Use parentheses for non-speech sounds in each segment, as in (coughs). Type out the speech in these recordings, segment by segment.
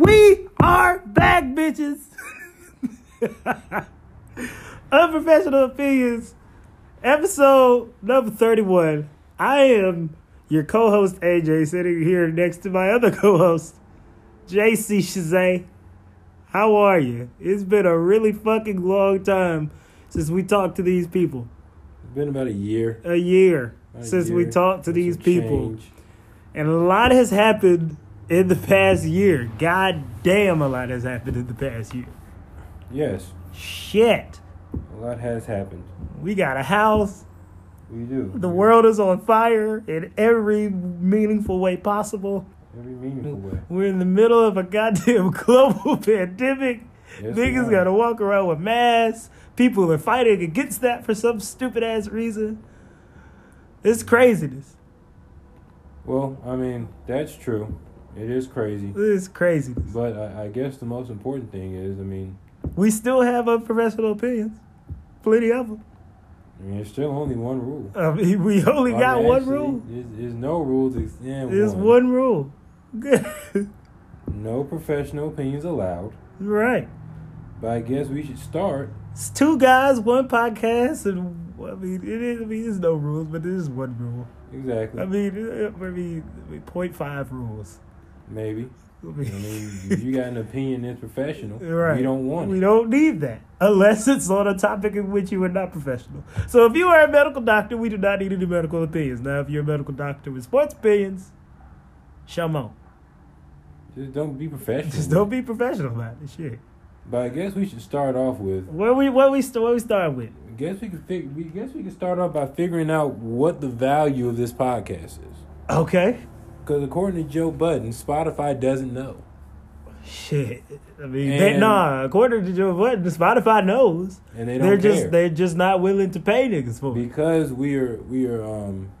We are back, bitches. (laughs) Unprofessional opinions, episode number 31. I am your co host, AJ, sitting here next to my other co host, JC Shazay. How are you? It's been a really fucking long time since we talked to these people. It's been about a year. A year About a since we talked to With these people. change. And a lot has happened in the past year. God damn, a lot has happened in the past year. Yes, Shit. a lot has happened. We got a house. We do. The world is on fire in every meaningful way possible. Every meaningful way. We're in the middle of a goddamn (laughs) global pandemic. Yes, Niggas gotta walk around with masks. People are fighting against that for some stupid ass reason. It's craziness. Well, I mean, that's true. It is crazy. It's crazy. But I, I guess the most important thing is, I mean, We still have unprofessional opinions. Plenty of them. I mean, there's still only one rule. I mean, we only Well, I got mean, one actually, rule. There's, there's no rules. ex- Yeah, There's one rule. No professional opinions allowed. (laughs) right. But I guess we should start. It's two guys, one podcast, and I mean, it is. I mean, there's no rules, but there is one rule. Exactly. I mean, uh, maybe maybe 0.5 rules. Maybe. I mean, if you got an opinion that's professional, (laughs) right. you don't want We it. don't need that unless it's on a topic in which you are not professional. So if you are a medical doctor, we do not need any medical opinions. Now, if you're a medical doctor with sports opinions, Shamo. Just don't be professional. Just don't be professional about this Shit. But I guess we should start off with. Where we what we what we start with? I guess we could. Fig- we guess we could start off by figuring out what the value of this podcast is. Okay. Because according to Joe Budden, Spotify doesn't know. Shit. I mean, they, nah. According to Joe Budden, Spotify knows. And they don't They're care. just they're just not willing to pay niggas for it, because we are we are um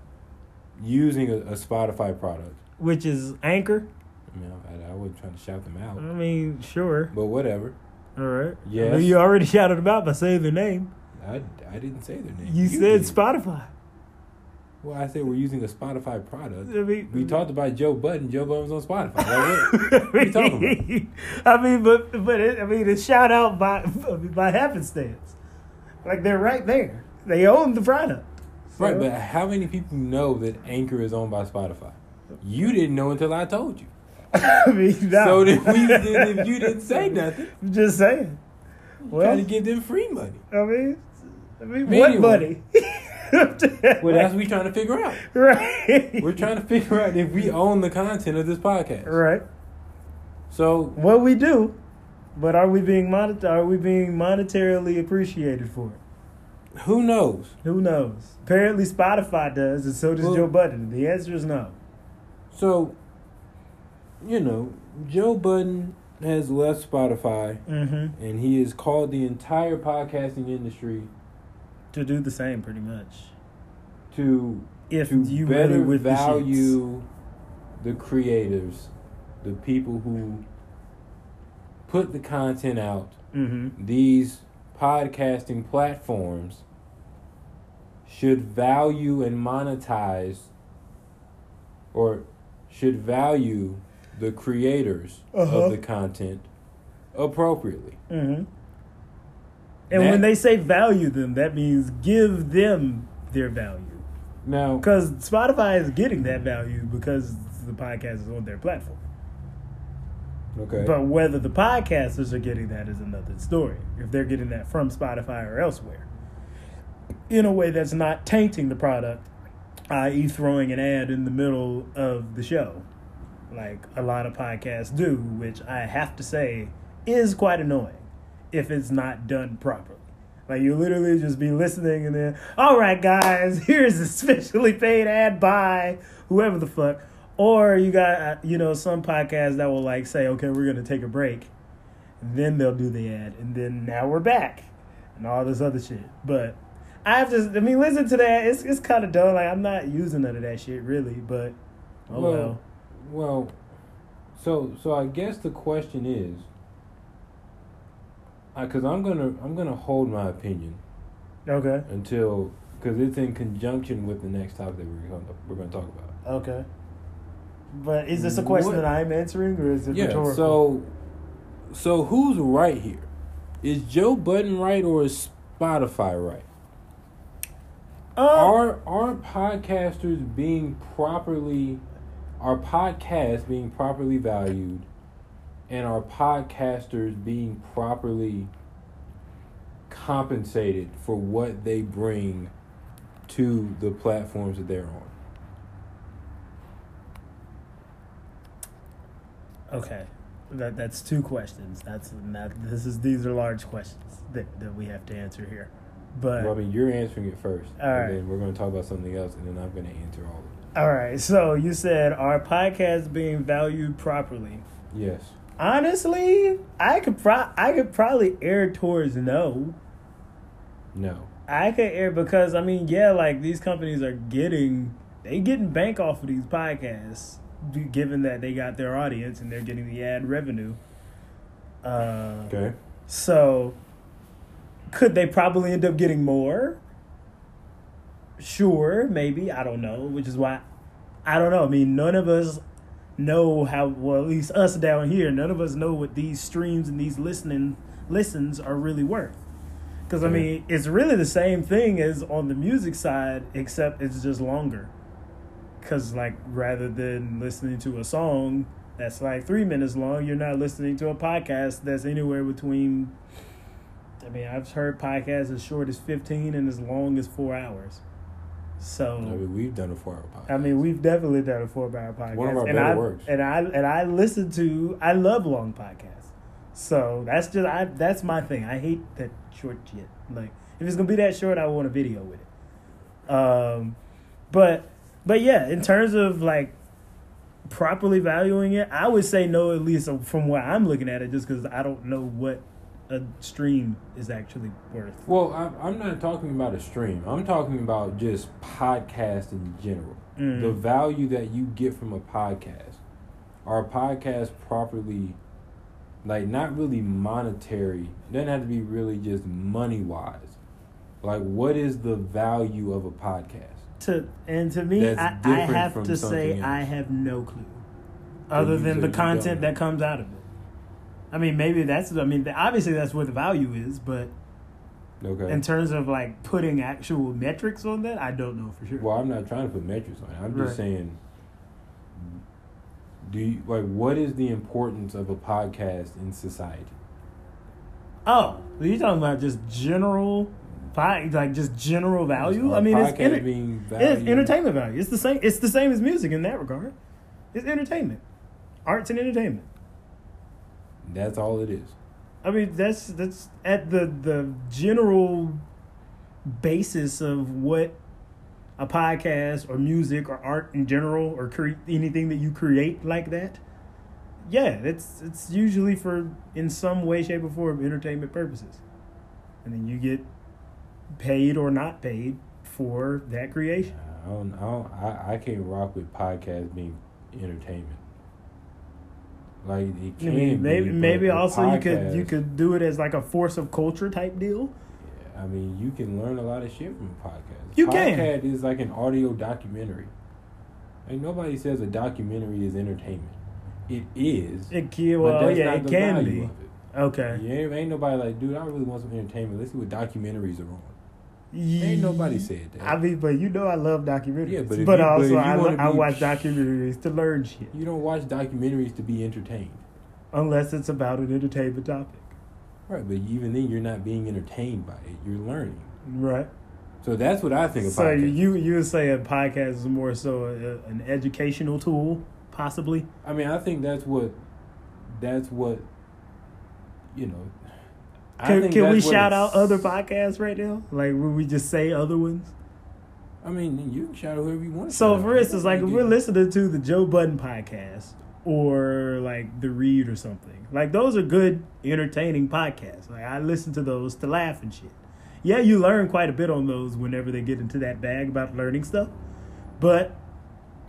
using a, a Spotify product. which is Anchor. I mean, I, I wasn't trying to shout them out. I mean, sure. but whatever. All right. Yeah. You already (laughs) shouted them out by saying their name. I, I didn't say their name. You, said did. Spotify. Well, I said we're using a Spotify product. I mean, We talked about Joe Budden. Joe Budden was on Spotify. Like, what? (laughs) talking about? I mean, but but it, I mean, it's shout out by by happenstance. Like they're right there. They own the product. Right, but how many people know that Anchor is owned by Spotify? You didn't know until I told you. (laughs) I mean, no. So then we, then if you didn't say (laughs) nothing, I'm just saying. well, trying to give them free money. I mean, I mean, But what money? (laughs) Well, that's what we're trying to figure out. right. We're trying to figure out if we own the content of this podcast. right. So What we do, but are we being monet- Are we being monetarily appreciated for it? who knows? Who knows? Apparently, Spotify does, and so does Well- Joe Budden. The answer is no. So, you know, Joe Budden has left Spotify, Mm-hmm. and he has called the entire podcasting industry To do the same, pretty much. to If to you better really with value the creators, the people who put the content out. Mm-hmm. These podcasting platforms should value and monetize, or should value the creators Uh-huh. of the content appropriately. Mm-hmm. And That- when they say value them, that means give them their value. Now, Because Spotify is getting that value because the podcast is on their platform. okay, But whether the podcasters are getting that is another story. If they're getting that from Spotify or elsewhere, in a way that's not tainting the product, i.e., throwing an ad in the middle of the show, like a lot of podcasts do, which I have to say is quite annoying if it's not done properly. Like you literally just be listening and then, all right, guys, (laughs) here's a specially paid ad by whoever the fuck. Or you got, uh, you know, some podcasts that will like say, okay, we're gonna take a break, and then they'll do the ad, and then now we're back, and all this other shit. But I have just, I mean, listen to that. It's it's kind of dumb. Like I'm not using none of that shit really, but oh well. well, well, so so I guess the question is, because I'm gonna I'm gonna hold my opinion Okay. until because it's in conjunction with the next topic that we're going to, we're to talk about. Okay. But is this a question What- that I'm answering, or is it Yeah. rhetorical? So, so who's right here? Is Joe Budden right or is Spotify right? Um, are are podcasters being properly are podcasts being properly valued and are podcasters being properly compensated for what they bring to the platforms that they're on Okay, that that's two questions. That's not. This is these are large questions that, that we have to answer here. But well, i mean you're answering it first All and right. then we're going to talk about something else and then i'm going to answer all of it all right, so you said are podcasts being valued properly? yes Honestly, I could pro- I could probably err towards no. no I could err because I mean, yeah, like these companies are getting they getting bank off of these podcasts, given that they got their audience and they're getting the ad revenue. Uh, okay So, could they probably end up getting more? Sure, maybe. I don't know. Which is why I don't know. I mean, none of us know how. Well, at least us down here, none of us know what these streams and these listening listens are really worth. Because I mean, it's really the same thing as on the music side, except it's just longer. Because like, rather than listening to a song that's like three minutes long, you're not listening to a podcast that's anywhere between. I mean, I've heard podcasts as short as fifteen and as long as four hours. So. I mean, we've done a four hour podcast I mean, we've definitely done a four hour podcast. One of our and better I, works. And I and I listen to I love long podcasts. So that's just I that's my thing. I hate that short shit. Like if it's gonna be that short, I want a video with it. Um but but yeah, in terms of like properly valuing it, I would say no at least from where I'm looking at it, just because I don't know what a stream is actually worth. Well, I'm, I'm not talking about a stream. I'm talking about just podcast in general. Mm. The value that you get from a podcast. Are podcasts properly, like, not really monetary? It doesn't have to be really just money wise. Like, what is the value of a podcast? to and to me, I, I have to say something I have no clue, other than the content that comes out of it. I mean, maybe that's. I mean, obviously that's where the value is, but Okay. in terms of like putting actual metrics on that, I don't know for sure. Well, I'm not trying to put metrics on it. I'm just Right. saying. Do you like what is the importance of a podcast in society? Oh, are you talking about just general, like just general value? Are uh, I mean, it's, enter- being it's entertainment value. It's the same. It's the same as music in that regard. It's entertainment, arts and entertainment. That's all it is. I mean, that's that's at the the general basis of what a podcast or music or art in general or cre- anything that you create like that. Yeah, it's it's usually for in some way, shape, or form entertainment purposes, and then you get paid or not paid for that creation. I don't. I don't. I, I can't rock with podcasts being entertainment. Like it I can mean, maybe be, maybe also you could you could do it as like a force of culture type deal. Yeah, I mean, you can learn a lot of shit from a podcast. You can. Podcast is like an audio documentary. Like nobody says a documentary is entertainment. It is. It can, but well, that's yeah, not it the can value be. of it. Okay. Yeah, ain't nobody like, dude. I really want some entertainment. Let's see what documentaries are on. Ain't nobody said that. I mean, but you know, I love documentaries. Yeah, but, but you- but also you I, lo- I watch documentaries to learn shit, You don't watch documentaries to be entertained. unless it's about an entertainment topic, Right, but even then, you're not being entertained by it. You're learning. right? So that's what I think of So podcasts. you you would say a podcast is more so a, an educational tool, possibly. I mean, I think that's what, that's what, you know. Can, can we shout out other podcasts right now? Like, would we just say other ones? I mean, you can shout out whoever you want. So, for instance, like if we're listening to the Joe Budden podcast or like The Read or something, like those are good, entertaining podcasts. Like I listen to those to laugh and shit. Yeah, you learn quite a bit on those whenever they get into that bag about learning stuff, but.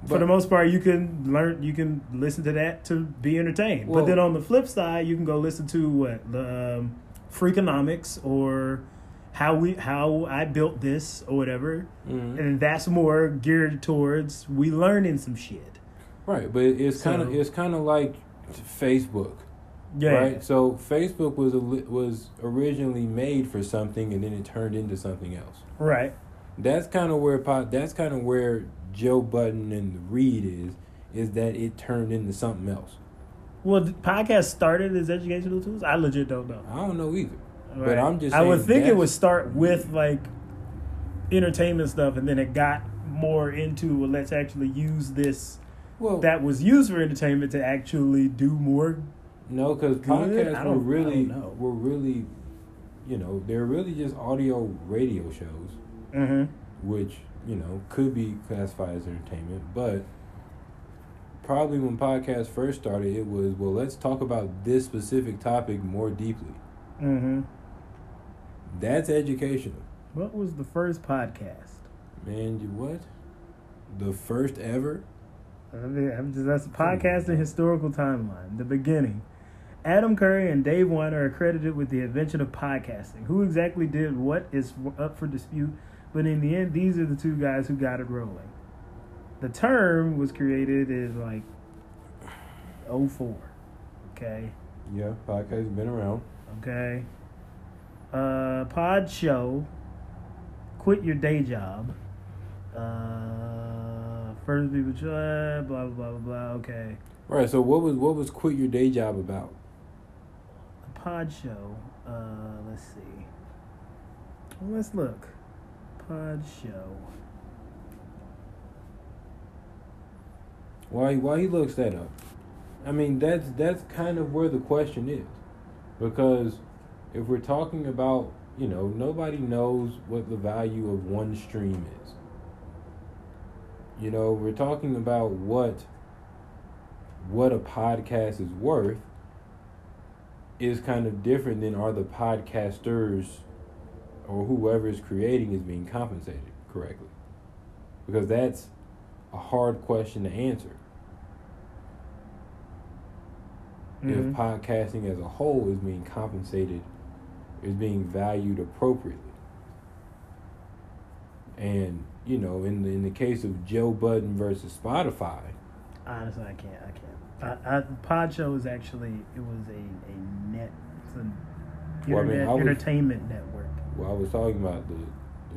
For the most part, you can learn. You can listen to that to be entertained. Well- but then on the flip side, you can go listen to what the um, Freakonomics or how we how I built this or whatever, Mhm. and that's more geared towards we learning some shit. Right, but it's kind of So- it's kind of like Facebook, Yeah. right? So Facebook was was originally made for something, and then it turned into something else. Right. That's kind of where that's kind of where Joe Budden and Read is, is that it turned into something else. Well, podcast started as educational tools. I legit don't know. I don't know either. But I'm just I would think it would start with like entertainment stuff, and then it got more into well, let's actually use this Well, that was used for entertainment to actually do more. no, because podcasts don't- were really were really, you know, they're really just audio radio shows. Mm-hmm. which you know could be classified as entertainment, but probably when podcasts first started, it was well, let's talk about this specific topic more deeply. Mm-hmm. That's educational, What was the first podcast? man. You what? The first ever? I mean, I'm just, that's a podcast and historical timeline. The beginning. Adam Curry and Dave Winer are credited with the invention of podcasting. Who exactly did what is up for dispute, but in the end, these are the two guys who got it rolling. The term was created in like 04. Okay. Yeah, podcasts been around. Okay. Uh, pod show. Quit your day job. Uh, first people try. Blah blah blah blah blah. Okay. Right. So what was what was quit your day job about? Pod show. Uh, let's see. Let's look. Pod show. Why why he looks that up? I mean that's that's kind of where the question is, because if we're talking about you know nobody knows what the value of one stream is. You know we're talking about what what a podcast is worth is kind of different than are the podcasters or whoever is creating is being compensated correctly because that's a hard question to answer Mhm. if podcasting as a whole is being compensated, is being valued appropriately. And you know, in the in the case of Joe Budden versus Spotify, Honestly, I can't. I can't. I, I, pod show is actually it was a a net. It's an Well, I mean, internet I was- entertainment network. well, I was talking about the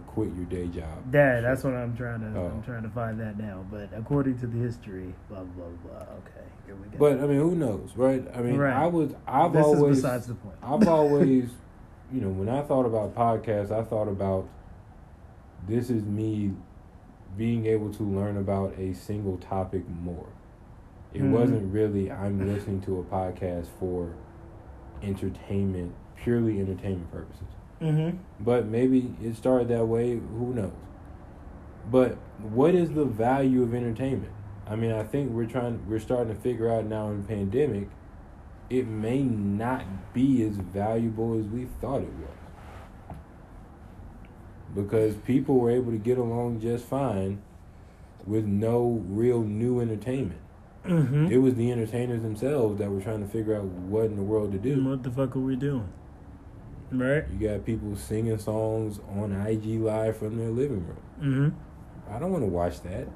quit your day job. Yeah, that's what I'm trying to. Oh. I'm trying to find that now. But according to the history, blah blah blah. Okay, here we go. But I mean, who knows, right? I mean, Right. I was I've this always is besides the point. I've (laughs) always, you know, when I thought about podcasts, I thought about this is me being able to learn about a single topic more. It Mhm. wasn't really I'm listening to a podcast for entertainment, purely entertainment purposes. mm-hmm. But maybe it started that way, who knows. But what is the value of entertainment? I mean, I think we're trying we're starting to figure out now in the pandemic it may not be as valuable as we thought it was. Because people were able to get along just fine with no real new entertainment. Mm-hmm. It was the entertainers themselves that were trying to figure out what in the world to do. What the fuck are we doing? Right. You got people singing songs on IG Live from their living room. Mm-hmm. I don't want to watch that.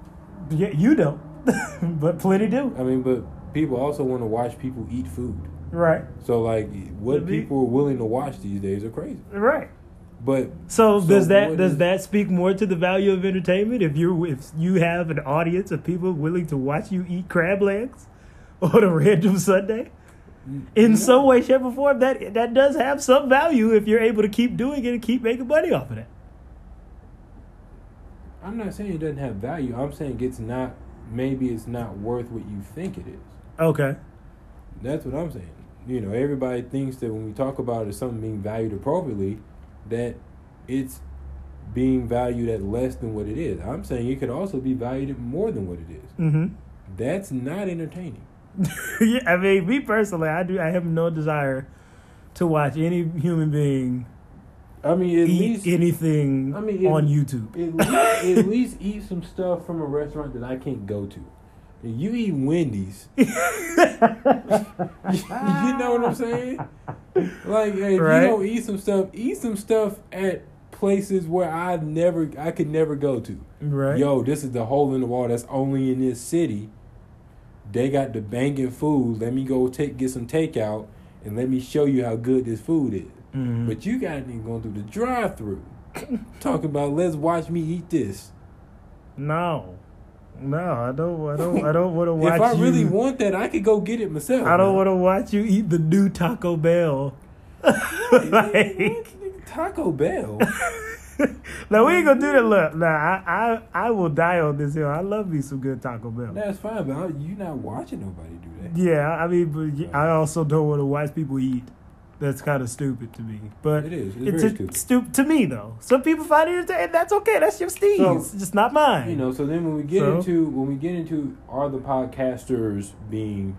Yeah, you don't, (laughs) but plenty do. I mean, but people also want to watch people eat food. Right. So, like, what Maybe- people are willing to watch these days are crazy. Right. But So, So does that does is- that speak more to the value of entertainment if you if you have an audience of people willing to watch you eat crab legs (laughs) on a random Sunday? Mm, In No. some way, shape, or form, that that does have some value if you're able to keep doing it and keep making money off of it. I'm not saying it doesn't have value. I'm saying it's not. Maybe it's not worth what you think it is. Okay. That's what I'm saying. You know, everybody thinks that when we talk about it as something being valued appropriately, that it's being valued at less than what it is. I'm saying it could also be valued at more than what it is. Mm-hmm. That's not entertaining. (laughs) yeah, I mean, me personally, I do. I have no desire to watch any human being I mean, at eat least anything I mean, it- on YouTube. at least, at (laughs) least eat some stuff from a restaurant that I can't go to. You eat Wendy's. (laughs) you know what I'm saying? Like, hey, if Right. you don't eat some stuff, eat some stuff at places where I never, I could never go to. right. Yo, this is the hole in the wall that's only in this city. they got the banging food. Let me go take get some takeout and let me show you how good this food is. Mhm. But you got niggas going through the drive through. Talking about let's watch me eat this. no, no, I don't. I don't. I don't want to watch. if I really you, want that, I could go get it myself. I don't want to watch you eat the new Taco Bell. (laughs) Like, Taco Bell. (laughs) no, we ain't gonna do that. Look, nah, I, I, I will die on this hill. I love me some good Taco Bell. That's fine, but you not watching nobody do that. Yeah, I mean, but I also don't want to watch people eat. That's kind of stupid to me. But It is. It's it's stupid. stu- to me though. Some people find it entertaining. That's okay. That's your steez. So, it's just not mine. You know, so then when we get So? into when we get into are the podcasters being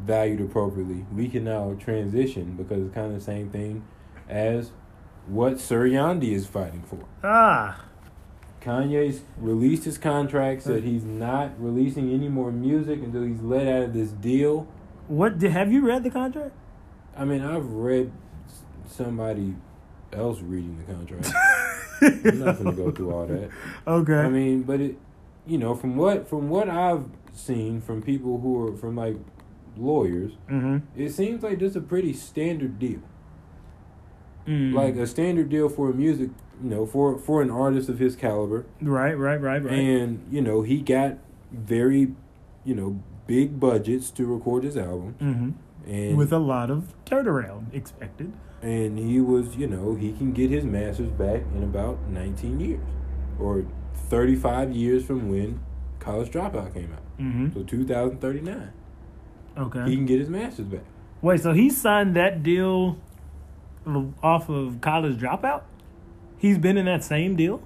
valued appropriately, we can now transition because it's kind of the same thing as what Sir Yandi is fighting for. Ah, Kanye's released his contract, said he's not releasing any more music until he's let out of this deal. what? Have you read the contract? I mean, I've read somebody else reading the contract. (laughs) I'm not gonna go through all that. Okay. I mean, but it, you know, from what from what I've seen from people who are from like lawyers, mm-hmm. it seems like this is a pretty standard deal. Mm. Like a standard deal for a music, you know, for for an artist of his caliber, right, right, right, right. and you know, he got very, you know, big budgets to record his album, mm-hmm. And With a lot of turnaround expected. and he was, you know, he can get his masters back in about 19 years, or 35 years from when College Dropout came out. Mm-hmm. So 2039, Okay. he can get his masters back. Wait, so he signed that deal off of college dropout? He's been in that same deal?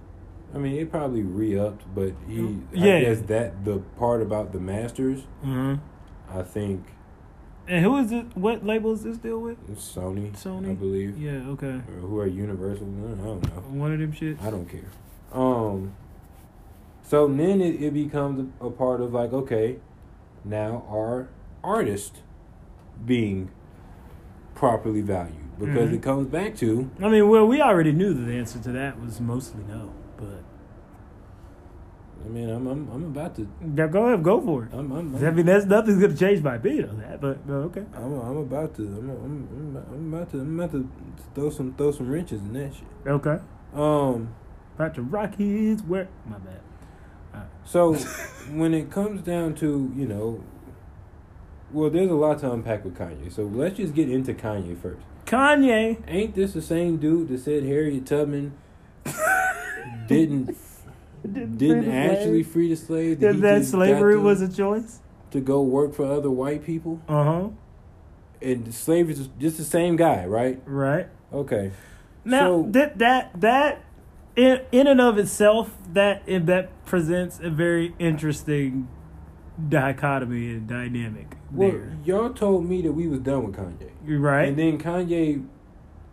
I mean, it probably re-upped, but he, Yeah. I guess that the part about the masters, Mm-hmm. I think And who is it? What label is this deal with? it's Sony, Sony? I believe, Yeah, okay. or who are Universal? I don't know. One of them shits. I don't care. Um, so then it, it becomes a, part of like, okay, now are artists being properly valued? Because Mhm. it comes back to I mean, well, we already knew that the answer to that was mostly no, I mean, I'm I'm, I'm about to yeah, go ahead, go for it. I'm I'm, I mean, that's nothing's gonna change my opinion on that, but, but okay. I'm, I'm about to I'm, I'm, I'm, I'm about to I'm about to throw some throw some wrenches in that shit. Okay. Um, About to rock his work. My bad. so (laughs) when it comes down to you know, well, there's a lot to unpack with Kanye. So let's just get into Kanye first. Kanye. Ain't this the same dude that said Harriet Tubman (laughs) didn't didn't actually free the slaves? That, that slavery was a choice? to go work for other white people, Uh huh. and slavery is just the same guy, right? Right. Okay. Now So- that that that in in and of itself that that presents a very interesting dichotomy and dynamic Well, there. y'all told me that we was done with Kanye, right. and then Kanye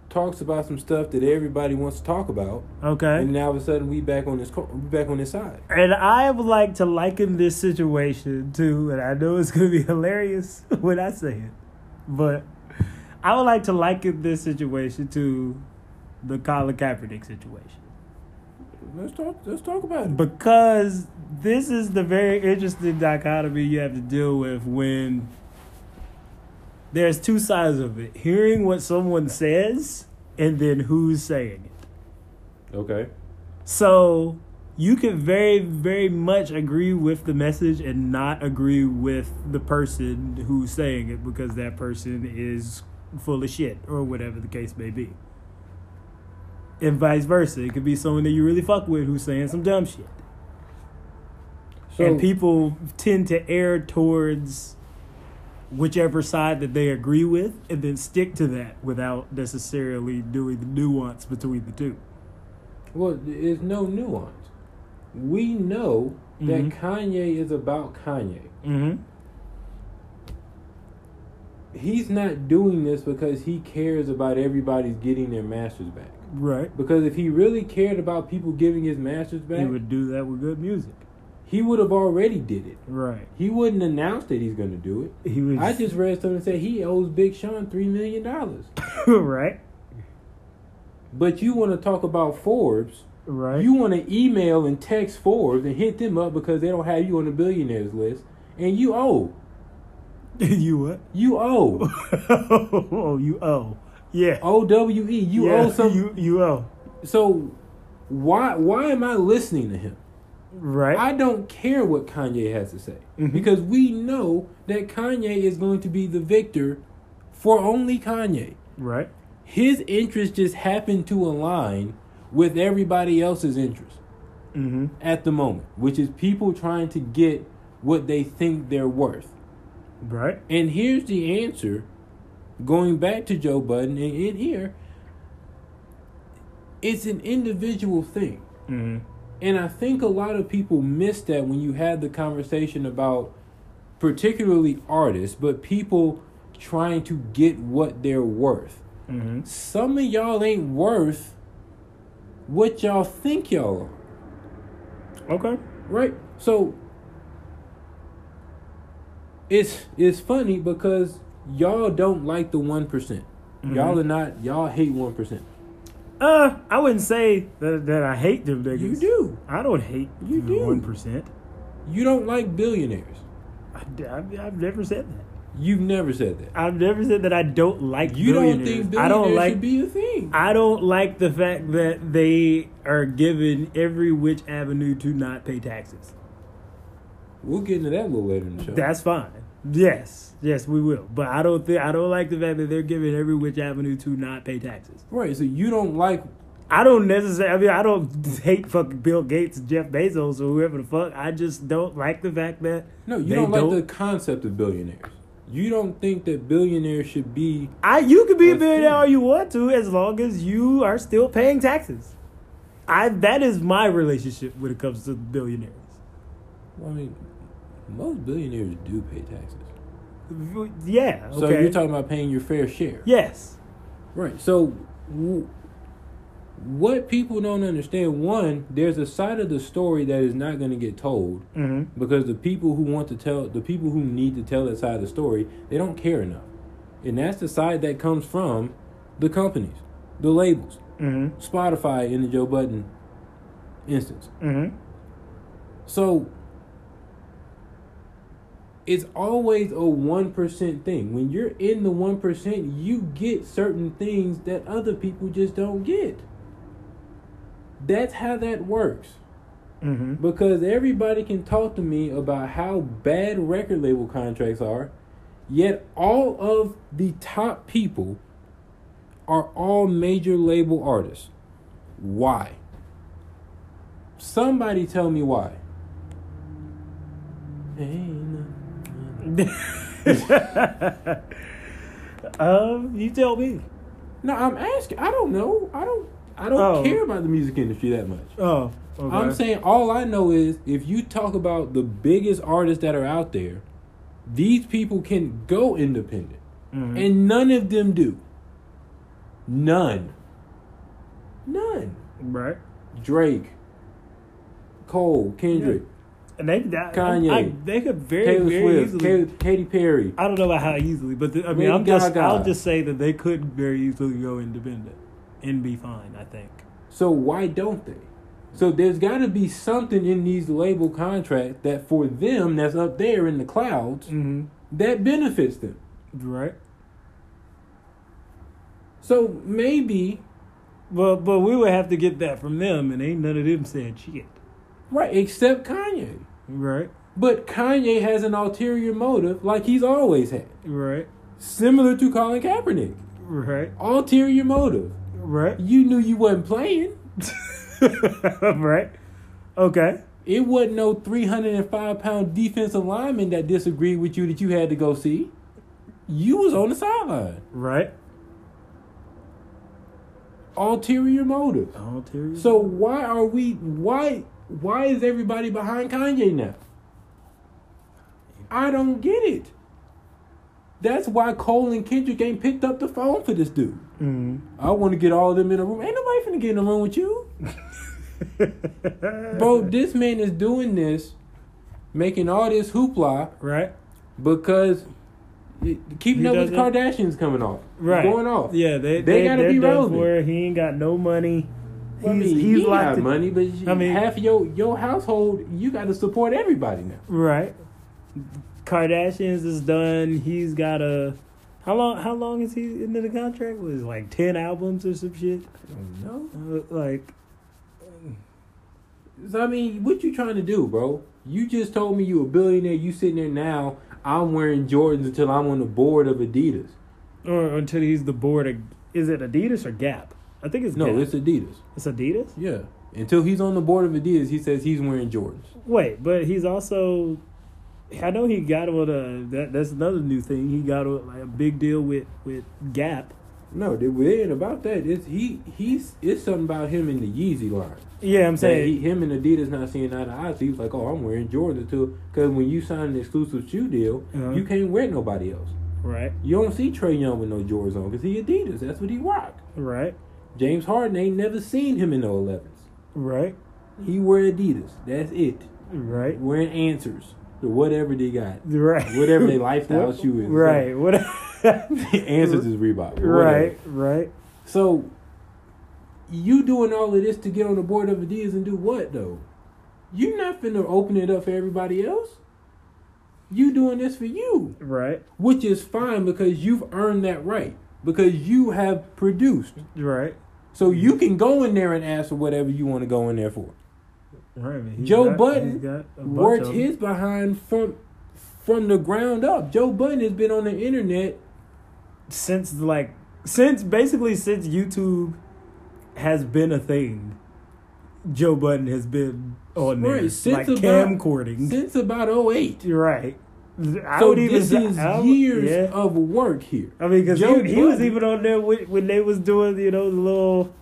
talks about some stuff that everybody wants to talk about, okay. and now all of a sudden we back on this co- we back on his side. And I would like to liken this situation to, and I know it's going to be (laughs) hilarious when I say it, but I would like to liken this situation to the Colin Kaepernick situation. Let's talk. Let's talk about it. Because this is the very interesting dichotomy you have to deal with when there's two sides of it hearing what someone says and then who's saying it. Okay. So you can very, very much agree with the message and not agree with the person who's saying it because that person is full of shit or whatever the case may be. And vice versa. It could be someone that you really fuck with who's saying some dumb shit. So and people tend to err towards whichever side that they agree with and then stick to that without necessarily doing the nuance between the two. Well, there's no nuance. We know Mhm. that Kanye is about Kanye. Mm-hmm. He's not doing this because he cares about everybody's getting their masters back. Right. Because if he really cared about people giving his masters back, He would do that with good music. He would have already did it. Right. He wouldn't announce that he's going to do it. He would I just read something that said he owes Big Sean three million dollars. (laughs) right. But you want to talk about Forbes? Right. You want to email and text Forbes and hit them up because they don't have you on the billionaires list, and you owe (laughs) you what? You owe. (laughs) oh, you owe. Yeah. O W E. You Yeah, owe some. You you owe. so why why am I listening to him? Right. I don't care what Kanye has to say Mhm. because we know that Kanye is going to be the victor for only Kanye. right. His interests just happen to align with everybody else's interests Mm-hmm. at the moment, which is people trying to get what they think they're worth. Right. And here's the answer going back to Joe Budden and in here it's an individual thing. Mm-hmm. And I think a lot of people miss that when you had the conversation about particularly artists, but people trying to get what they're worth. Mm-hmm. Some of y'all ain't worth what y'all think y'all are. Okay. Right? So it's it's funny because y'all don't like the one Y'all are not y'all hate one percent. Uh, I wouldn't say that that I hate them niggas. You do. I don't hate You do. one percent. You don't like billionaires. I've, I've never said that. You've never said that. I've never said that I don't like. You don't think I billionaires don't like. should be a thing. I don't like the fact that they are given every which avenue to not pay taxes. We'll get into that a little later in the show. That's fine. Yes, yes, we will. But I don't think I don't like the fact that they're giving every which avenue to not pay taxes. right. So you don't like I don't necessarily. I mean, I don't (laughs) hate fucking Bill Gates and Jeff Bezos or whoever the fuck. I just don't like the fact that no. You don't like the concept of billionaires. You don't think that billionaires should be. I you can be a billionaire all you want to as long as you are still paying taxes. I that is my relationship when it comes to billionaires. I mean, most billionaires do pay taxes. Yeah. Okay. So you're talking about paying your fair share. yes. Right. So, w- what people don't understand one, there's a side of the story that is not going to get told Mm-hmm. because the people who want to tell, the people who need to tell that side of the story, they don't care enough. And that's the side that comes from the companies, the labels, Mm-hmm. Spotify in the Joe Budden instance. Mm-hmm. So it's always a 1% thing. When you're in the 1%, you get certain things that other people just don't get. That's how that works. Mm-hmm. Because everybody can talk to me about how bad record label contracts are, yet all of the top people are all major label artists. Why? Somebody tell me why. Ain't nothing- (laughs) um, you tell me. No, I'm asking. I don't know. I don't. I don't Oh. care about the music industry that much. Oh, okay. I'm saying all I know is if you talk about the biggest artists that are out there, these people can go independent, Mhm. and none of them do. None. None. right. Drake, Cole, Kendrick, And they, that, Kanye, I, they could very, Taylor very Swift, easily. Katy, Katy Perry. I don't know about how easily, but the, I mean, Lady I'm just, Gaga. I'll just say that they could very easily go independent and be fine. I think. So why don't they? So there's got to be something in these label contracts that for them that's up there in the clouds Mm-hmm. that benefits them. Right. So maybe But but we would have to get that from them, and ain't none of them said shit. right, except Kanye. Right. But Kanye has an ulterior motive, like he's always had, Right. similar to Colin Kaepernick. Right. Ulterior motive. Right. You knew you wasn't playing. (laughs) right. Okay. It wasn't no 305 pound defensive lineman that disagreed with you that you had to go see. You was on the sideline. Right. Ulterior motive. Ulterior. So why are we why why is everybody behind Kanye now? I don't get it. That's why Cole and Kendrick ain't picked up the phone for this dude. Mm-hmm. I want to get all of them in a room. Ain't nobody finna get in a room with you. (laughs) Bro, this man is doing this, making all this hoopla Right. because keeping He up with the Kardashians coming off. Right. Going off. Yeah. They They they, gotta be relevant. it. He ain't got no money. He's, I mean, he's he locked got in- money, but I mean- half your your household, you got to support everybody now. Right. Kardashians is done. He's got a how long? How long is he into the contract? Was like ten albums or some shit? I don't know. Uh, like, So, I mean, what you trying to do, bro? You just told me you a billionaire. You sitting there now. I'm wearing Jordans until I'm on the board of Adidas. or until he's the board of is it Adidas or Gap? I think it's No, it's Adidas. it's Adidas. Yeah. Until he's on the board of Adidas, he says he's wearing Jordans. Wait, but he's also. I know he got on a that that's another new thing. He got on like a big deal with with Gap. No, it ain't about that. It's he. He's. It's something about him in the Yeezy line. Yeah, I'm saying. he, him and Adidas not seeing eye to eye. So he was like, "Oh, I'm wearing Jordans too." Because when you sign an exclusive shoe deal, Uh-huh. you can't wear nobody else. right, You don't see Trae Young with no Jordans on because he Adidas. That's what he rock. right, James Harden ain't never seen him in no 11s. right, He wear Adidas. That's it. right, Wearing answers or whatever they got. right. Whatever their (laughs) lifestyle shoe is. Right. What? (laughs) answers is Reebok. right. Right. So you doing all of this to get on the board of Adidas and do what though? You're not finna open it up for everybody else. You doing this for you, Right. which is fine because you've earned that right because you have produced. Right. So you can go in there and ask for whatever you want to go in there for. Right. Joe got- Budden he's got a bunch Worked his behind from from the ground up. Joe Budden has been on the internet. since like since basically since YouTube has been a thing. Joe Budden has been on there, since like about- camcording. Since about 08. right. I So would even this is I years yeah. of work here. I mean, because he, he was even on there when, when they was doing, you know, the little,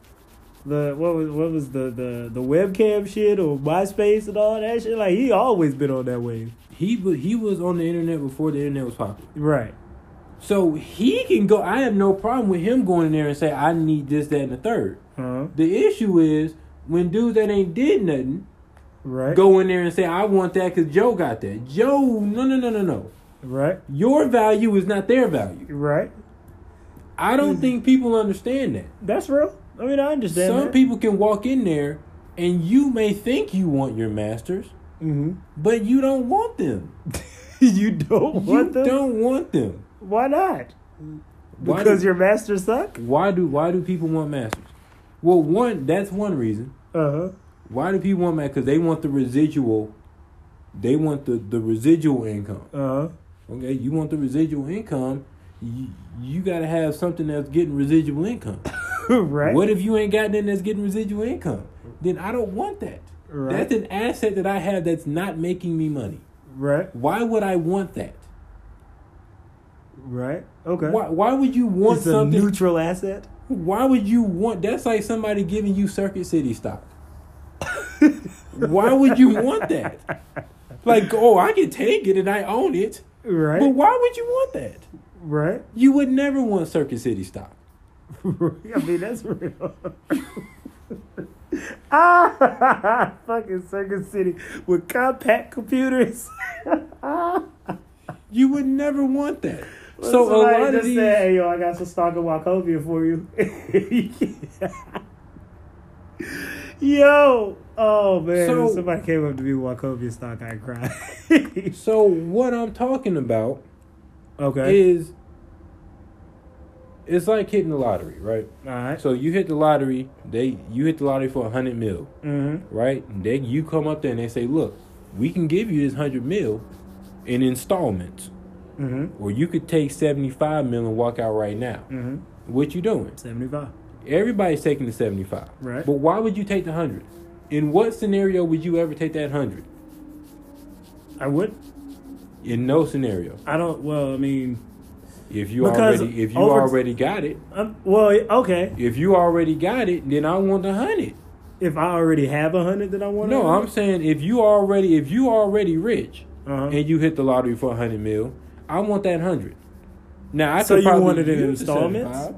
the what was what was the the the webcam shit or MySpace and all that shit. Like he always been on that wave. He he was on the internet before the internet was popular. Right. So he can go. I have no problem with him going in there and say, "I need this, that, and the third. Huh. The issue is when dudes that ain't did nothing Right. go in there and say, "I want that because Joe got that." Joe, no, no, no, no, no. Right. Your value is not their value. Right. I Mm. don't think people understand that. That's real. I mean, I understand. Some that. people can walk in there and you may think you want your masters, hmm but you don't want them. (laughs) you don't You want them. don't want them. Why not? Why Because do, your masters suck. why do why do people want masters? Well, one that's one reason. Uh huh. Why do people want masters? Because they want the residual. They want the the residual income. Uh huh. Okay, you want the residual income. You, you got to have something that's getting residual income. (laughs) right. What if you ain't got nothing that's getting residual income? Then I don't want that. Right. That's an asset that I have that's not making me money. Right. Why would I want that? Right. Okay. Why, why would you want it's a something? neutral asset. why would you want? That's like somebody giving you Circuit City stock. (laughs) why would you want that? Like, oh, I can take it and I own it, Right. but why would you want that? right. You would never want Circuit City stock. (laughs) I mean, that's real. (laughs) ah, fucking Circuit City with Compaq computers. You would never want that. so a lot of these, said, "Hey, yo, I got some stock in Wachovia for you." Yo, oh man, So- if somebody came up to me with Wachovia stock, I'd cry. (laughs) so what I'm talking about okay, is it's like hitting the lottery, right? all right. So you hit the lottery, they you hit the lottery for a hundred mil, Mm-hmm. right? And they you come up there and they say, look, we can give you this hundred mil in installments, Mm-hmm. or you could take seventy five mil and walk out right now. Mm-hmm. What you doing? Seventy-five. Everybody's taking the seventy five, Right. But why would you take the hundred? In what scenario would you ever take that hundred? I would. In no scenario. I don't. Well, I mean, If you Because already if you over- already got it, I'm, well, okay. if you already got it, then I want the hundred. If I already have a hundred that I want, No, I'm saying if you already if you already rich Uh-huh. and you hit the lottery for a hundred mil, I want that hundred. Now I So you probably want it in installments?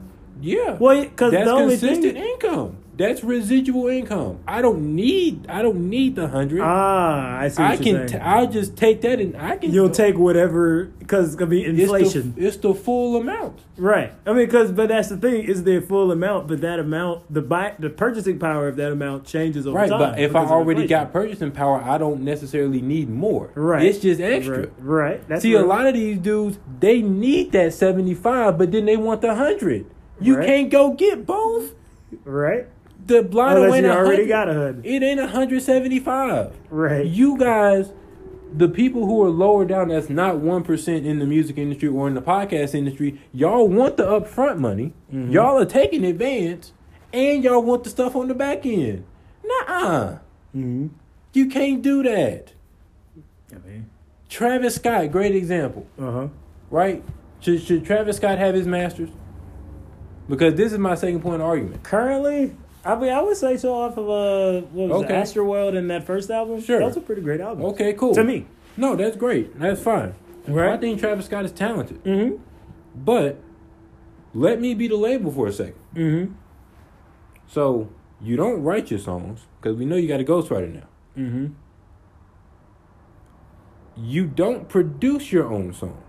75. Yeah. Well, because that's the only consistent thing, income. That's residual income. I don't need. I don't need the hundred. Ah, I see. What I you're can. T- I'll just take that and I can. You'll take whatever because it's gonna be it's the- inflation, It's the, full amount. right? I mean, because but that's the thing is the full amount, but that amount, the buy, the purchasing power of that amount changes over Right, time. but if I already got purchasing power, I don't necessarily need more. right, It's just extra. Right, right. That's See, a lot of these dudes, they need that 75, but then they want the 100. You Right. can't go get both. right. The blind Unless ain't you already got a hundred, It ain't 175. right? You guys, the people who are lower down, that's not 1% in the music industry or in the podcast industry, y'all want the upfront money. Mhm. Y'all are taking advance, and y'all want the stuff on the back end. nah-uh mm-hmm. You can't do that. I mean, Travis Scott, great example. uh huh. right? Should should Travis Scott have his masters? Because this is my second point of argument. Currently, I mean, I would say so off of uh, what was Okay. it, Astroworld and that first album. Sure. that's a pretty great album. Okay, cool. to me, no, that's great. That's fine. right? I think Travis Scott is talented, mm-hmm. but let me be the label for a second. Mm-hmm. So you don't write your songs because we know you got a ghostwriter now. Mm-hmm. You don't produce your own songs.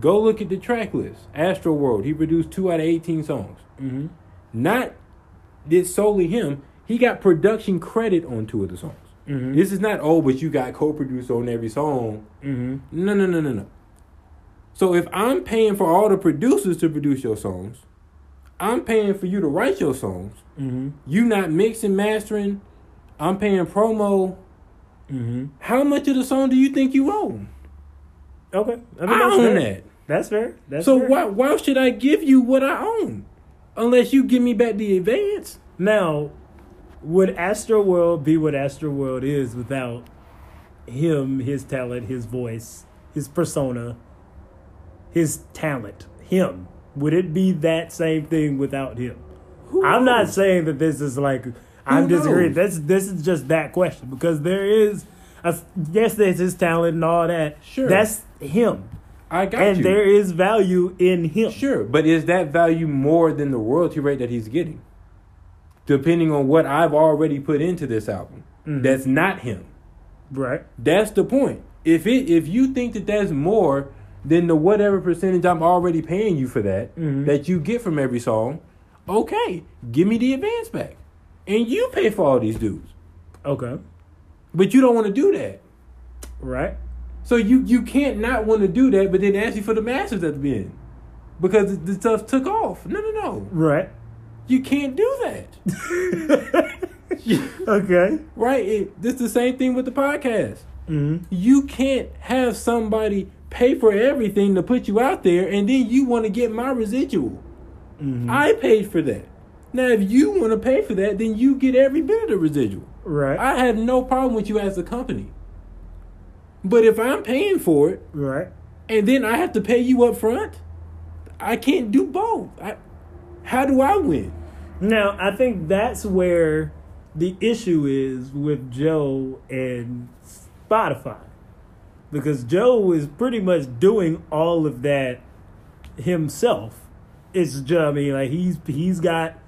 Go look at the track list. Astro World, he produced two out of eighteen songs. Mm-hmm. Not did solely him. He got production credit on two of the songs. Mm-hmm. This is not oh, but you got co-producer on every song. mm-hmm. No, no, no, no, no. So if I'm paying for all the producers to produce your songs, I'm paying for you to write your songs. Mm-hmm. You not mixing, mastering. I'm paying promo. Mm-hmm. How much of the song do you think you own? Okay, I I, mean, that's own fair. that. That's fair. That's so fair. why why should I give you what I own? Unless you give me back the advance. Now, would Astro World be what Astro World is without him, his talent, his voice, his persona, his talent, him? Would it be that same thing without him? Who I'm not saying that this is like I'm Who disagreeing. This this is just that question because there is, a, yes, there's his talent and all that. Sure. that's him, I got and you. there is value in him. Sure, but is that value more than the royalty rate that he's getting? Depending on what I've already put into this album, Mhm. that's not him. Right. That's the point. If it if you think that that's more than the whatever percentage I'm already paying you for that Mhm. that you get from every song, okay, give me the advance back, and you pay for all these dudes. Okay. But you don't want to do that. Right. So you you can't not want to do that, but then ask you for the masters at the end because the stuff took off. No, no, no. Right. You can't do that. (laughs) Okay. right? It, this the same thing with the podcast. Mm-hmm. You can't have somebody pay for everything to put you out there and then you want to get my residual. Mm-hmm. I paid for that. Now, if you want to pay for that, then you get every bit of the residual. Right. I have no problem with you as a company. But if I'm paying for it right. and then I have to pay you up front, I can't do both. I, how do I win? Now, I think that's where the issue is with Joe and Spotify. Because Joe is pretty much doing all of that himself. It's just, I mean, like he's he's got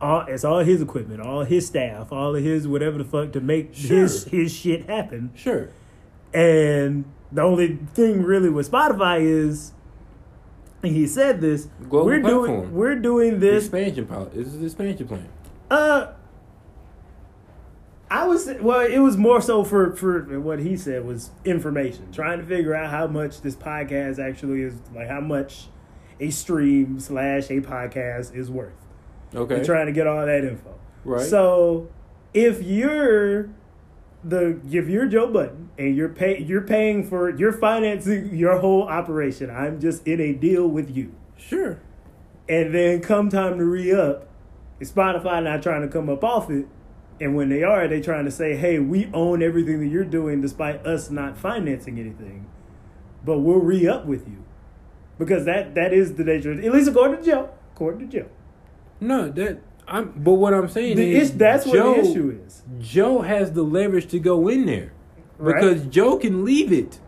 all it's all his equipment, all his staff, all of his whatever the fuck to make his his shit happen. Sure. And the only thing really with Spotify is and he said this, Global we're doing we're doing this expansion pilot. This is the expansion plan. uh, I was well. It was more so for for what he said was information, trying to figure out how much this podcast actually is, like how much a stream slash a podcast is worth. Okay. And trying to get all that info. Right. So if you're the if you're Joe Budden and you're pay you're paying for you're financing your whole operation, I'm just in a deal with you. Sure. And then come time to re up, Spotify not trying to come up off it. And when they are, they trying to say, hey, we own everything that you're doing despite us not financing anything. But we'll re up with you. Because that that is the nature, at least according to Joe. According to Joe. No, that I'm. But what I'm saying The is that's Joe, what the issue is. Joe has the leverage to go in there Right. because Joe can leave it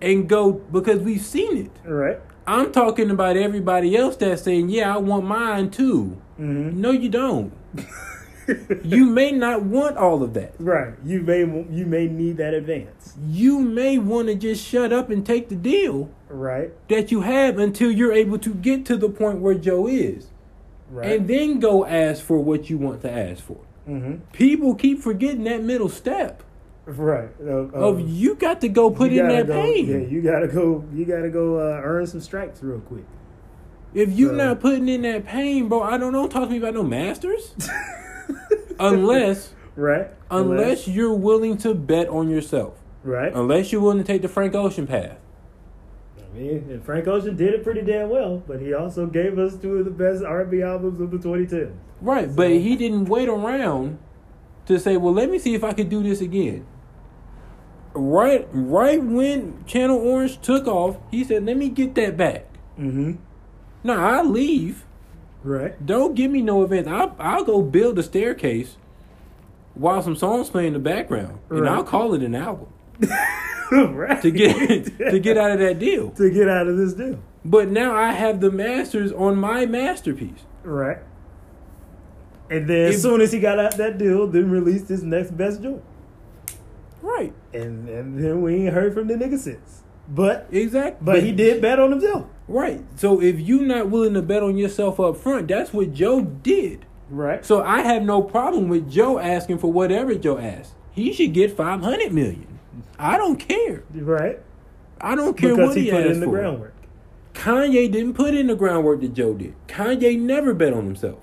and go because we've seen it. Right? I'm talking about everybody else that's saying, "Yeah, I want mine too." Mm-hmm. No, you don't. you may not want all of that. right. You may you may need that advance. You may want to just shut up and take the deal Right. that you have until you're able to get to the point where Joe is. Right. And then go ask for what you want to ask for. mm-hmm. People keep forgetting that middle step Right. Of, you got to go put in that go, pain. Yeah, you gotta go. You gotta go uh, earn some stripes real quick. If you're So- not putting in that pain, bro, I don't know. Talk to me about no masters. (laughs) unless, Right. unless you're willing to bet on yourself. Right. Unless you're willing to take the Frank Ocean path. I mean, and Frank Ocean did it pretty damn well, but he also gave us two of the best R&B albums of the 2010s. Right, but he didn't wait around to say, "Well, let me see if I could do this again." Right, right when Channel Orange took off, he said, "Let me get that back." Mm-hmm. Now I leave. Right. Don't give me no events. I'll, I'll go build a staircase while some songs play in the background, and I'll call it an album (laughs) (laughs) right. to get (laughs) to get out of that deal. to get out of this deal. But now I have the masters on my masterpiece. Right. And then If- as soon as he got out that deal, then released his next best joint. Right, And and then we ain't heard from the nigga since. But exactly. but he did bet on himself. Right. So if you're not willing to bet on yourself up front, that's what Joe did. Right. So I have no problem with Joe asking for whatever Joe asked. He should get five hundred million. I don't care. Right. I don't care Because what he he, put in the for. groundwork. Kanye didn't put in the groundwork that Joe did. Kanye never bet on himself.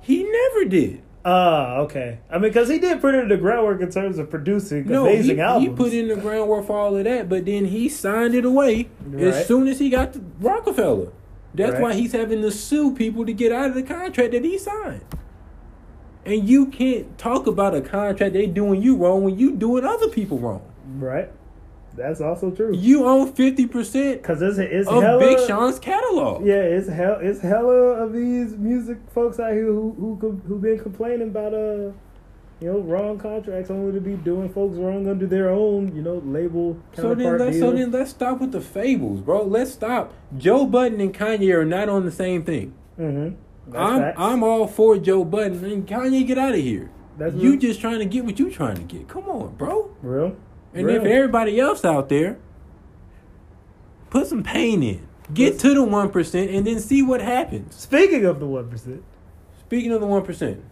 He never did. Ah, okay. I mean, because he did put in the groundwork in terms of producing No, amazing he, albums. he put in the groundwork for all of that, but then he signed it away Right. as soon as he got to Roc-A-Fella. That's Right. why he's having to sue people to get out of the contract that he signed. And you can't talk about a contract they doing you wrong when you doing other people wrong. Right. That's also true. You own fifty percent Because it's it's of hella, Big Sean's catalog. Yeah, it's hell. It's hella of these music folks out here who who who been complaining about uh, you know, wrong contracts only to be doing folks wrong under their own you know label So then, let's, deal. so then let's stop with the fables, bro. Let's stop. Joe Budden and Kanye are not on the same thing. mm-hmm. That's I'm facts. I'm all for Joe Budden and Kanye. Get out of here. That's you real. just trying to get what you trying to get. Come on, bro. real. And real. if everybody else out there, put some pain in. Get to the one percent and then see what happens. Speaking of the one percent, Speaking of the one percent,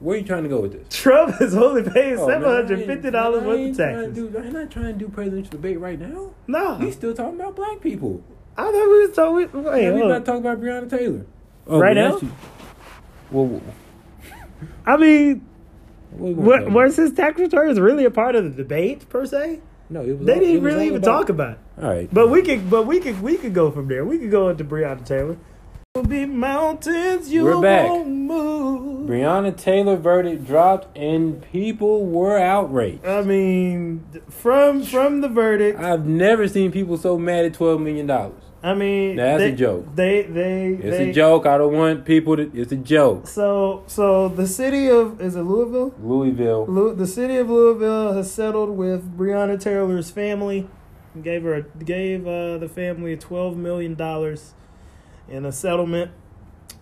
where are you trying to go with this? Trump is only paying Oh, seven hundred fifty dollars worth of taxes. do- I'm not trying to do presidential debate right now. No, We still talking about black people. I thought we was talking. Wait, Yeah, we hold not talking about Breonna Taylor. Oh, right now? that's you. Well, well, I mean, what we gonna what, talk was his tax returns really a part of the debate per se? No, it was. They all- didn't really even about- talk about it. All right, But we could, but we could, we could go from there. We could go into Breonna Taylor. Will be mountains you We're back. won't move. Breonna Taylor verdict dropped and people were outraged. I mean, from from the verdict. I've never seen people so mad at twelve million dollars. I mean, That's a joke. They they It's they, a joke. I don't want people to. It's a joke. So so the city of is it Louisville? Louisville. Lou, the city of Louisville has settled with Breonna Taylor's family. Gave her gave uh, the family twelve million dollars in a settlement.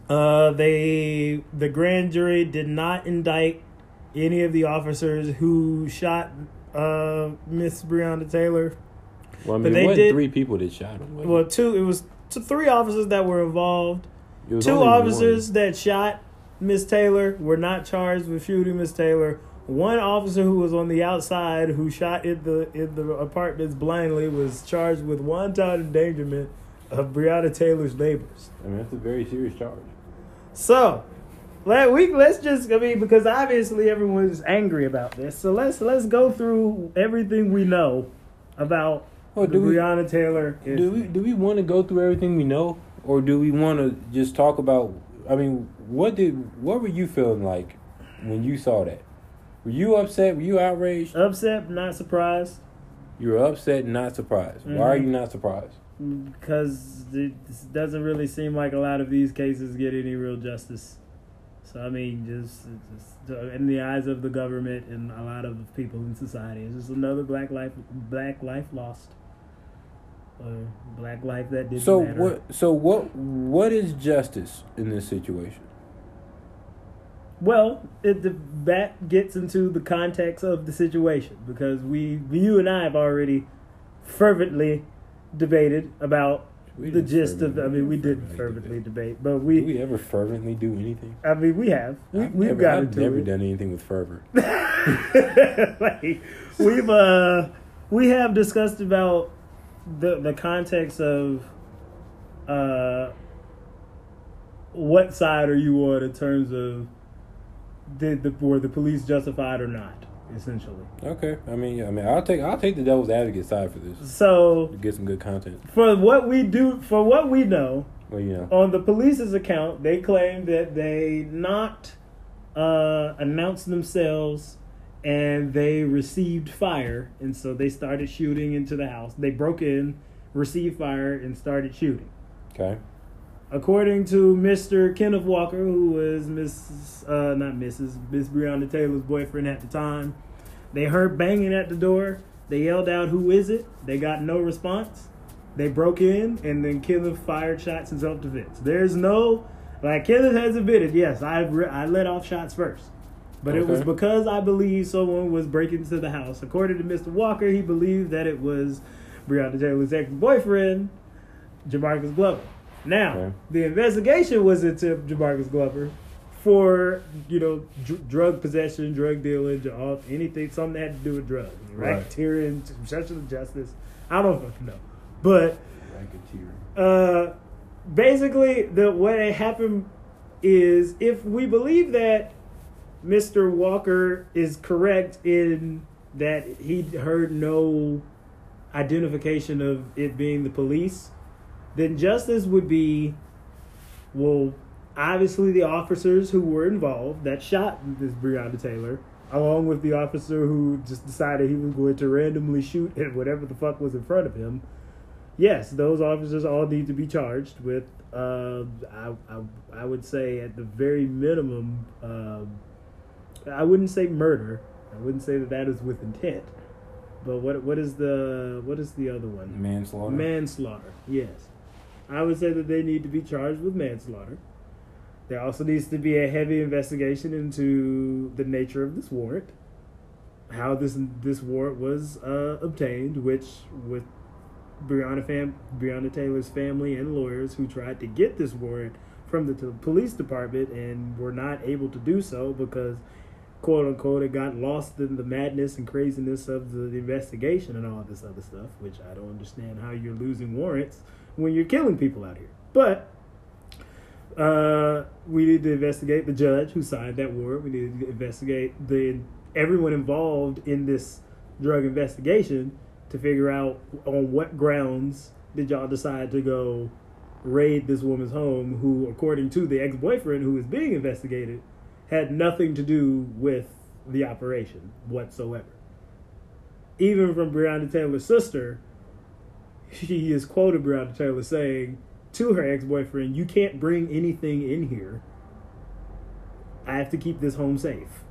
Uh, they the grand jury did not indict any of the officers who shot uh, Miss Breonna Taylor. Well, I But they did- three people that shot him. it? Well, two it was t- three officers that were involved. Two officers one. that shot Miss Taylor were not charged with shooting Miss Taylor. One officer who was on the outside who shot in the in the apartments blindly was charged with wanton endangerment of Breonna Taylor's neighbors. I mean, that's a very serious charge. So, let we let's just I mean because obviously everyone is angry about this. So let's let's go through everything we know about Well, the do we- Breonna Taylor. Do we do we want to go through everything we know, or do we want to just talk about? I mean, what did what were you feeling like when you saw that? Were you upset? Were you outraged? Upset, not surprised. You were upset, not surprised. Why are you mm-hmm. not surprised? because it doesn't really seem like a lot of these cases get any real justice. So I mean, just, just in the eyes of the government and a lot of people in society, it's just another black life, black life lost, or black life that didn't So matter. what? So what? What is justice in this situation? Well, it, that gets into the context of the situation because we, you and I have already fervently debated about the gist of. I mean, we didn't fervently debate. debate, but we. we ever fervently do anything? I mean, we have. We, we've never, got I've never it. done anything with fervor. (laughs) like, we've uh we have discussed about the the context of uh what side are you on in terms of did the were the police justified or not essentially? Okay, I mean, yeah, I mean, I'll take I'll take the devil's advocate side for this. So to get some good content. for what we do for what we know Well, you know, on the police's account, they claim that they not uh, announced themselves and they received fire, and so they started shooting into the house. They broke in, received fire, and started shooting. okay, According to Mr. Kenneth Walker, who was Miss, uh, not Mrs. Miss Breonna Taylor's boyfriend at the time, they heard banging at the door. They yelled out, "Who is it?" They got no response. They broke in, and then Kenneth fired shots in self-defense. There's no, like Kenneth has admitted, yes, I re- I let off shots first, but it was because I believe someone was breaking into the house. According to Mr. Walker, he believed that it was Breonna Taylor's ex-boyfriend, Jamarcus Glover. Now, Okay. the investigation was into Jamarcus Glover for you know dr- drug possession, drug dealing, all- anything something that had to do with drugs, Right. racketeering, obstruction of justice. I don't fucking know, but racketeering. uh, basically, the what happened is if we believe that Mr. Walker is correct in that he heard no identification of it being the police, then justice would be well, obviously the officers who were involved that shot this Breonna Taylor, along with the officer who just decided he was going to randomly shoot at whatever the fuck was in front of him yes, those officers all need to be charged with. Uh, I, I I would say at the very minimum, um I wouldn't say murder. I wouldn't say that that is with intent. But what what is the what is the other one? Manslaughter. Manslaughter. Yes, I would say that they need to be charged with manslaughter. There also needs to be a heavy investigation into the nature of this warrant, how this this warrant was uh, obtained, which with Breonna, fam- Breonna Taylor's family and lawyers who tried to get this warrant from the t- police department and were not able to do so because, quote unquote, it got lost in the madness and craziness of the, investigation and all this other stuff, which I don't understand how you're losing warrants when you're killing people out here. But uh, we need to investigate the judge who signed that warrant. We need to investigate the everyone involved in this drug investigation to figure out on what grounds did y'all decide to go raid this woman's home who according to the ex-boyfriend who is being investigated had nothing to do with the operation whatsoever even from Breonna Taylor's sister she is quoted Breonna Taylor saying to her ex-boyfriend you can't bring anything in here I have to keep this home safe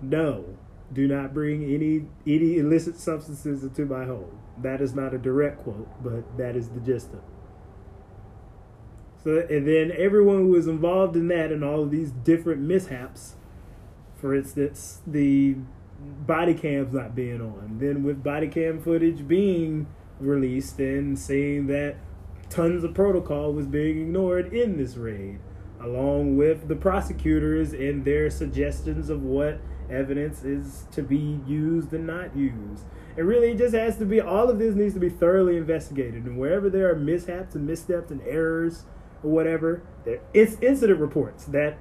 no do not bring any any illicit substances into my home. That is not a direct quote, but that is the gist of it. So, and then everyone who was involved in that and all of these different mishaps, for instance, the body cams not being on, then with body cam footage being released and saying that tons of protocol was being ignored in this raid, along with the prosecutors and their suggestions of what evidence is to be used and not used. It really it just has to be all of this needs to be thoroughly investigated, and wherever there are mishaps and missteps and errors or whatever, there it's incident reports that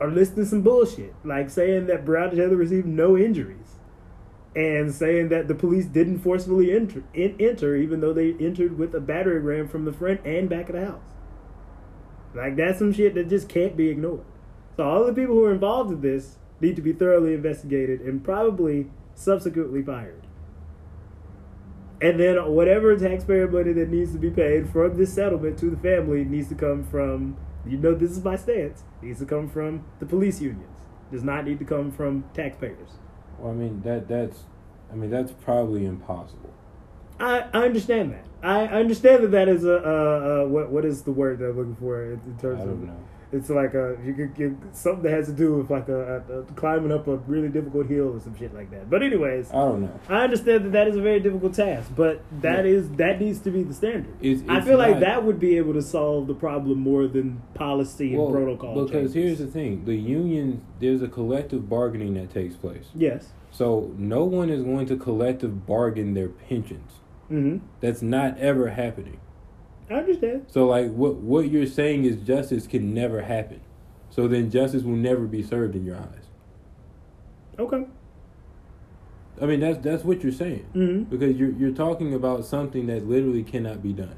are listing some bullshit, like saying that Breonna Taylor received no injuries, and saying that the police didn't forcefully enter, in, enter even though they entered with a battery ram from the front and back of the house. Like that's some shit that just can't be ignored. So all the people who are involved in this need to be thoroughly investigated and probably subsequently fired. And then whatever taxpayer money that needs to be paid from this settlement to the family needs to come from you know this is my stance. Needs to come from the police unions. Does not need to come from taxpayers. Well, I mean that that's, I mean that's probably impossible. I, I understand that. I understand that that is a uh, uh, what what is the word that I'm looking for in, in I terms of don't know. It's like a you could get something that has to do with like a, a, a climbing up a really difficult hill or some shit like that. But anyways, I don't know. I understand that that is a very difficult task, but that is that needs to be the standard. It's, I it's feel like that would be able to solve the problem more than policy and protocol. Because changes. here's the thing: the union, there's a collective bargaining that takes place. yes, So no one is going to collective bargain their pensions. hmm That's not ever happening. I understand. So like what what you're saying is justice can never happen. So then justice will never be served in your eyes. Okay. I mean that's that's what you're saying. hmm Because you're you're talking about something that literally cannot be done.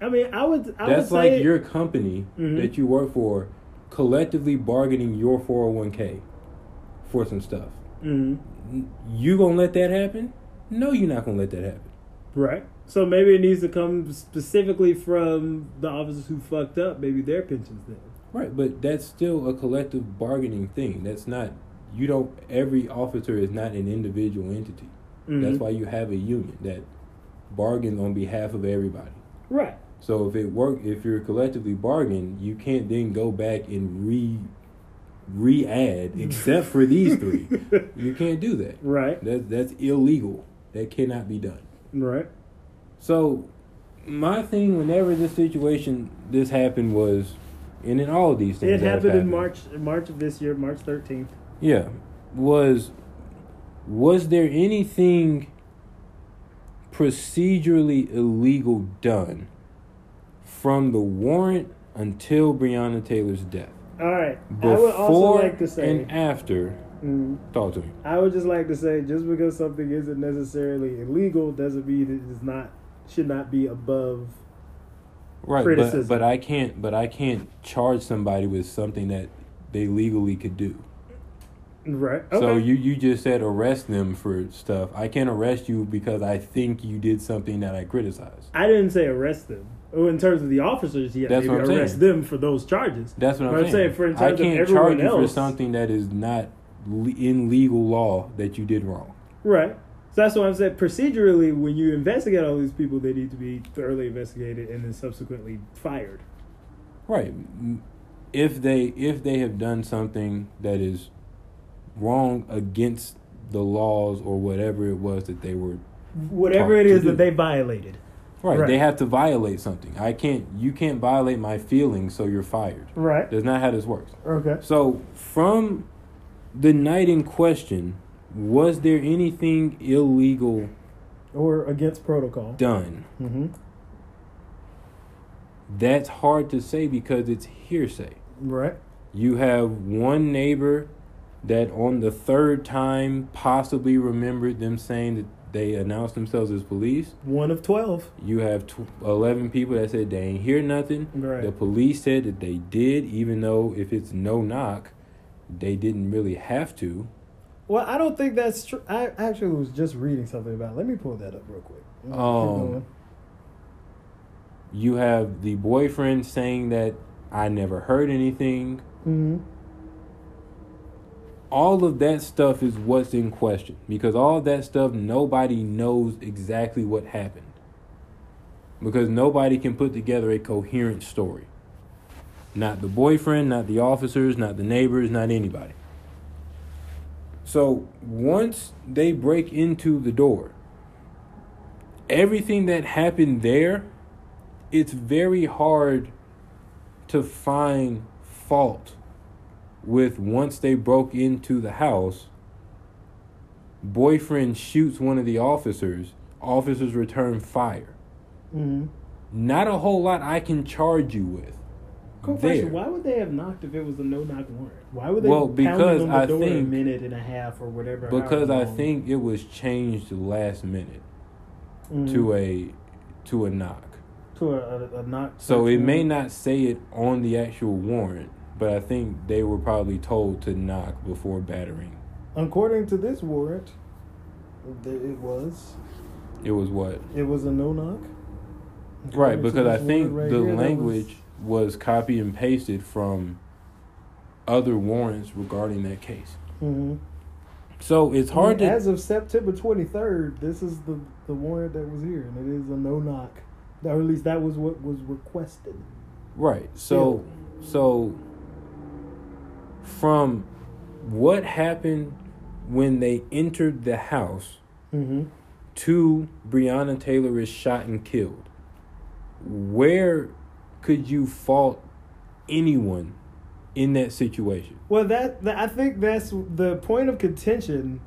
I mean, I would. I that's would like your company Mhm. that you work for collectively bargaining your 401k for some stuff. Mhm. You gonna let that happen? No, you're not gonna let that happen. Right. So maybe it needs to come specifically from the officers who fucked up. Maybe their pensions then. Right, but that's still a collective bargaining thing. That's not you don't every officer is not an individual entity. That's Mhm. why you have a union that bargains on behalf of everybody. Right. So if it work if you're collectively bargain, you can't then go back and re re add (laughs) except for these three. You can't do that. Right. That that's illegal. That cannot be done. Right. So my thing whenever this situation this happened was and in all of these things It have happened in March. March of this year, March thirteenth. Yeah. Was was there anything procedurally illegal done from the warrant until Breonna Taylor's death? All right. I would also Before like to say. and after. Mhm. Talk to me. I would just like to say, just because something isn't necessarily illegal doesn't mean it is not should not be above. Right, Criticism. but but I can't but I can't charge somebody with something that they legally could do. Right. So you you just said arrest them for stuff. I can't arrest you because I think you did something that I criticized. I didn't say arrest them. Oh, in terms of the officers, yeah, That's maybe what I'm arrest saying. them for those charges. That's what I'm, But I'm saying. saying for in terms of can't everyone charge you for something that is not le- in legal law that you did wrong. Right. So that's what I'm saying. Procedurally, when you investigate all these people, they need to be thoroughly investigated and then subsequently fired. Right. If they if they have done something that is wrong against the laws or whatever it was that they were Whatever it is that they violated. right, Right. they have to violate something. I can't you can't violate my feelings so you're fired. Right. That's not how this works. Okay. So from the night in question, was there anything illegal Or against protocol. done? Mm-hmm. That's hard to say because it's hearsay. Right. You have one neighbor that on the third time possibly remembered them saying that they announced themselves as police. One of twelve. You have tw- 11 people that said they ain't hear nothing. Right. The police said that they did, even though if it's no knock, they didn't really have to. Well, I don't think that's true. I actually was just reading something about. It. Let me pull that up real quick. Um. You have the boyfriend saying that I never heard anything. Mhm. All of that stuff is what's in question because all of that stuff nobody knows exactly what happened. Because nobody can put together a coherent story. Not the boyfriend, not the officers, not the neighbors, not anybody. So once they break into the door, everything that happened there, it's very hard to find fault with once they broke into the house. Boyfriend shoots one of the officers, officers return fire. Mhm. Not a whole lot I can charge you with. Quick question: Why would they have knocked if it was a no knock warrant? Why would they Well, because on the I door think- a minute and a half or whatever? Because I think it was changed last minute Mhm. to a to a knock. to a, a, a knock. So it may not say it on the actual warrant, but I think they were probably told to knock before battering. According to this warrant, it was It was what? it was a no knock. Right, because I think warrant the here, language was copy and pasted from other warrants regarding that case. Mhm. So it's hard to As of September 23rd, this is the, the warrant that was here, and it is a no knock. Or at least that was what was requested. Right. So so from what happened when they entered the house Mm-hmm. to Breonna Taylor is shot and killed, where could you fault anyone in that situation? Well, that, that I think that's the point of contention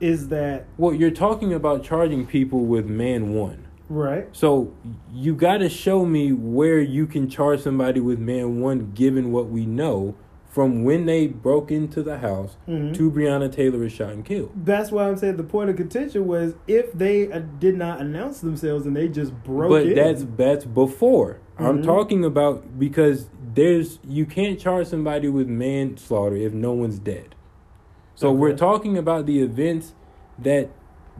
is that Well, you're talking about charging people with man one. right. So you got to show me where you can charge somebody with man one, given what we know from when they broke into the house Mhm. to Breonna Taylor is shot and killed. That's why I'm saying the point of contention was if they uh, did not announce themselves and they just broke but in. that's that's before. I'm Mhm. talking about because there's you can't charge somebody with manslaughter if no one's dead. So Okay. we're talking about the events that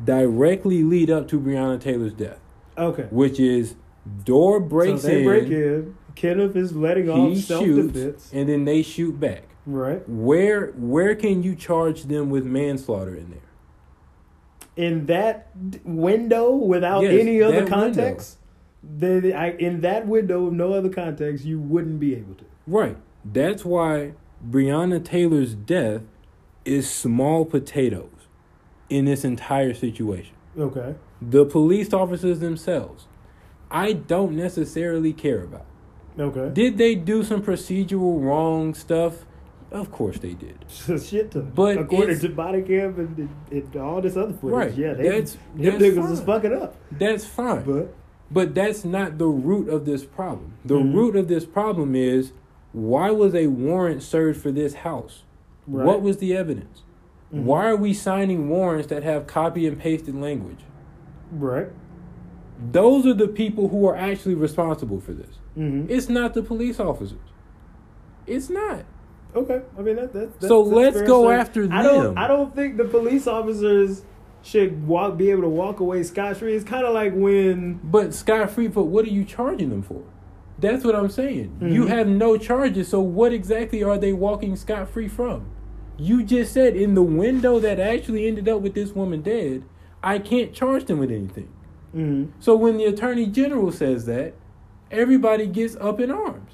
directly lead up to Breonna Taylor's death, okay. which is door breaks so they in, break in. Kenneth is letting off self defense, and then they shoot back. Right. Where where can you charge them with manslaughter in there? In that d- window without Yes, any other context, then I, in that window with no other context, you wouldn't be able to. Right. That's why Breonna Taylor's death is small potatoes in this entire situation. Okay. The police officers themselves, I don't necessarily care about. Okay. Did they do some procedural wrong stuff? Of course they did. (laughs) Shit ton. But according to body cam and, and, all this other footage, Right. yeah, they, That's- them that's niggas is fine. fucking up. That's fine. But But that's not the root of this problem. The Mhm. root of this problem is why was a warrant served for this house? Right. What was the evidence? Mhm. Why are we signing warrants that have copy and pasted language? right. Those are the people who are actually responsible for this. Mm-hmm. It's not the police officers. It's not. Okay, I mean that, that that's So let's go after I don't. them. I don't think the police officers should walk, be able to walk away scot free. It's kind of like when But scot free, but what are you charging them for? That's what I'm saying. You Mhm. have no charges, so what exactly are they walking scot free from? You just said in the window that actually ended up with this woman dead, I can't charge them with anything. mm, So when the attorney general says that, everybody gets up in arms.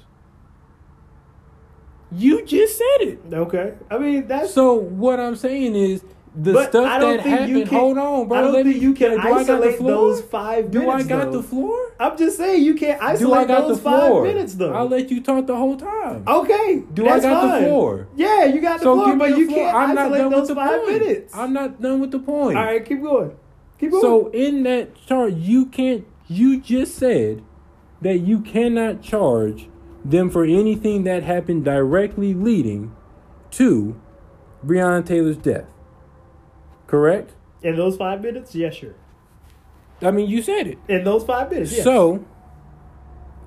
You just said it. okay, I mean that's. So what I'm saying is the but stuff I don't that think you happened. can. Hold on, bro. I don't Let think me- you can do I got the isolate those five Do minutes. I got though. the floor? I'm just saying you can't Do isolate I got those five minutes though. I'll let you talk the whole time. okay, Do I got fine. the floor? Yeah, you got the so floor, but the you floor. can't I'm not isolate done those with the five point. minutes. I'm not done with the point. All right, keep going. Keep going. So in that chart, you can't. You just said that you cannot charge them for anything that happened directly leading to Breonna Taylor's death. Correct? in those five minutes, yes, sure. I mean, you said it. In those five minutes, yes. So,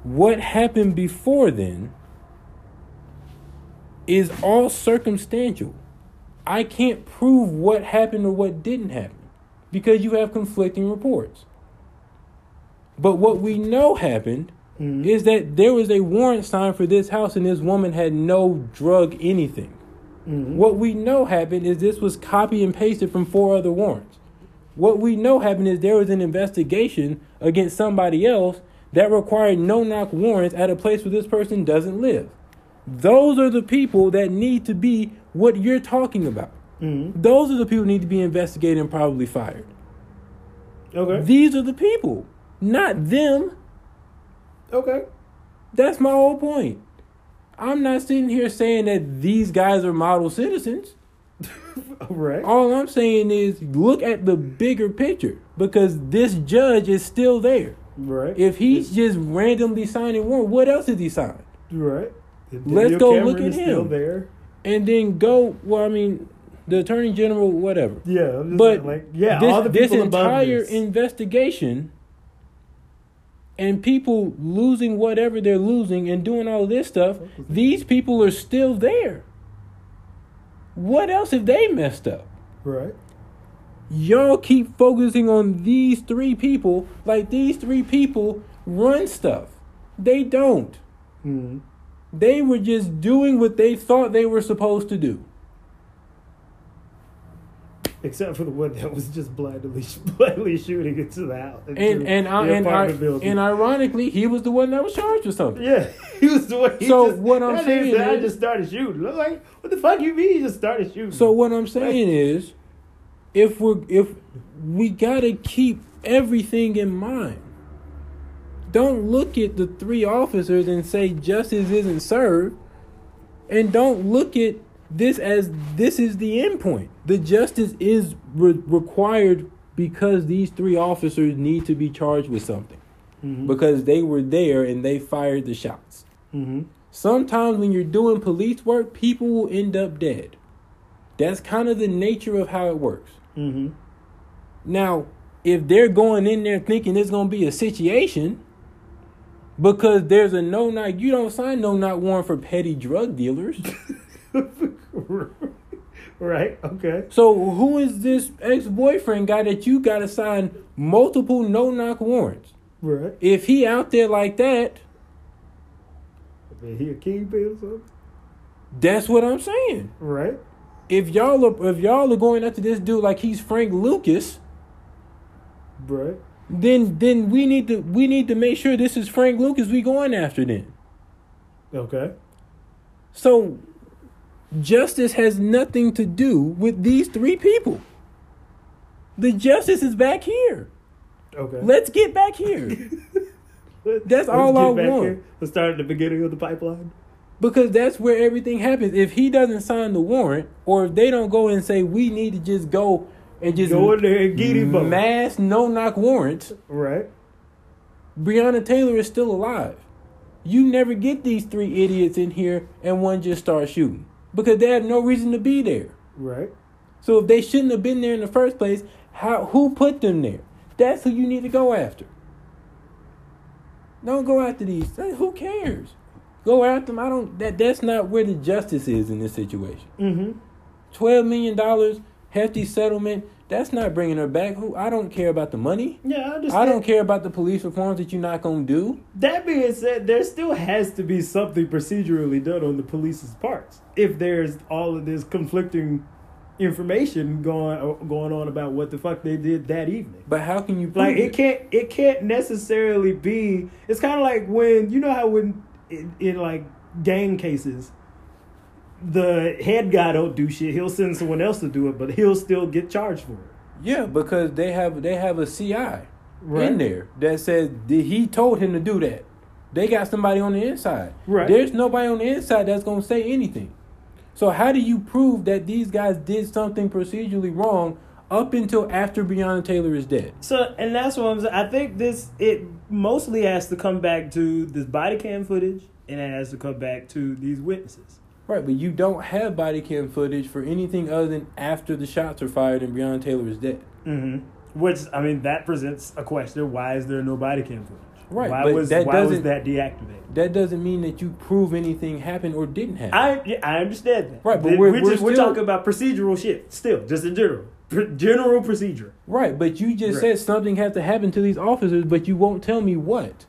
what happened before then is all circumstantial. I can't prove what happened or what didn't happen because you have conflicting reports. But what we know happened Mhm. is that there was a warrant signed for this house and this woman had no drug anything. Mhm. What we know happened is this was copy and pasted from four other warrants. What we know happened is there was an investigation against somebody else that required no knock warrants at a place where this person doesn't live. Those are the people that need to be what you're talking about. Mhm. Those are the people need to be investigated and probably fired. Okay. These are the people, not them. okay. That's my whole point. I'm not sitting here saying that these guys are model citizens. All (laughs) right. All I'm saying is look at the bigger picture because this judge is still there. Right. If he's just randomly signing one, what else is he signing? right. Let's go camera look at him. there. And then go. Well, I mean, the attorney general, whatever. Yeah. I'm just But like yeah, this, all the this entire this. investigation and people losing whatever they're losing and doing all this stuff, these people are still there. What else have they messed up? right. Y'all keep focusing on these three people like these three people run stuff. They don't. Mhm. They were just doing what they thought they were supposed to do. Except for the one that was just blindly, (laughs) blindly shooting into the house. into And and the uh, I, and, building. and ironically, he was the one that was charged with something. yeah, (laughs) he was the one. He So just, what I'm saying said, I just started shooting. I'm like, what the fuck you mean? You just started shooting? So what I'm saying is, if we're if we gotta keep everything in mind. Don't look at the three officers and say justice isn't served, and don't look at this as this is the end point. The justice is re- required because these three officers need to be charged with something Mhm. because they were there and they fired the shots. Mhm. Sometimes when you're doing police work, people will end up dead. That's kind of the nature of how it works. Mhm. Now, if they're going in there thinking it's going to be a situation because there's a no knock, you don't sign no knock warrant for petty drug dealers. (laughs) (laughs) right. Okay. so who is this ex-boyfriend guy that you got to sign multiple no knock warrants? Right. If he out there like that, Is he a kingpin or something? that's what I'm saying. Right. If y'all are, if y'all are going after this dude like he's Frank Lucas, Right. then then we need to we need to make sure this is Frank Lucas we going after then. Okay. So justice has nothing to do with these three people. The justice is back here. Okay. Let's get back here. (laughs) Let's that's all get I want. here. Let's start at the beginning of the pipeline. because that's where everything happens. If he doesn't sign the warrant, or if they don't go and say we need to just go and just Go in there and get him. mass no knock warrants, Right. Breonna Taylor is still alive. You never get these three idiots in here and one just starts shooting because they have no reason to be there. Right. So if they shouldn't have been there in the first place, how who put them there? That's who you need to go after. Don't go after these. Who cares? Go after them. I don't. That that's not where the justice is in this situation. Mm-hmm. Twelve million dollars, hefty settlement. That's not bringing her back. Who? I don't care about the money. Yeah, I understand. I don't care about the police reforms that you're not gonna do. That being said, there still has to be something procedurally done on the police's parts. If there's all of this conflicting information going uh, going on about what the fuck they did that evening. But how can you Like it can't it can't necessarily be. It's kind of like when you know how when in, in like gang cases, the head guy don't do shit. He'll send someone else to do it, but he'll still get charged for it. Yeah, because they have they have a CI Right. in there that says that he told him to do that. They got somebody on the inside. Right. There's nobody on the inside that's gonna say anything. So how do you prove that these guys did something procedurally wrong up until after Breonna Taylor is dead? So, and that's what I'm saying. I think this it mostly has to come back to this body cam footage, and it has to come back to these witnesses. Right, but you don't have body cam footage for anything other than after the shots are fired and Breonna Taylor is dead. Mm-hmm. Which I mean, that presents a question: Why is there no body cam footage? Right, Why but was that why was that deactivated? That doesn't mean that you prove anything happened or didn't happen. I yeah, I understand that. Right, but we're- we're, we're just, we're talking about procedural shit still, just in general, Pr- general procedure. right, but you just Right. said something has to happen to these officers, but you won't tell me what.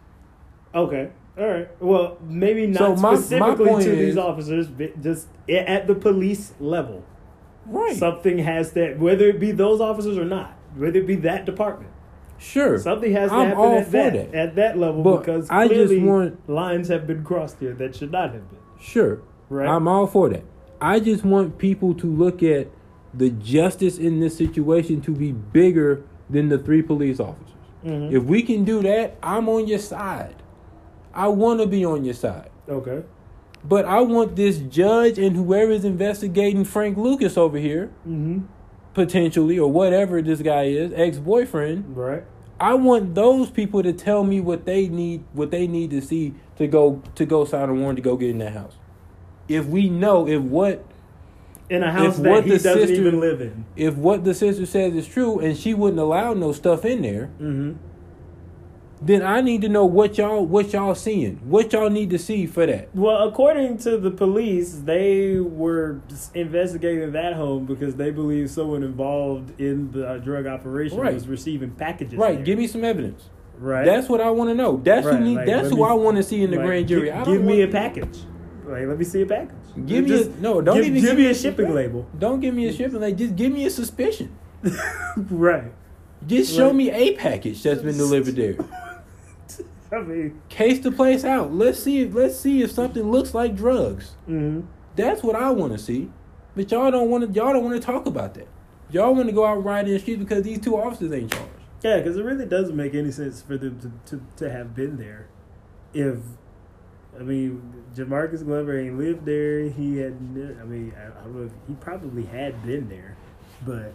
Okay. All right. Well, maybe not my- my specifically point to is- these officers, but just at the police level. Right. Something has to, whether it be those officers or not, whether it be that department. sure. Something has to I'm happen at that, that. at that level But because I just clearly want- lines have been crossed here that should not have been. Sure. Right. I'm all for that. I just want people to look at the justice in this situation to be bigger than the three police officers. Mhm. If we can do that, I'm on your side. I want to be on your side. Okay. But I want this judge and whoever is investigating Frank Lucas over here, Mm-hmm. potentially, or whatever this guy is, ex boyfriend, Right. I want those people to tell me what they need, what they need to see to go to go sign a warrant to go get in that house. If we know if what In a house that he doesn't sister- even live in. if what the sister says is true and she wouldn't allow no stuff in there, Mm-hmm. Then I need to know what y'all what y'all seeing, what y'all need to see for that. Well, according to the police, they were investigating that home because they believe someone involved in the uh, drug operation Right. was receiving packages. Right, there. give me some evidence. right. That's what I want to know. That's Right, who need, like, that's who me- I want to see in the Like, grand jury. Give, don't me a package. Like, let me see a package. Give me Just a, no. Don't give, even give give me a shipping label. Don't give me a shipping. label. just give me a suspicion. (laughs) right. Just show Like- me a package that's been delivered there. (laughs) I mean, Case the place out. Let's see. If, let's see if something looks like drugs. mhm. That's what I want to see. But y'all don't want to. Y'all don't want to talk about that. Y'all want to go out riding the street because these two officers ain't charged. yeah, because it really doesn't make any sense for them to, to, to have been there. If I mean, Jamarcus Glover ain't lived there. He had. I mean, I, I don't know. If, he probably had been there, but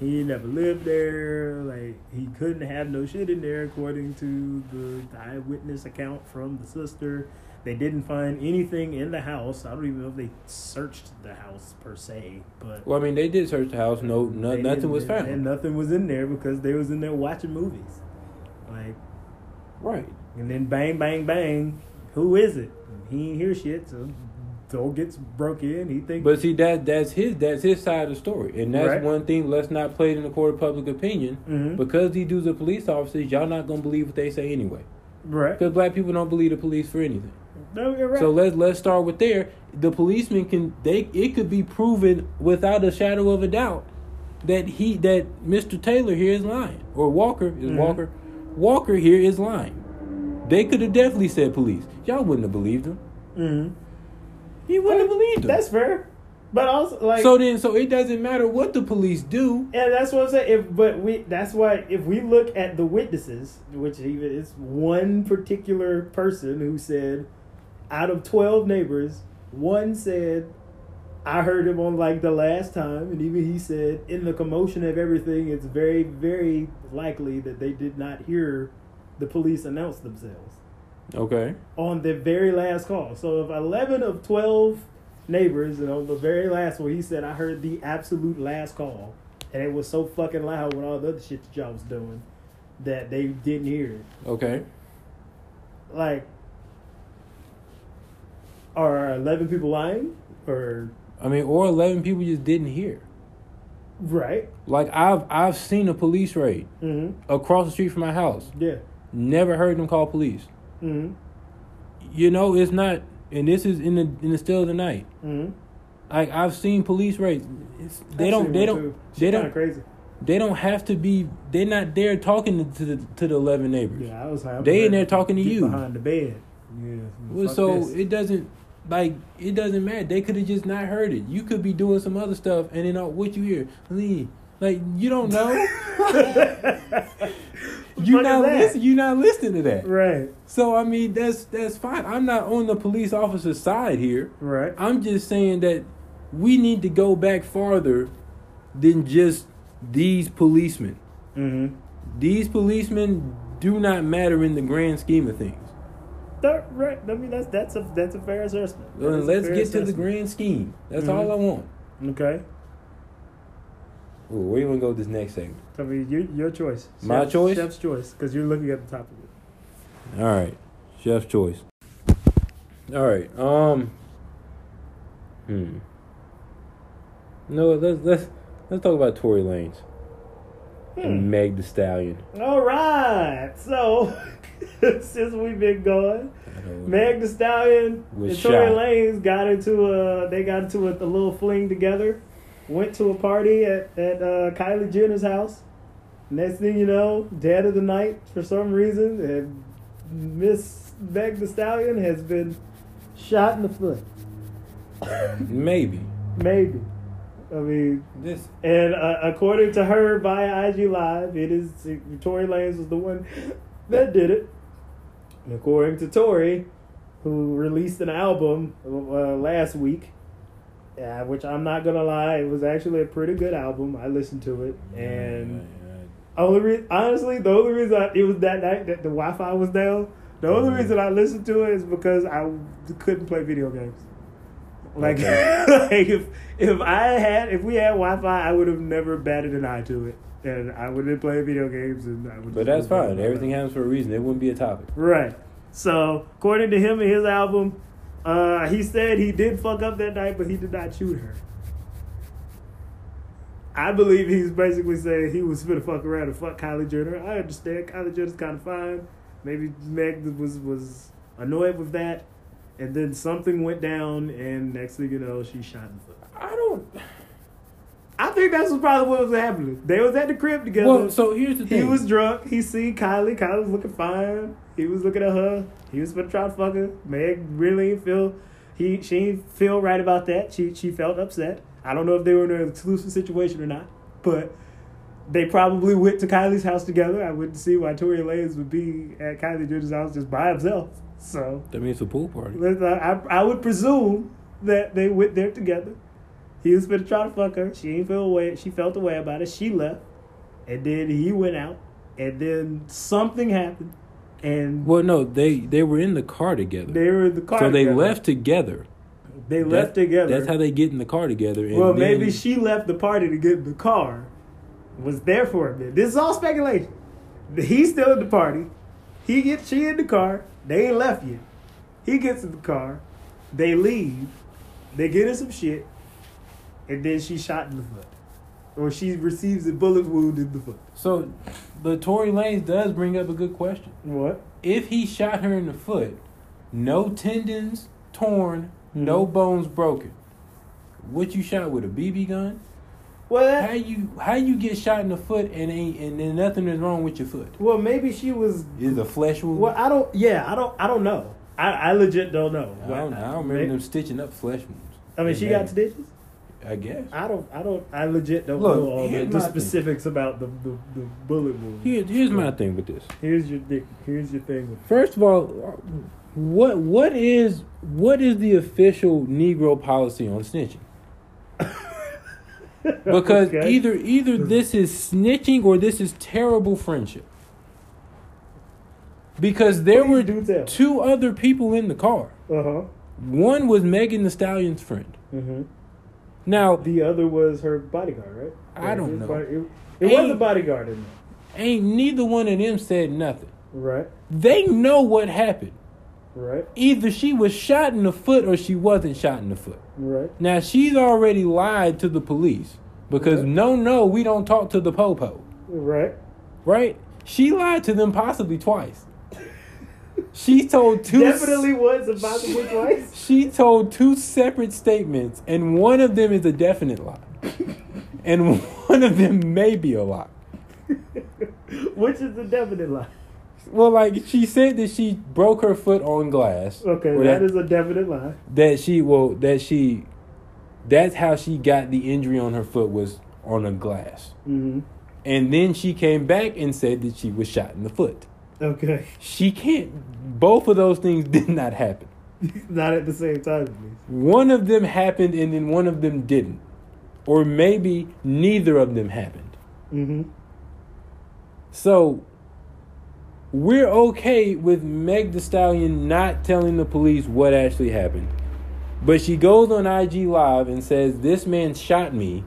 he never lived there. Like he couldn't have no shit in there, according to the eyewitness account from the sister. They didn't find anything in the house. I don't even know if they searched the house per se, but Well, I mean, they did search the house. No, no nothing was found. and nothing was in there because they was in there watching movies. Like, right. and then bang, bang, bang. Who is it? He ain't hear shit, so door gets broke in. He thinks, But see, that that's his that's his side of the story, and that's Right. one thing. Let's not play it in the court of public opinion Mhm. because these dudes are police officers. Y'all not gonna believe what they say anyway. right? Because black people don't believe the police for anything. No, you're right. So let's let's start with there. The policeman can they it could be proven without a shadow of a doubt that he that Mr. Taylor here is lying or Walker is Mhm. Walker Walker here is lying. They could have definitely said police. Y'all wouldn't have believed him. hmm He wouldn't have believed him. That's fair, but also like so then so it doesn't matter what the police do. And that's what I'm saying. If but we that's why if we look at the witnesses, which even is one particular person who said, out of twelve neighbors, one said, I heard him on like the last time, and even he said, in the commotion of everything, it's very very likely that they did not hear the police announce themselves Okay. on the very last call. So if eleven of twelve neighbors, and on the very last one, he said, "I heard the absolute last call, and it was so fucking loud with all the other shit that y'all was doing that they didn't hear it." Okay. Like, are eleven people lying, or I mean, or eleven people just didn't hear. right? Like I've I've seen a police raid Mm-hmm. across the street from my house. Yeah. Never heard them call police. Mm-hmm. You know, it's not, and this is in the in the still of the night. Mm-hmm. Like I've seen police raids. It's, they don't. They don't. They don't. crazy. They don't have to be. They're not there talking to the to the eleven neighbors. Yeah, I was. I'm They in there talking to you. behind the bed. Yeah. Well, so this. it doesn't like it doesn't matter. They could have just not heard it. You could be doing some other stuff, and then uh, what you hear, Lee, like you don't know. (laughs) (laughs) you not is that? listen. You not listening to that. right. So I mean, that's that's fine. I'm not on the police officer's side here. Right. I'm just saying that we need to go back farther than just these policemen. Mm-hmm. These policemen do not matter in the grand scheme of things. That, right. I mean, that's that's a that's a fair assessment. That Well, let's fair get to the grand scheme. That's Mhm. all I want. Okay. Ooh, where you want to go with this next segment? I mean, your your choice. My Chef's- choice? Chef's choice, because you're looking at the top of it. All right, chef's choice. All right. Um. Hmm. No, let's let's let's talk about Tory Lanez Hmm. and Meg Thee Stallion. All right. So, (laughs) since we've been gone, Meg Thee Stallion and Tory. Lanez got into a they got into a, a little fling together. Went to a party at at uh, Kylie Jenner's house. Next thing you know, dead of the night for some reason, and Miss Meg Thee Stallion has been shot in the foot. (laughs) Maybe Maybe. I mean, this. and uh, according to her via IG Live, it is Tory Lanez was the one that did it. And according to Tory, who released an album uh, last week, uh, which I'm not gonna lie, it was actually a pretty good album. I listened to it, and only re- honestly, the only reason I, it was that night that the Wi-Fi was down. The only Mhm. reason I listened to it is because I couldn't play video games. Like, Okay. (laughs) like if if I had if we had Wi-Fi, I would have never batted an eye to it, and I would have played video games, and I would. but that's fine. Everything happens for a reason. It wouldn't be a topic. Right. So according to him and his album, uh, he said he did fuck up that night, but he did not shoot her. I believe he's basically saying he was gonna fuck around and fuck Kylie Jenner. I understand Kylie Jenner's kind of fine. Maybe Meg was was annoyed with that, and then something went down, and next thing you know, she shot in the foot. I don't. I think that's probably what was happening. They was at the crib together. Well, so here's the thing. he was drunk. He seen Kylie. Kylie was looking fine. He was looking at her. He was gonna try to fuck her. Meg really didn't feel he she didn't feel right about that. She she felt upset. I don't know if they were in an exclusive situation or not, but they probably went to Kylie's house together. I wouldn't see why Tory Lanez would be at Kylie Jenner's house just by himself. So that means a pool party. Uh, I, I would presume that they went there together. He was gonna try to fuck her. She didn't feel away. She felt away about it. She left, and then he went out, and then something happened, and Well, no, they they were in the car together. they were in the car. so they left together. They left That- together. That's how they get in the car together. And well, then- maybe she left the party to get in the car. Was there for a bit. This is all speculation. He's still at the party. He gets she in the car. They ain't left yet. He gets in the car. They leave. They get in some shit, and then she shot in the foot, or she receives a bullet wound in the foot. So, but Tory Lanez does bring up a good question. What? If he shot her in the foot, no tendons torn, no Mhm. bones broken. What you shot with a BB gun? Well, that, How you how you get shot in the foot and ain't and then nothing is wrong with your foot? well, maybe she was. Is a flesh wound? Well, I don't. Yeah, I don't. I don't know. I, I legit don't know. I don't, I don't remember Maybe- them stitching up flesh wounds. I mean, she got stitches. I guess. I don't. I don't. I legit don't Look, know all the, the my thing. specifics about the, the, the bullet wound. Here, here's my thing with this. Here's your. Here's your thing. With, First of all, what what is what is the official Negro policy on snitching? (laughs) Because Okay. either either this is snitching or this is terrible friendship. Because there were two other people in the car. Uh huh. One was Megan Thee Stallion's friend. hmm Now, The other was her bodyguard, right? I don't His know. body- it it was a bodyguard in there. ain't neither one of them said nothing. Right. They know what happened. Right. Either she was shot in the foot or she wasn't shot in the foot. Right. Now she's already lied to the police because Okay. no, no, we don't talk to the popo, Right. right? She lied to them possibly twice. She told two. Definitely was about to twice. She told two separate statements, and one of them is a definite lie, and one of them may be a lie. (laughs) Which is the definite lie. Well, like she said that she broke her foot on glass. Okay, or that is a definite lie. that she well that she that's how she got the injury on her foot was on a glass. hmm And then she came back and said that she was shot in the foot. Okay. She can't both of those things (laughs) did not happen. (laughs) Not at the same time, please. One of them happened and then one of them didn't. Or maybe neither of them happened. Mm-hmm. So we're okay with Meg Thee Stallion not telling the police what actually happened. But she goes on IG Live and says, This man shot me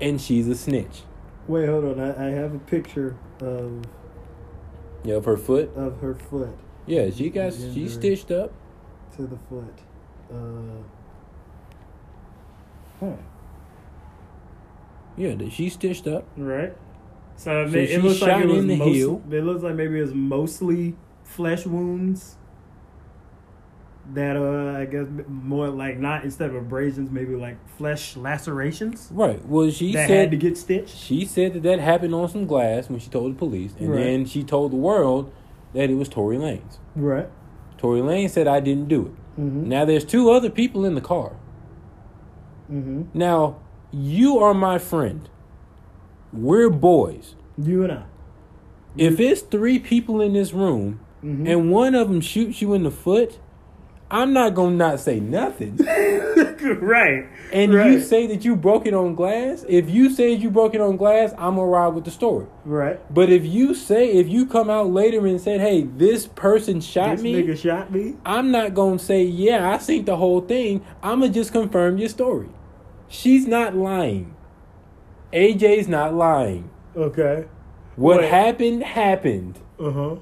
and she's a snitch. Wait, hold on. I, I have a picture of Yeah, of her foot. of her foot Yeah, she got she stitched up. to the foot. Uh, huh. Yeah, she stitched up. Right. So, it, So ma- it looks like shot it was in the most, heel. It looks like maybe it's mostly flesh wounds. That uh, I guess more like not instead of abrasions, maybe like flesh lacerations Right. Well, she that said had to get stitched. she said that that happened on some glass when she told the police, and Right. then she told the world that it was Tory Lanez. Right. Tory Lanez said I didn't do it. Mm-hmm. Now there's two other people in the car. Mm-hmm. Now, you are my friend. We're boys. You and I. If it's three people in this room Mhm. and one of them shoots you in the foot, I'm not going to not say nothing. (laughs) right. And right. you say that you broke it on glass. If you say you broke it on glass, I'm to ride with the story. right. But if you say, if you come out later and said, hey, this person shot This me, nigga shot me. I'm not going to say, yeah, I seen the whole thing. I'm to just confirm your story. She's not lying. AJ's not lying. Okay. What Wait. happened, happened. Uh huh.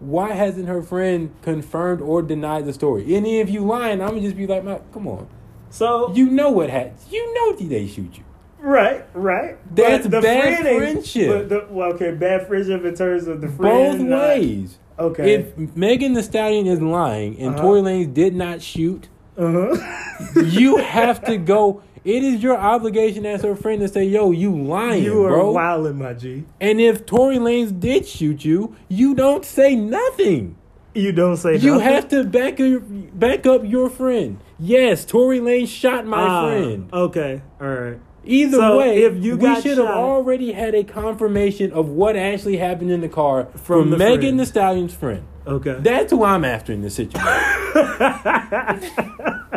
Why hasn't her friend confirmed or denied the story? Any of you lying, I'm gonna just be like, "Man, come on. So You know what happened. You know they shoot you. right, right. That's But the bad friend friendship. But the, well, okay, bad friendship in terms of the friend. Both not- ways. Okay. If Megan Thee Stallion is lying and Uh-huh. Tory Lanez did not shoot, uh huh. you have to go. It is your obligation as her friend to say, "Yo, you lying, you are bro." wilding, my G. And if Tory Lanez did shoot you, you don't say nothing. You don't say You nothing? have to back your, back up your friend. Yes, Tory Lanez shot my Ah, friend. Okay. All right. Either So, way, if you we should have already had a confirmation of what actually happened in the car From from, the Megan friend. the Stallion's friend. Okay. That's who I'm after in this situation.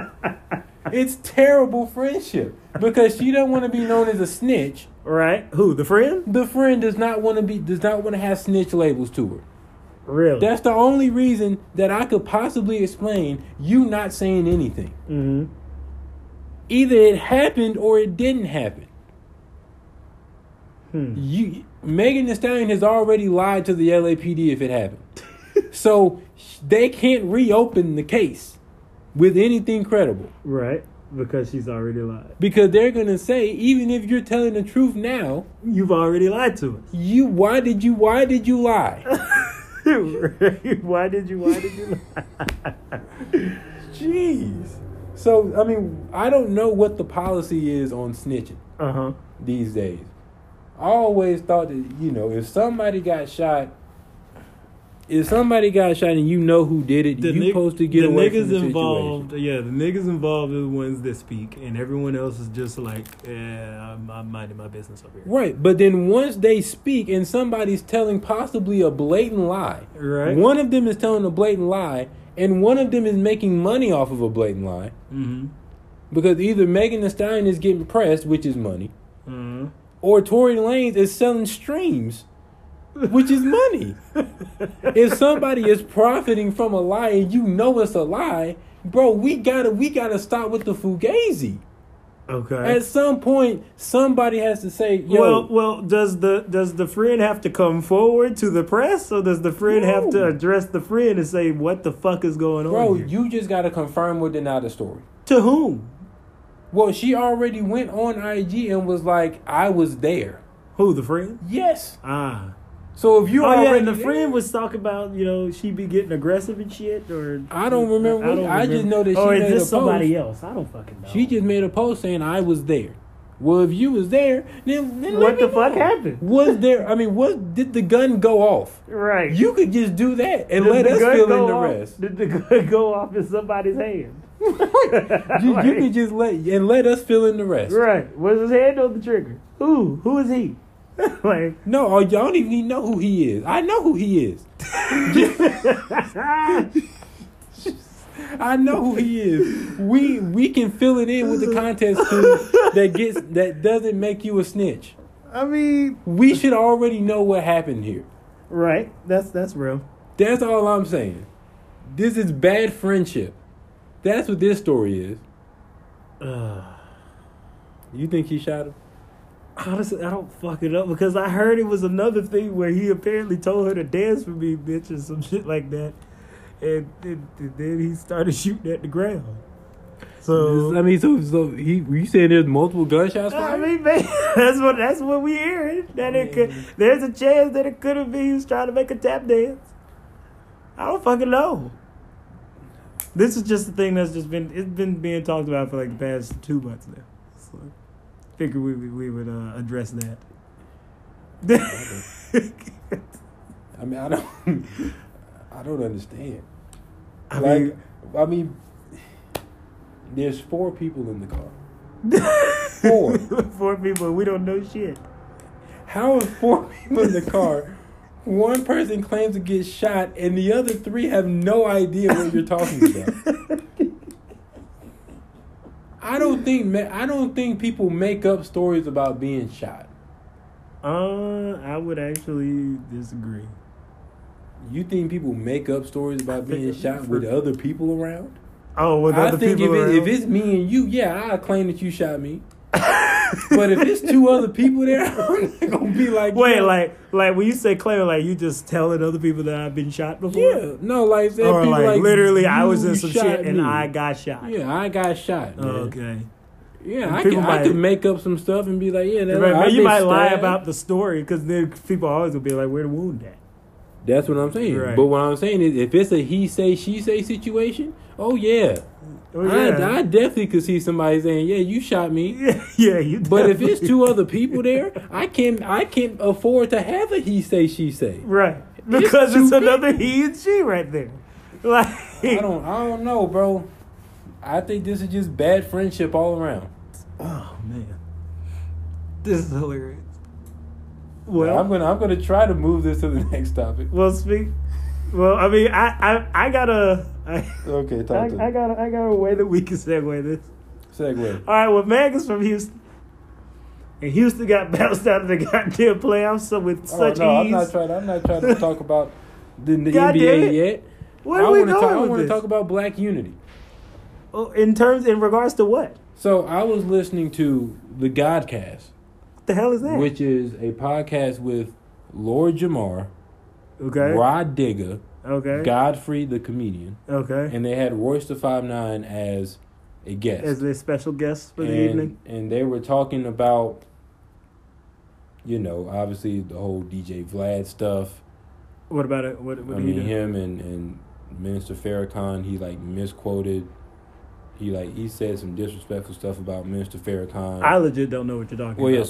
(laughs) (laughs) it's terrible friendship because she don't want to be known as a snitch. right. Who? The friend? The friend does not want to be does not want to have snitch labels to her. Really? That's the only reason that I could possibly explain you not saying anything. mm-hmm. Either it happened or it didn't happen. Hmm. You Megan Thee Stallion has already lied to the LAPD if it happened. (laughs) so they can't reopen the case with anything credible Right. Because she's already lied. because they're going to say even if you're telling the truth now, You've already lied to us. you why did you why did you lie? (laughs) why did you? Why did you lie? (laughs) Jeez. So I mean, I don't know what the policy is on snitching Uh huh. these days. I always thought that you know if somebody got shot, if somebody got shot and you know who did it, you supposed to get the away niggas from the involved. situation. Yeah, the niggas involved are the ones that speak, and everyone else is just like, yeah, I'm, I'm minding my business over here. Right, but then once they speak and somebody's telling possibly a blatant lie, Right. one of them is telling a blatant lie, and one of them is making money off of a blatant lie Mm-hmm. because either Megan Thee Stallion is getting pressed, which is money, Mm-hmm. or Tory Lanez is selling streams, which is money. if somebody is profiting from a lie and you know it's a lie, bro, we gotta we gotta stop with the fugazi. Okay. At some point, somebody has to say, "Yo, well, well, does the does the friend have to come forward to the press, or does the friend have to address the friend and say what the fuck is going bro, on? here? you just gotta confirm or deny the story." to whom? Well, she already went on IG and was like, "I was there." Who the friend? Yes. Ah. So if you oh already yeah, and the there- friend was talking about you know she be getting aggressive and shit, or I don't remember what- I just know that oh, she or is made this a somebody post. else? I don't fucking know. She just made a post saying I was there. Well, if you was there, then, then let what me the fuck know. happened? Was there? I mean, what did the gun go off? Right. You could just do that and Did let us fill in the off- rest. Did the (laughs) gun go off in somebody's hand? (laughs) You, you could just let and let us fill in the rest. Right. Was his hand on the trigger? Who? Who is he? (laughs) like. No, y'all don't even know who he is. I know who he is. (laughs) I know who he is. We we can fill it in with the context clue that gets that doesn't make you a snitch. I mean, We should already know what happened here. right? That's that's real. That's all I'm saying. This is bad friendship. That's what this story is. You think he shot him? Honestly, I don't fuck it up because I heard it was another thing where he apparently told her to dance for me, bitch, or some (laughs) shit like that, and, and, and then he started (laughs) shooting at the ground. So I mean, so so he you saying there's multiple gunshots I mean, man, (laughs) that's what that's what we hearing. That it could, there's a chance that it could have been he was trying to make a tap dance. I don't fucking know. This is just the thing that's just been it's been being talked about for like the past two months now. So figure we we, would uh, address that. (laughs) I mean, I don't, I don't understand. I like, mean, I mean, there's four people in the car. (laughs) Four. four people, we don't know shit. How is four people in the car? One person claims to get shot, and the other three have no idea what you're talking about. (laughs) I don't think I don't think people make up stories about being shot. Uh, I would actually disagree. You think people make up stories about being shot with other people around? Oh, with I other think if, people it, if it's me and you, yeah, I claim that you shot me. (laughs) but if it's two other people there, (laughs) I'm not gonna be like, Wait, like, like when you say Claire, like you just telling other people that I've been shot before? yeah, no, like, Or people like, literally, I was in some shit and. I got shot. yeah, I got shot. Oh, okay. Yeah, And I can, I can make up some stuff and be like, yeah, that, Right, I've you might lie about the story because then people always will be like, "Where the wound at?" That's what I'm saying. Right. But what I'm saying is, if it's a he say she say situation, oh yeah, Oh, I, yeah. I definitely could see somebody saying, "Yeah, you shot me." (laughs) yeah, yeah, you. But if it's two other people there, I can I can afford to have a he say she say. right, because two it's another he and she right there. (laughs) Like, I don't I don't know, bro. I think this is just bad friendship all around. oh man, this is hilarious. Well, I'm gonna I'm gonna try to move this to the (laughs) next topic. well, speak. Well, I mean, I, I, I gotta, I, Okay, I, (laughs) talk to I gotta, I gotta way that we can segue this. Segue. All right, well, Meg is from Houston, and Houston got (laughs) bounced out of the goddamn playoffs so with Oh, such no, I'm not trying. I'm not trying to talk about the, the God NBA yet. Where I are we wanna going talk, I want to talk about black unity. Oh, in terms, in regards to what? So I was listening to the Godcast, What the hell is that? which is a podcast with Lord Jamar, okay, Rah Digga, okay, Godfrey the comedian, okay. and they had Royce da Five Nine as a guest. As a special guest for the and, evening. and they were talking about, you know, obviously the whole DJ Vlad stuff. What about it? What, what I mean, him and, and Minister Farrakhan, he like misquoted. He like he said some disrespectful stuff about Minister Farrakhan. I legit don't know what you're talking about. well, yeah. about.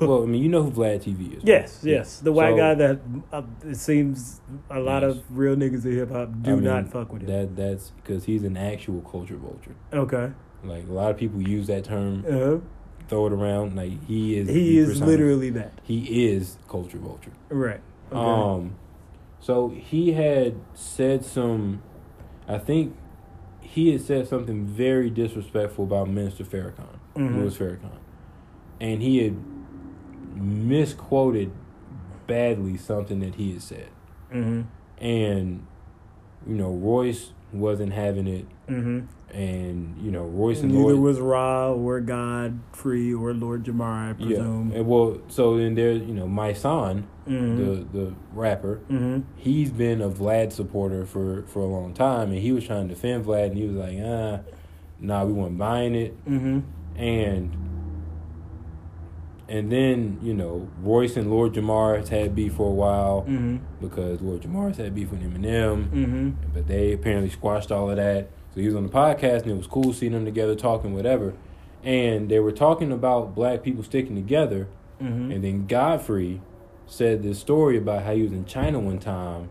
So, (laughs) well, I mean, you know who Vlad TV is. right? yes, yes, the white So- guy that uh, it seems a lot Yes. of real niggas in hip hop do I mean, not fuck with him. That that's because he's an actual culture vulture. okay, Like a lot of people use that term, uh-huh. throw it around. Like he is. he is persona- literally that. He is culture vulture. Right. Okay. Um, so he had said some, I think he had said something very disrespectful about Minister Farrakhan, Mhm. Louis Farrakhan, and he had misquoted badly something that he had said, mm-hmm. and you know Royce wasn't having it, Mm-hmm. And you know Royce and Neither Lloyd. was Rah or God Free or Lord Jamar, I presume. yeah, and well, so then there, you know, Mysonne, Mhm. the the rapper, mm-hmm. he's been a Vlad supporter for, for a long time, and he was trying to defend Vlad, and he was like, ah, nah, we weren't buying it, Mm-hmm. and and then you know Royce and Lord Jamar had beef for a while Mm-hmm. because Lord Jamar had beef with Eminem, Mm-hmm. but they apparently squashed all of that. So he was on the podcast, and it was cool seeing them together talking, whatever. And they were talking about black people sticking together, Mm-hmm. and then Godfrey said this story about how he was in China one time,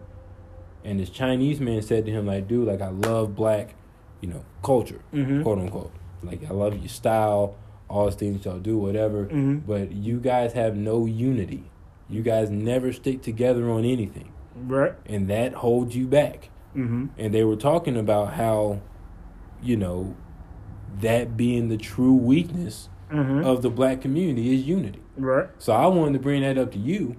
and this Chinese man said to him, like, dude, like I love black, you know, culture, Mhm. quote unquote. Like I love your style, all the things y'all do, whatever. Mhm. But you guys have no unity. You guys never stick together on anything. Right. And that holds you back. Mm-hmm. And they were talking about how, you know, that being the true weakness Mm-hmm. of the black community is unity. right. So I wanted to bring that up to you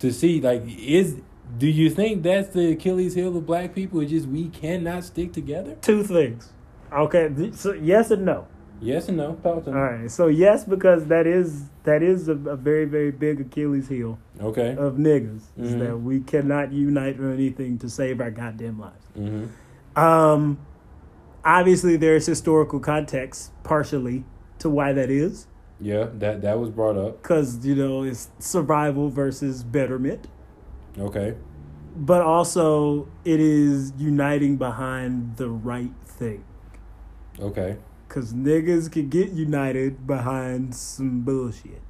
to see like is do you think that's the Achilles heel of black people? It's just we cannot stick together? Two things. Okay. So yes and no. Yes and no. Talk to me. All right. So yes, because that is that is a, a very very big Achilles heel Okay. of niggas is Mhm. that we cannot unite on anything to save our goddamn lives. Mm-hmm. Um, obviously there's historical context partially to why that is Yeah, that that was brought up. because you know it's survival versus betterment. Okay. but also it is uniting behind the right thing. Okay. Cause niggas can get united behind some bullshit.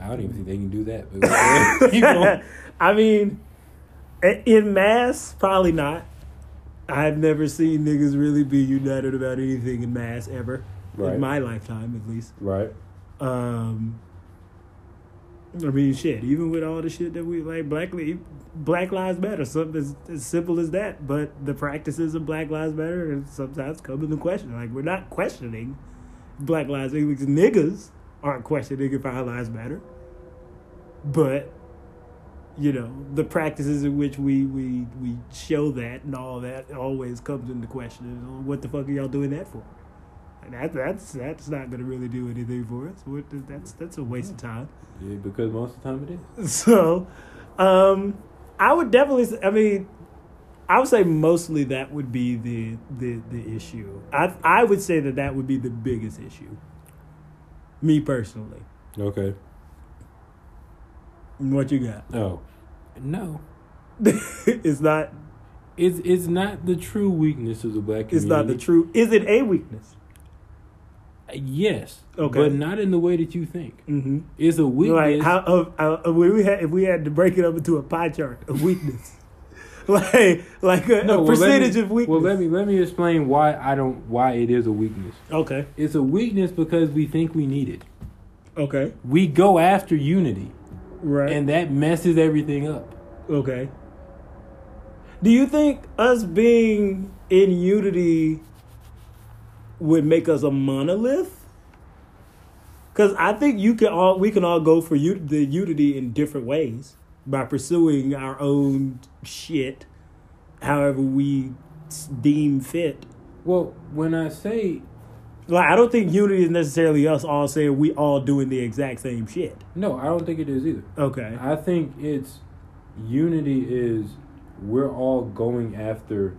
I don't even think they can do that. But. (laughs) (laughs) I mean, in mass, probably not. I've never seen niggas really be united about anything in mass ever. Right. In my lifetime, at least. Right. Um, I mean, shit. Even with all the shit that we like, Black Black Lives Matter, something as, as simple as that. But the practices of Black Lives Matter sometimes come into question. Like we're not questioning Black Lives Matter because niggas aren't questioning if our lives matter. But you know the practices in which we we we show that and all that always comes into question. What the fuck are y'all doing that for? And that that's that's not gonna really do anything for us. What that's that's a waste of time. Yeah, because most of the time it is. (laughs) So, um, I would definitely. I mean, I would say mostly that would be the the the issue. I I would say that that would be the biggest issue. Me personally, Okay. What you got? Oh. No, (laughs) it's not. it's it's not the true weakness of the black community. It's not the true. Is it a weakness? Yes, Okay. but not in the way that you think. Mm-hmm. It's a weakness. Like how of uh, uh, we had if we had to break it up into a pie chart of weakness, (laughs) like like a, a well, percentage me- of weakness. Well, let me let me explain why I don't why it is a weakness. Okay. It's a weakness because we think we need it. Okay. We go after unity, Right. and that messes everything up. okay. Do you think us being in unity would make us a monolith? Because I think you can all we can all go for u- the unity in different ways by pursuing our own shit, however we deem fit. Well, when I say Like I don't think unity is necessarily us all saying we all doing the exact same shit. no, I don't think it is either. Okay. I think it's unity is we're all going after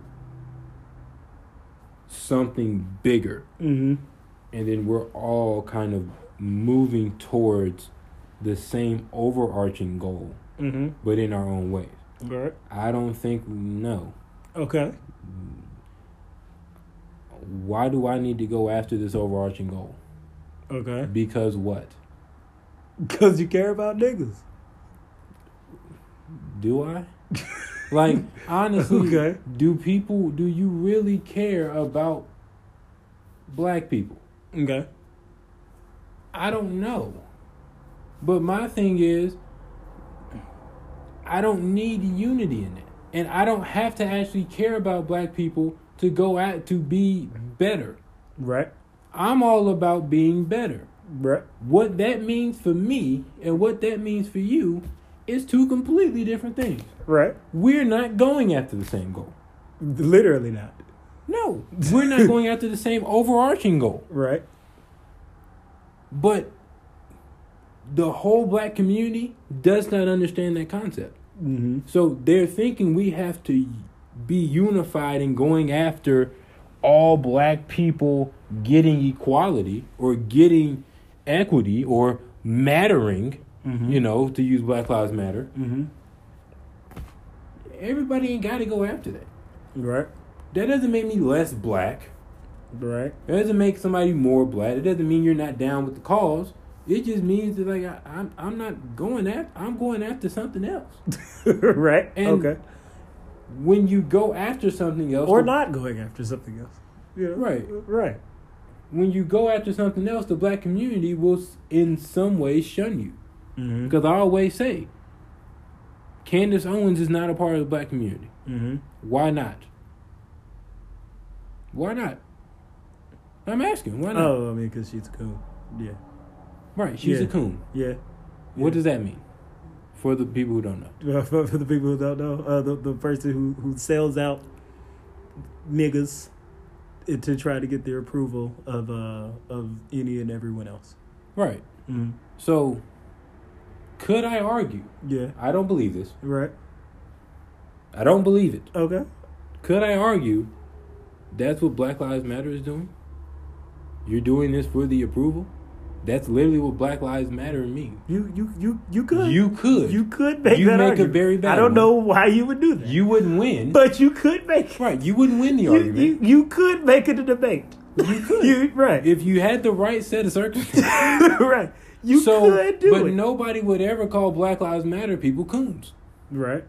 something bigger, Mm-hmm. and then we're all kind of moving towards the same overarching goal, Mm-hmm. but in our own ways. Right. I don't think no. Okay. Why do I need to go after this overarching goal? Okay. Because what? Because you care about niggas. Do I? like honestly, (laughs) Okay. do people do you really care about black people? Okay. I don't know. But my thing is I don't need unity in it. And I don't have to actually care about black people to go out to be better. Right. I'm all about being better. Right. What that means for me and what that means for you is two completely different things. Right. We're not going after the same goal. Literally not. No, we're not going after the same overarching goal. (laughs) Right. But the whole black community does not understand that concept. Mm-hmm. So they're thinking we have to be unified in going after all black people getting equality or getting equity or mattering, Mhm. you know, to use Black Lives Matter. Mm-hmm. Everybody ain't got to go after that. Right. That doesn't make me less black. Right. It doesn't make somebody more black. It doesn't mean you're not down with the cause. It just means that like I, I'm I'm not going after I'm going after something else. (laughs) right. And- okay. When you go after something else, Or the- not going after something else. Yeah. Right. Right. When you go after something else, the black community will in some way shun you. Mm-hmm. Because I always say, Candace Owens is not a part of the black community. Mm-hmm. Why not? Why not? I'm asking. Why not? Oh, I mean, because she's cool. Yeah. right, she's a coon. Yeah. What Yeah. does that mean? For the people who don't know. (laughs) For, for the people who don't know, uh, the the person who who sells out niggas to try to get their approval of uh of any and everyone else. Right. Mm-hmm. So, could I argue? Yeah. I don't believe this. Right. I don't believe it. Okay. Could I argue that's what Black Lives Matter is doing? You're doing this for the approval? That's literally what Black Lives Matter mean. You you you you could You could. you could make You that make a argument. very bad I don't know why you would do that. You wouldn't win. but you could make it right, you wouldn't win the you, argument. you, you could make it a debate. You could. You, right. if you had the right set of circumstances. (laughs) right. You so, could do but it. But nobody would ever call Black Lives Matter people coons. Right.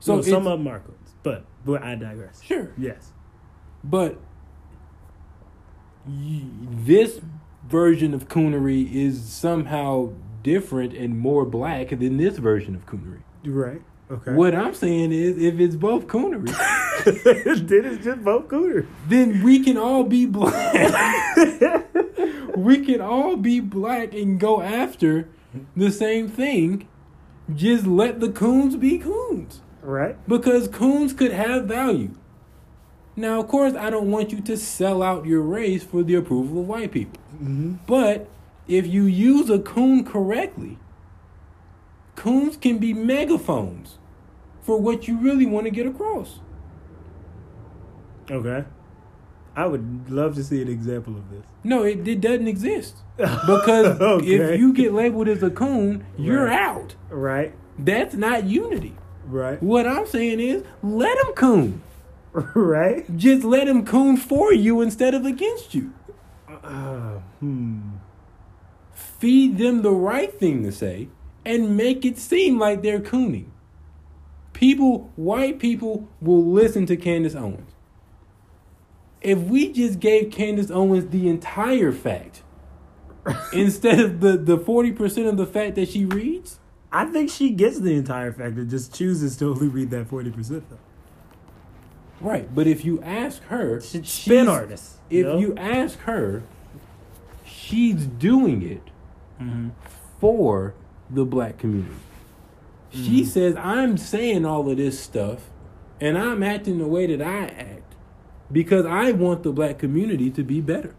So So some of them are coons, but but I digress. Sure. Yes. But y- this version of coonery is somehow different and more black than this version of coonery. Right. Okay. What I'm saying is, if it's both coonery, (laughs) then it's just both cooner. then we can all be black. we can all be black and go after the same thing. Just let the coons be coons. Right. Because coons could have value. Now, of course, I don't want you to sell out your race for the approval of white people. Mm-hmm. But if you use a coon correctly, coons can be megaphones for what you really want to get across. Okay. I would love to see an example of this. No, it, it doesn't exist. (laughs) Because Okay. if you get labeled as a coon, you're Right. out. Right. That's not unity. Right. What I'm saying is, let them coon. (laughs) right. Just let them coon for you instead of against you. Uh, hmm. Feed them the right thing to say and make it seem like they're cooning. People, white people, will listen to Candace Owens. If we just gave Candace Owens the entire fact (laughs) instead of the, the 40% of the fact that she reads, I think she gets the entire fact and just chooses to only read that forty percent though. Right. But if you ask her, She's spin artist. If know? you ask her, she's doing it Mhm. for the black community. She Mm-hmm. says, I'm saying all of this stuff and I'm acting the way that I act because I want the black community to be better.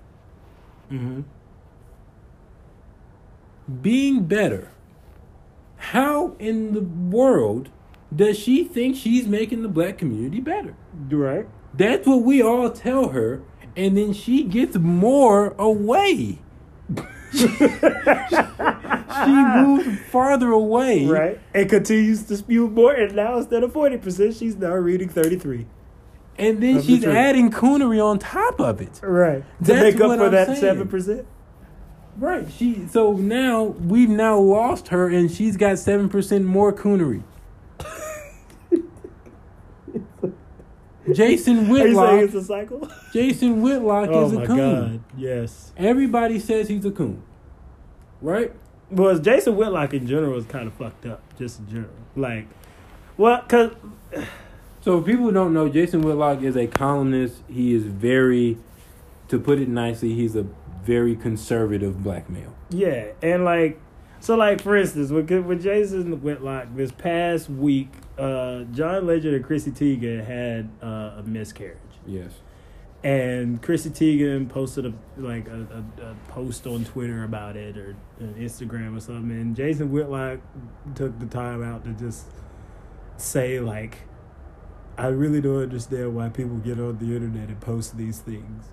Mhm. Being better. How in the world does she think she's making the black community better? Right. That's what we all tell her, and then she gets more away. (laughs) she moves farther away. Right. And continues to spew more. And now instead of forty percent, she's now reading thirty three. And then the she's truth. adding coonery on top of it. Right. To That's make up for I'm that saying. seven percent. Right. She so now we've now lost her and she's got seven percent more coonery. Jason Whitlock. (laughs) Are you it's a cycle? (laughs) Jason Whitlock oh is a my coon. god. Yes. Everybody says he's a coon. Right? Well, Jason Whitlock in general is kind of fucked up, just in general. Like, well, cause (sighs) So people don't know, Jason Whitlock is a columnist. He is very, to put it nicely, he's a very conservative black male. yeah, and like, so like for instance, with with Jason Whitlock this past week, uh, John Legend and Chrissy Teigen had uh, a miscarriage. Yes. And Chrissy Teigen posted a like a, a, a post on Twitter about it or on Instagram or something, and Jason Whitlock took the time out to just say like, "I really don't understand why people get on the internet and post these things,"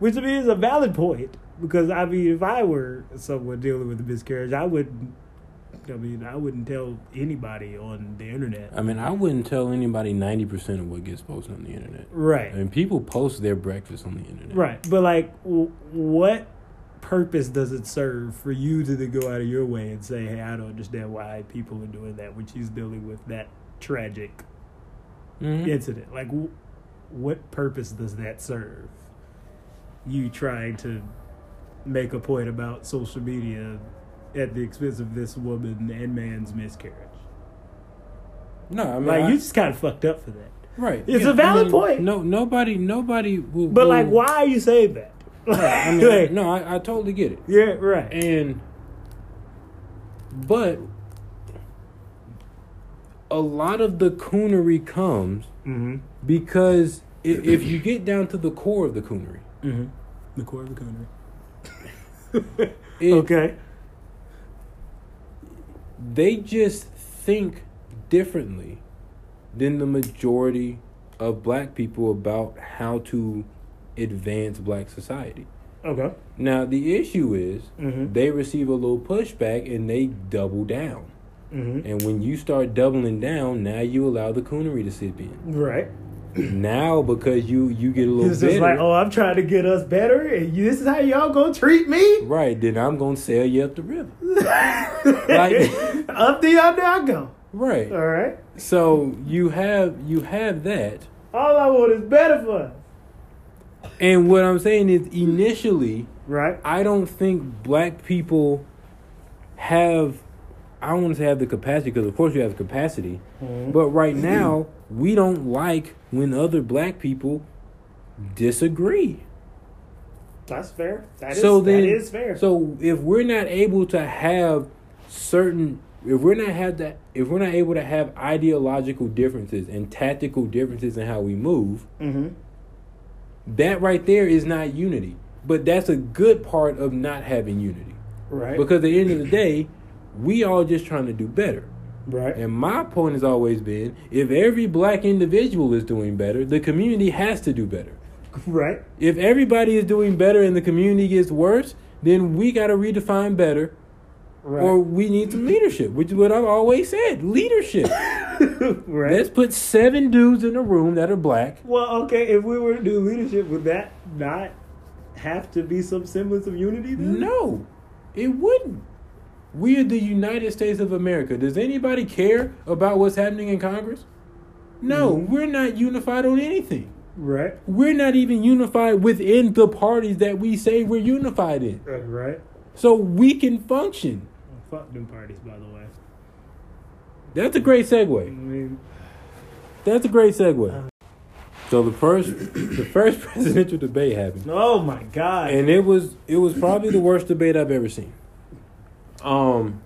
which to me is a valid point because I mean, if I were someone dealing with a miscarriage, I wouldn't. I mean, I wouldn't tell anybody on the internet. I mean, I wouldn't tell anybody 90% of what gets posted on the internet. Right. I mean, people post their breakfast on the internet. Right, but like, w- what purpose does it serve for you to then go out of your way and say, "Hey, I don't understand why people are doing that," when she's dealing with that tragic Mhm. incident? Like, w- what purpose does that serve? You trying to make a point about social media at the expense of this woman and man's miscarriage? No, I mean, Like, I- you just kind of fucked up for that. right. it's Yeah, a valid I mean, point. No, nobody, nobody will. But will- like, why are you saying that? I (laughs) mean, Like, no, I, I totally get it. yeah, right. And but a lot of the coonery comes Mm-hmm. because if, if you get down to the core of the coonery, Mm-hmm. The core of the coonery. it, (laughs) okay. They just think differently than the majority of black people about how to advance black society. Okay. Now the issue is Mm-hmm. they receive a little pushback and they double down. Mm-hmm. And when you start doubling down, now you allow the coonery to sip in. Right. Now because you you get a little It's just like, oh, I'm trying to get us better, and you, this is how y'all gonna treat me. right? Then I'm gonna sell you up the river, (laughs) Like- up the under I go. right? All right. So you have you have that, All I want is better for us. and what I'm saying is initially, Right. I don't think black people have. I don't want to have the capacity because of course you have capacity, Mhm. but right now we don't like when other black people disagree. That's fair. That is so then, that is fair. So if we're not able to have certain, if we're not have that, if we're not able to have ideological differences and tactical differences in how we move, mm-hmm. that right there is not unity. But that's a good part of not having unity Right. because at the end of the day, we all just trying to do better. right. And my point has always been, if every black individual is doing better, the community has to do better. Right. If everybody is doing better and the community gets worse, then we got to redefine better Right. or we need some leadership, which is what I've always said: leadership. (laughs) right. Let's put seven dudes in a room that are black. well, okay. If we were to do leadership, would that not have to be some semblance of unity? Then? No, it wouldn't. We are the United States of America. Does anybody care about what's happening in Congress? No, Mhm. we're not unified on anything. Right. We're not even unified within the parties that we say we're unified in. Uh, Right. So we can function. Fuck them parties, by the way. That's a great segue. I mean, That's a great segue. So the first the first (laughs) presidential debate happened. oh my god. and it was it was probably the worst debate I've ever seen. Um,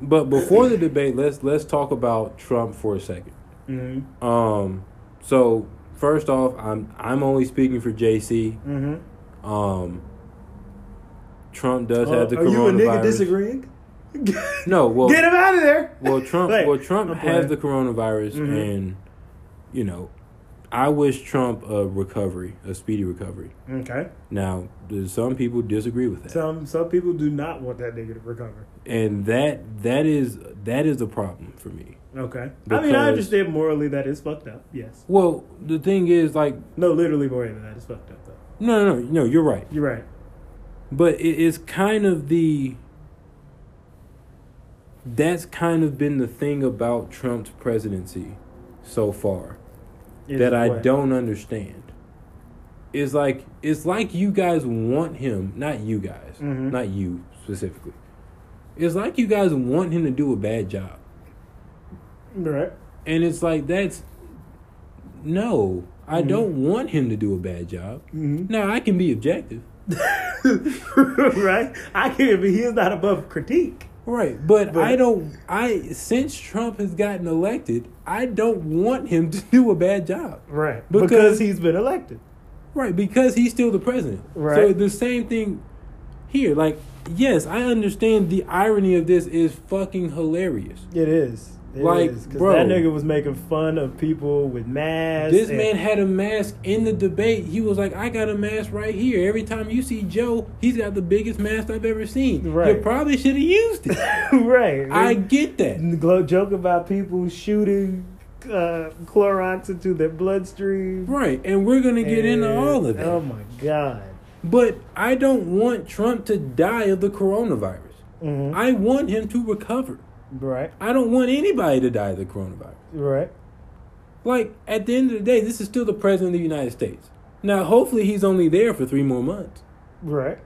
but before the debate, let's let's talk about Trump for a second. mm-hmm. Um, so first off, I'm I'm only speaking for JC. Mm-hmm. Um, Trump does Uh, have the are you a nigga coronavirus. disagreeing? (laughs) No, well, Get him out of there. well, Trump, well, Trump has the coronavirus, Mhm. and you know, I wish Trump a recovery, a speedy recovery. Okay. Now, some people disagree with that. Some some people do not want that nigga to recover. and that that is that is a problem for me. Okay. I mean, I understand morally that is fucked up. Yes. Well, the thing is, like, No, literally morally that is fucked up. Though. no, no, no, no, you're right, You're right. but it is kind of the that's kind of been the thing about Trump's presidency so far That I don't understand. It's like it's like you guys want him, not you guys, Mhm. not you specifically. It's like you guys want him to do a bad job. Right. And it's like that's no, I Mhm. don't want him to do a bad job. Mm-hmm. Now I can be objective, (laughs) right. I can't be. He is not above critique. Right? But, But- I don't. I since Trump has gotten elected, I don't want him (laughs) to do a bad job, Right. Because- Because, he's been elected. right? Because he's still the president. Right. So the same thing here. Like, yes, I understand the irony of this is fucking hilarious. It is. It Like, is, bro. that nigga was making fun of people with masks. This and- man had a mask in the debate. He was like, I got a mask right here. Every time you see Joe, he's got the biggest mask I've ever seen. You probably should have used it. (laughs) right. I get that. And joke about people shooting uh, Clorox into their bloodstream. Right. And we're going to get into all of that. Oh my god. but I don't want Trump to die of the coronavirus. hmm I want him to recover. Right. I don't want anybody to die of the coronavirus. Right. Like, at the end of the day, this is still the president of the United States. Now, hopefully, he's only there for three more months. Right.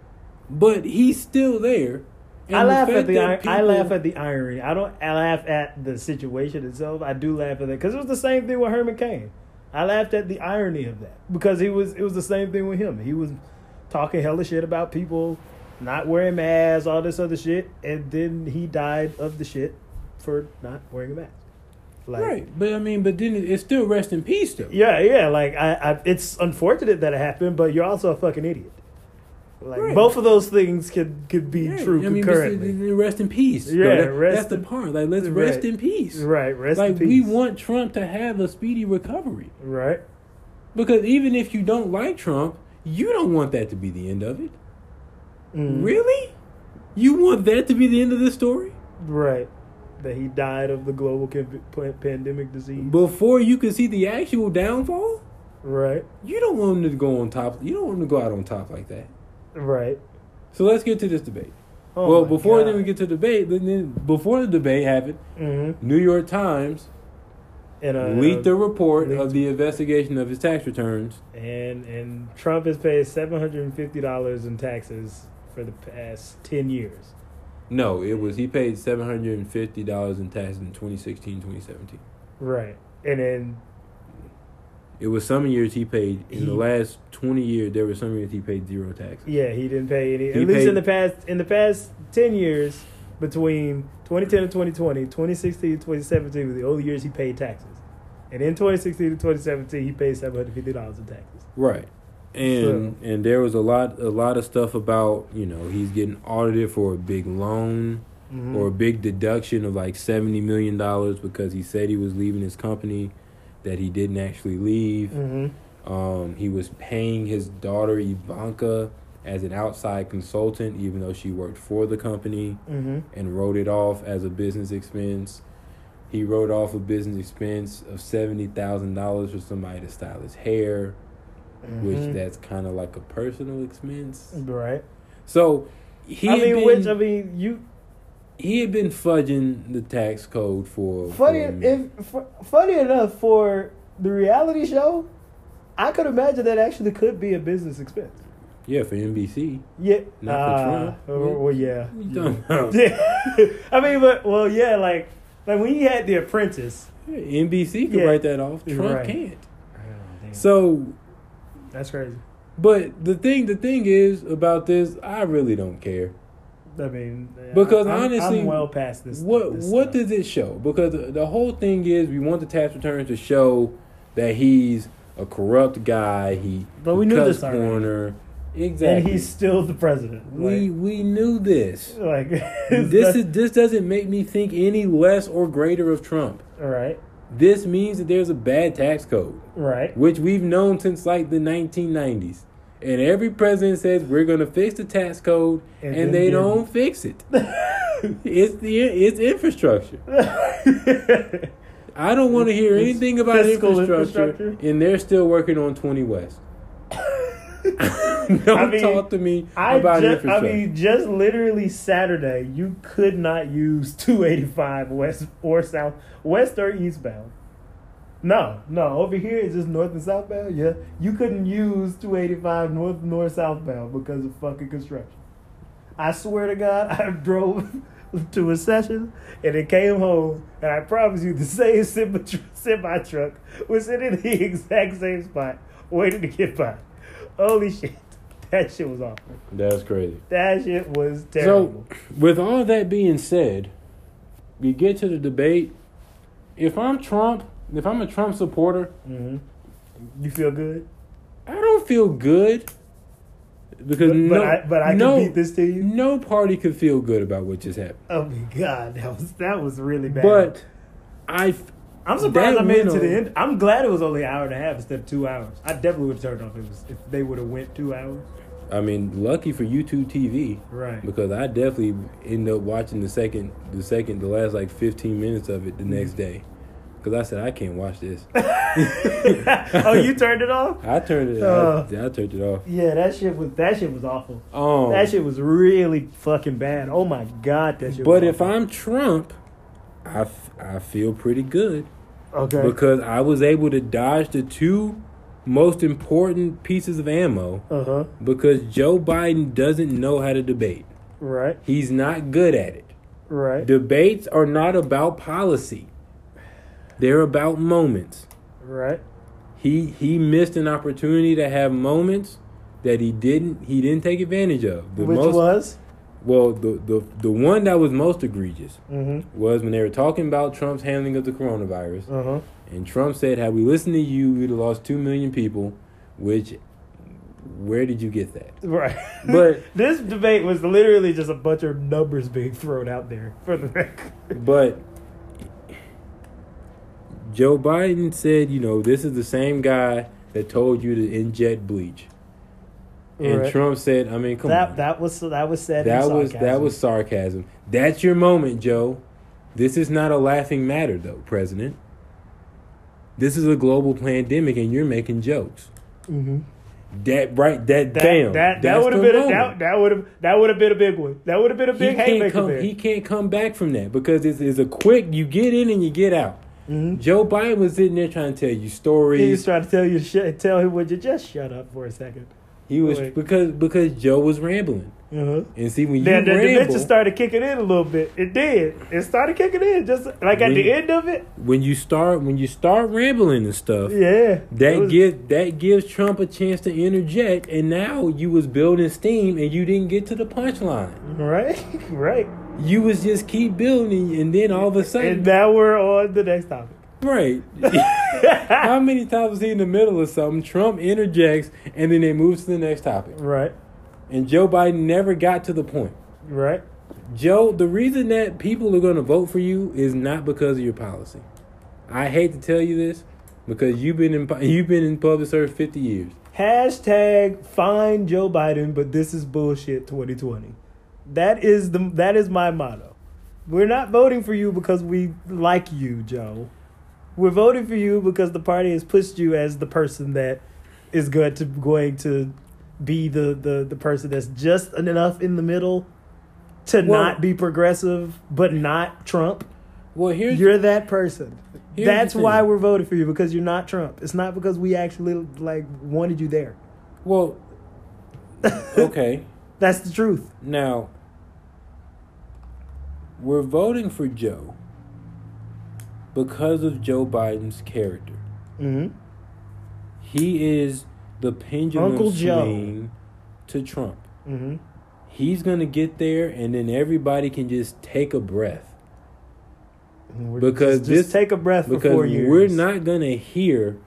But he's still there. I laugh at the ir- I laugh at the irony. I don't I laugh at the situation itself. I do laugh at that because it was the same thing with Herman Cain. I laughed at the irony of that because he was it was the same thing with him. He was talking hella shit about people not wearing masks, all this other shit, and then he died of the shit for not wearing a mask. Like, right, but I mean, but then it- it's still rest in peace, though. Yeah, yeah. Like I, I, it's unfortunate that it happened, but you're also a fucking idiot. Like Right. both of those things could could be Right. true I mean, concurrently. rest in peace. Yeah. That- rest that's the part. Like, let's Right. rest in peace. right. Rest like, in peace. Like we want Trump to have a speedy recovery Right. because even if you don't like Trump, you don't want that to be the end of it. Mm. Really? You want that to be the end of the story? Right. That he died of the global pandemic disease. Before you can see the actual downfall, Right. you don't want him to go on top. You don't want him to go out on top like that. Right. So let's get to this debate. Oh well, before God. then we get to debate, then, then before the debate happened, Mhm. New York Times And uh, leaked a report leaked- of the investigation of his tax returns. and and Trump has paid seven hundred and fifty dollars in taxes for the past ten years. No, it was he paid seven hundred and fifty dollars in taxes in 2016, 2017. Right. And then It was some years he paid in the last twenty years. There were some years he paid zero taxes. yeah, he didn't pay any. He at least in the past in the past ten years between 2010 and 2020, 2016 and 2017 were the only years he paid taxes. And in 2016 to 2017, he paid seven hundred fifty dollars in taxes. Right. And and there was a lot a lot of stuff about you know he's getting audited for a big loan Mhm. or a big deduction of like seventy million dollars because he said he was leaving his company that he didn't actually leave. Mhm. Um, he was paying his daughter Ivanka as an outside consultant, even though she worked for the company Mm-hmm. and wrote it off as a business expense. He wrote off a business expense of seventy thousand dollars for somebody to style his hair, which Mhm. that's kind of like a personal expense. Right. So he I had mean, been, which I mean, you he had been fudging the tax code for funny for if fu- funny enough for the reality show, I could imagine that actually could be a business expense. yeah for NBC. Yeah. Not for uh, Trump. uh, Well, yeah. What you talking (laughs) about? Yeah. I mean, but well, yeah, like like when he had The Apprentice. NBC can Yeah. write that off. Trump Right. can't. So So that's crazy. But the thing, the thing is about this, I really don't care. I mean, Because I'm- honestly, I'm well past this. What this what does it show? Because the- the whole thing is, we want the tax returns to show that he's a corrupt guy. He But we he knew this already. corner. And he's still the president. we we knew this. like, like (laughs) This is this doesn't make me think any less or greater of Trump. right, This means that there's a bad tax code. right. which we've known since like the 1990s. And every president says we're going to fix the tax code, And and, they didn't. don't fix it. (laughs) it's the it's infrastructure. (laughs) I don't want to hear It's anything about infrastructure, infrastructure. and they're still working on 20 West. (laughs) don't I mean, talk to me I about just, I mean, just literally Saturday, you could not use 285 west or south, west or eastbound. No, no. Over here it's just north and southbound. Yeah, you couldn't use 285 north, north, southbound because of fucking construction. I swear to God, (laughs) I drove (laughs) to a session and it came home, and I promise you, the same semi semi truck was sitting in the exact same spot, waiting to get by. Holy shit, (laughs) that shit was awful. That's crazy. That shit was terrible. So, with all that being said, we get to the debate. If I'm Trump, if I'm a Trump supporter, hmm You feel good, I don't feel good because but, no, but I but I no, can beat this team. no party could feel good about what just happened. Oh my god, that was that was really bad. But I, I'm surprised that I made it to the end. I'm glad it was only an hour and a half instead of two hours. I definitely would have turned off if it was if they would have went two hours. I mean, lucky for YouTube TV Right. because I definitely end up watching the second, the second, the last like 15 minutes of it the next day because I said I can't watch this. (laughs) oh, you turned it off? I turned it. Uh. I, I turned it off. Yeah, that shit was that shit was awful. Um, That shit was really fucking bad. Oh my god, that shit. But if I'm Trump, I, f- I feel pretty good okay, because I was able to dodge the two most important pieces of ammo uh huh, because Joe Biden doesn't know how to debate. right, He's not good at it. right, Debates are not about policy. They're about moments. right, He he missed an opportunity to have moments that he didn't he didn't take advantage of. The which most was, well the, the the one that was most egregious mm-hmm, was when they were talking about Trump's handling of the coronavirus. uh huh, And Trump said, had we listened to you, we'd have lost 2 million people, which, where did you get that? right. (laughs) But- (laughs) this debate was literally just a bunch of numbers being thrown out there for the record. But Joe Biden said, you know, this is the same guy that told you to inject bleach. And Right. Trump said, I mean, come that on. that was that was said. in that was that sarcasm. was sarcasm. That's your moment, Joe. This is not a laughing matter though, President. This is a global pandemic and you're making jokes. Mhm. That right that, That bam. that, that would have been a, that that would have that would have been a big one. That would have been a he big can't haymaker come. there. He can't come back from that because it's, it's a quick. You get in and you get out. Mhm. Joe Biden was sitting there trying to tell you stories. He was trying to tell you, sh- tell him, would you just shut up for a second? He was because because Joe was rambling. Uh-huh. And see when you Then the ramble, dementia started kicking in a little bit. It did. It started kicking in, just like at When- the end of it. when you start when you start rambling and stuff, Yeah, that was- give that gives Trump a chance to interject. And now you was building steam and you didn't get to the punchline. right, (laughs) right. You was just keep building, and then all of a sudden, And now we're on the next topic. Right. (laughs) How many times was he in the middle of something? Trump interjects, and then they move to the next topic. Right, And Joe Biden never got to the point. right. Joe, the reason that people are going to vote for you is not because of your policy. I hate to tell you this because you've been in (laughs) you've been in public service 50 years. Hashtag find Joe Biden, but this is bullshit 2020. That is the that is my motto. We're not voting for you because we like you, Joe. We're voting for you because the party has pushed you as the person that is going to going to be the the, the person that's just enough in the middle to Well- not be progressive but not Trump. Well, here's You're that person. That's why we're voting for you because you're not Trump. It's not because we actually like wanted you there. well. (laughs) Okay, That's the truth. now we're voting for Joe because of Joe Biden's character. Mm-hmm. He is the pendulum Uncle Joe. swing to Trump. Mm-hmm. He's gonna get there, and then everybody can just take a breath Because just, this- just take a breath for because four years. we're not gonna hear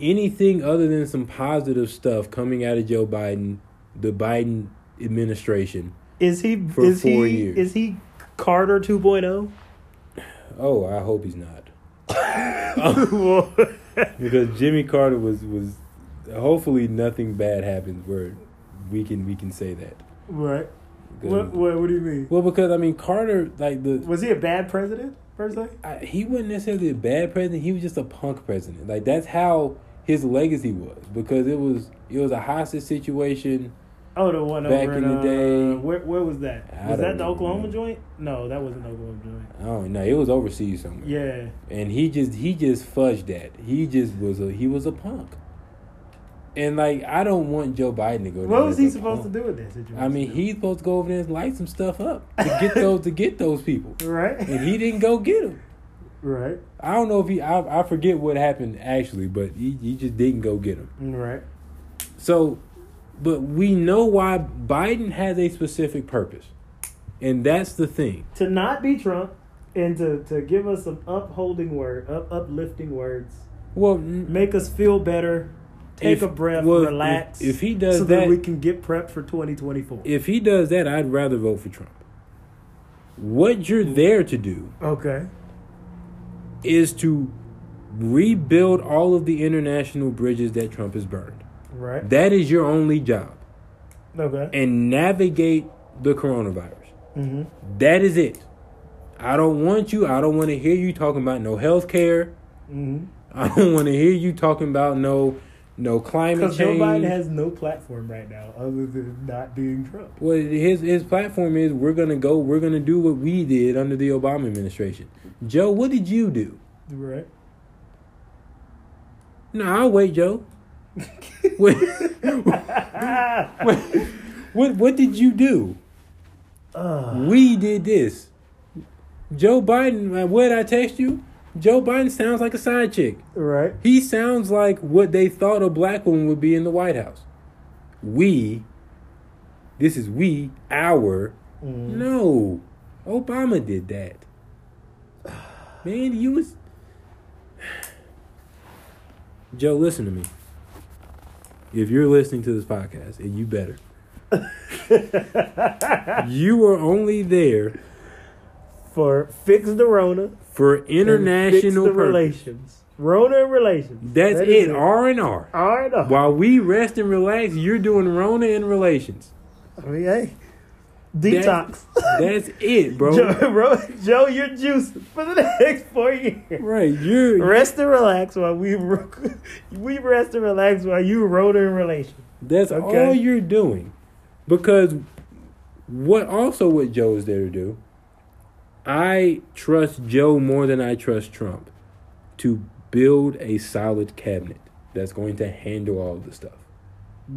anything other than some positive stuff coming out of Joe Biden, the Biden administration. Is he? for is four he? years. Is he Carter oh? 2.0? Oh, I hope he's not. (laughs) because Jimmy Carter was was hopefully nothing bad happens where we can we can say that. right. Because- What, what? What do you mean? Well, because I mean Carter, like the Was he a bad president per se? I, he wasn't necessarily a bad president. He was just a punk president. Like that's how his legacy was because it was it was a hostage situation. Oh, the one Back over in in, the uh, day. Where, where was that? I Was that the Oklahoma know. joint? No, that wasn't Oklahoma joint. Don't know. It was overseas somewhere. Yeah. and he just he just fudged that. He just was a he was a punk. And like I don't want Joe Biden to go. What was he supposed punk. to do with that situation? I mean, he's supposed to go over there and light some stuff up to get (laughs) those to get those people, right, and he didn't go get them. right, I don't know if he. I, I forget what happened actually, but he, he just didn't go get them. right. So, but we know why Biden has a specific purpose, and that's the thing. To not be Trump and to, to give us some upholding word, up uplifting words, Well, make us feel better, take If- a breath, well, relax. if he does so that- we can get prepped for 2024. if he does that, I'd rather vote for Trump. What you're there to do okay. is to rebuild all of the international bridges that Trump has burned. Right. That is your only job. Okay. And navigate the coronavirus. Mm-hmm. That is it. I don't want you, I don't want to hear you talking about no health care. Mm-hmm. I don't want to hear you talking about no no climate change. Joe. Biden has no platform right now other than not being Trump. well, his his platform is we're gonna go, we're gonna do what we did under the Obama administration. Joe, what did you do? Right. No, I'll wait, Joe. What, what, what what did you do? Uh, We did this. Joe Biden, uh, what I text you? Joe Biden sounds like a side chick. right. He sounds like what they thought a black woman would be in the White House. We, this is we, our. Mm. No, Obama did that. (sighs) Man, you was. (sighs) Joe, listen to me. If you're listening to this podcast, and you better, you were only there For fix the Rona. for international the relations. Rona relations. That's That it. R and R. R and R. While we rest and relax, you're doing Rona and relations. I mean, hey, detox. That's it, bro. (laughs) Joe, bro, Joe, you're juicing for the (laughs) next four years. Right, you're Rest and relax while we (laughs) we rest and relax while you Rona in relation. That's Okay. all you're doing. Because what also what Joe is there to do, I trust Joe more than I trust Trump to build a solid cabinet that's going to handle all the stuff.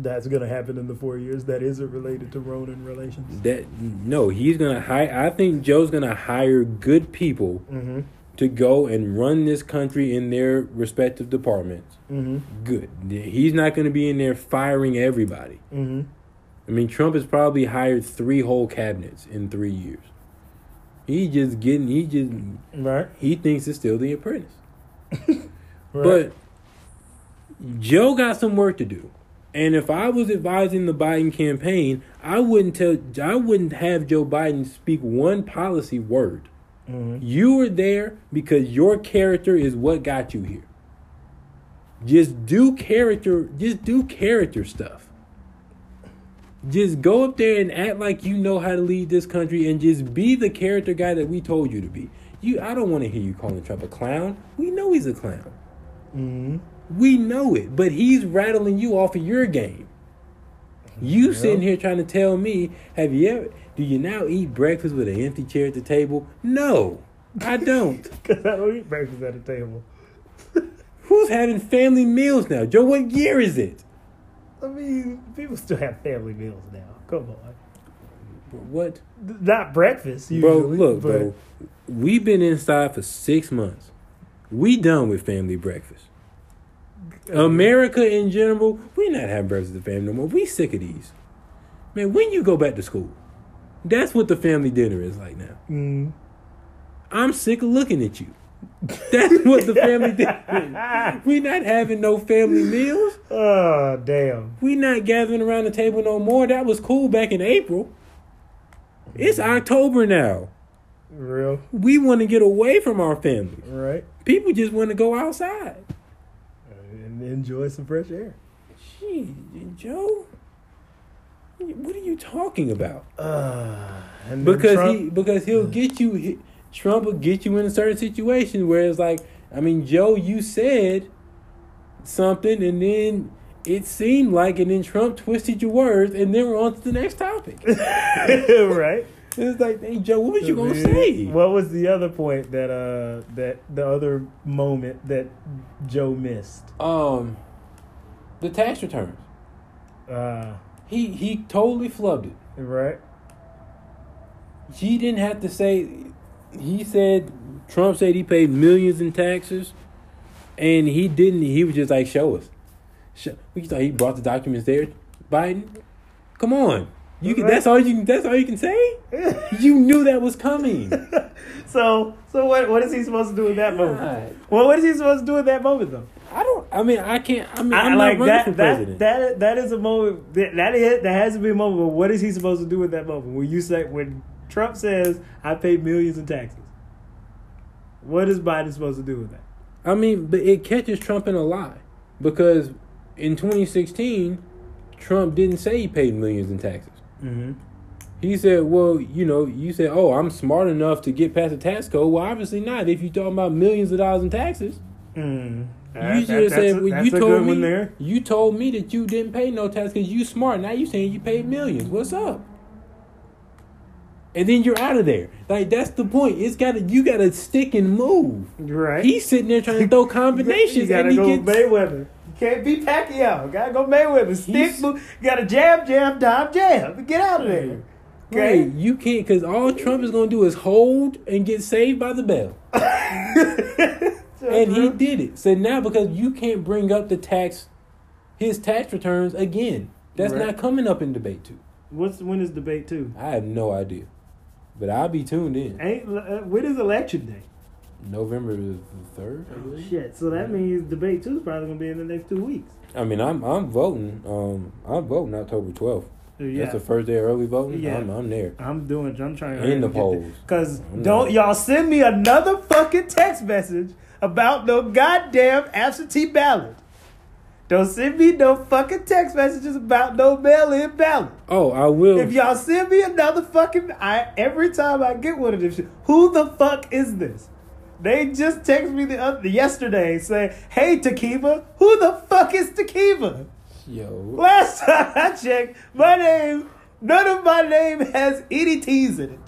That's gonna happen in the four years. That isn't related to Ronan relations. That no, he's gonna hire I think Joe's gonna hire good people Mm-hmm. to go and run this country in their respective departments. Mm-hmm. Good. He's not gonna be in there firing everybody. Mm-hmm. I mean, Trump has probably hired three whole cabinets in three years. He just getting, he just, Right. he thinks it's still the apprentice. (laughs) right. But Joe got some work to do. And if I was advising the Biden campaign, I wouldn't tell, I wouldn't have Joe Biden speak one policy word. Mhm. You were there because your character is what got you here. Just do character. Just do character stuff. Just go up there and act like you know how to lead this country, and just be the character guy that we told you to be. You, I don't want to hear you calling Trump a clown. We know he's a clown. Mm-hmm. We know it, but he's rattling you off of your game. You Yeah. sitting here trying to tell me, have you ever? Do you now eat breakfast with an empty chair at the table? No, I don't. (laughs) Because I don't eat breakfast at the table. (laughs) Who's having family meals now, Joe? What year is it? I mean, people still have family meals now. Come on. What, Not breakfast, bro? Look, but bro. We've been inside for six months. We done with family breakfast. America in general, we not having breakfast with the family no more. We sick of these. Man, when you go back to school, that's what the family dinner is like now. Mm. I'm sick of looking at you. That's what the family (laughs) dinner is. We not having no family meals. Oh, damn. We not gathering around the table no more. That was cool back in April. It's October now. Real. We want to get away from our family. Right. People just want to go outside. And enjoy some fresh air. Gee, Joe, what are you talking about? Uh, and Because Trump- he because he'll (sighs) get you. he- Trump will get you in a certain situation where it's like, I mean, Joe, you said something, and then it seemed like, and then Trump twisted your words, and then we're on to the next topic. (laughs) right. It's like, hey, Joe, what was you gonna say? What was the other point that uh that the other moment that Joe missed? Um, the tax returns. Uh, He he totally flubbed it. right. He didn't have to say. He said Trump said he paid millions in taxes, and he didn't. He was just like, "Show us." Show, we thought he brought the documents there. Biden, come on. You can, Right. that's all you can. That's all you can say. (laughs) You knew that was coming. (laughs) so so what what is he supposed to do in that moment? God. Well, what is he supposed to do in that moment though? I don't. I mean, I can't. I mean, I, I'm like that, for that president. that that is a moment that that is that has to be a moment. But what is he supposed to do in that moment? When you say when Trump says I paid millions in taxes, what is Biden supposed to do with that? I mean, but it catches Trump in a lie because in 2016, Trump didn't say he paid millions in taxes. Mm-hmm. He said, "Well, you know, you said, oh, I'm smart enough to get past the tax code. Well, obviously not. If you're talking about millions of dollars in taxes, Mm. you should have said, well, you told me, there. you told me that you didn't pay no tax because you smart. Now you saying you paid millions. What's up?" And then you're out of there. Like that's the point. It's got to you got to stick and move. Right. He's sitting there trying to throw combinations, (laughs) You gotta and he go gets Mayweather. Can't be Pacquiao. Gotta go Mayweather. Stick move. Gotta jab, jab, dive, jab. Get out of there. Okay. Right, you can't because all Trump is going to do is hold and get saved by the bell. (laughs) And he did it. So now because you can't bring up the tax, his tax returns again. That's Right. not coming up in debate two. What's when is debate two? I have no idea, but I'll be tuned in. Ain't uh, when is election day? November the third. Oh, shit. So that means debate two is probably gonna be in the next two weeks. I mean, I'm I'm voting. Um, I'm voting October twelfth. Yeah. That's the first day of early voting. Yeah. I'm, I'm there. I'm doing. I'm trying to In the polls. Cause I'm don't not. y'all send me another fucking text message about no goddamn absentee ballot. Don't send me no fucking text messages about no mail-in ballot. Oh, I will. If y'all send me another fucking, I every time I get one of them, shit, who the fuck is this? They just text me the other yesterday saying, "Hey Takiva, who the fuck is Takiva?" Yo, Last time I checked, my name, none of my name has any T's in it.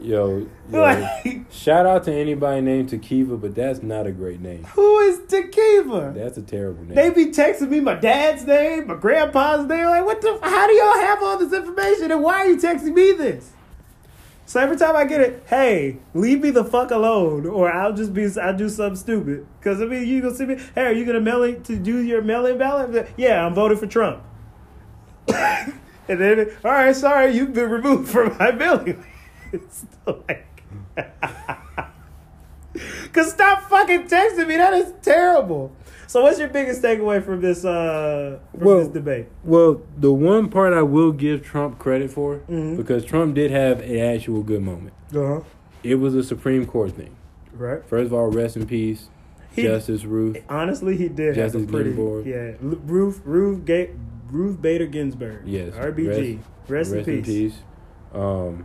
yo, (laughs) yo. Like, Shout out to anybody named Takiva, but that's not a great name. who is Takiva? That's a terrible name. They be texting me my dad's name, my grandpa's name. Like, what the? How do y'all have all this information, and why are you texting me this? So every time I get it, hey, leave me the fuck alone, or I'll just be, I'll do something stupid. Cause I mean, you gonna see me. Hey, are you gonna mail to do your mail-in ballot? Yeah, I'm voting for Trump. (coughs) and then, all right, sorry, you've been removed from my mailing list. (laughs) like, (laughs) Cause stop fucking texting me. That is terrible. So what's your biggest takeaway from this uh from Well- this debate? Well, the one part I will give Trump credit for, Mhm. because Trump did have an actual good moment. Uh-huh. It was a Supreme Court thing. Right. First of all, rest in peace. He- Justice Ruth. Honestly, he did Justice have a pretty Ginsburg. yeah. Ruth Ruth Ga- Ruth Bader Ginsburg. Yes. RBG. Rest, in, peace. Um,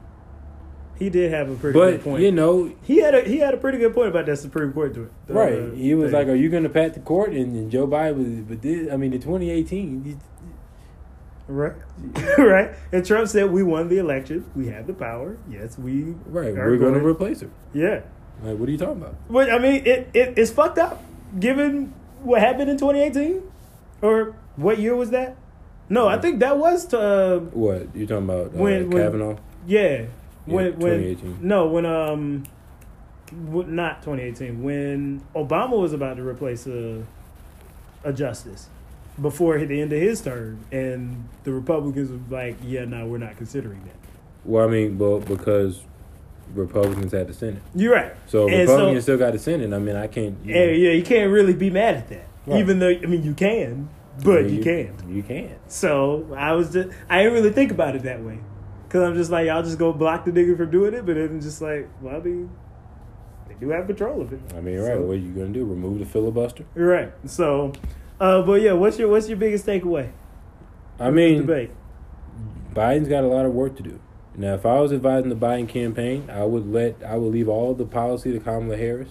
He did have a pretty good point. you know, he had a he had a pretty good point about that Supreme Court. It, uh, right? He was thing. like, "Are you going to pat the court?" And, and Joe Biden was, but this, I mean, the 2018. you- right, (laughs) right. And Trump said, "We won the election. We have the power. Yes, we Right, are we're going to replace her. Yeah, Like, what are you talking about? but I mean, it, it it's fucked up given what happened in 2018, or what year was that? No, I think that was to uh, What you talking about? Uh, When- when- Kavanaugh? yeah when Yeah, when no when um w- not 2018 when Obama was about to replace a a justice before the end of his term, and the Republicans were like, "Yeah, no, we're not considering that." Well, I mean, well, because Republicans had the Senate, You're right. so And Republicans still got the Senate. I mean, I can't. You Yeah, yeah, you can't really be mad at that, Right. even though I mean you can, but I mean, you can't. You can't. So I was just I didn't really think about it that way, because I'm just like y'all just go block the nigga from doing it, but then just like, well, I mean, they do have control of it. I mean, right? So- what are you gonna do? Remove the filibuster? Right. So, uh, but yeah, what's your what's your biggest takeaway? I mean, debate. Biden's got a lot of work to do. Now, if I was advising the Biden campaign, I would let I would leave all the policy to Kamala Harris,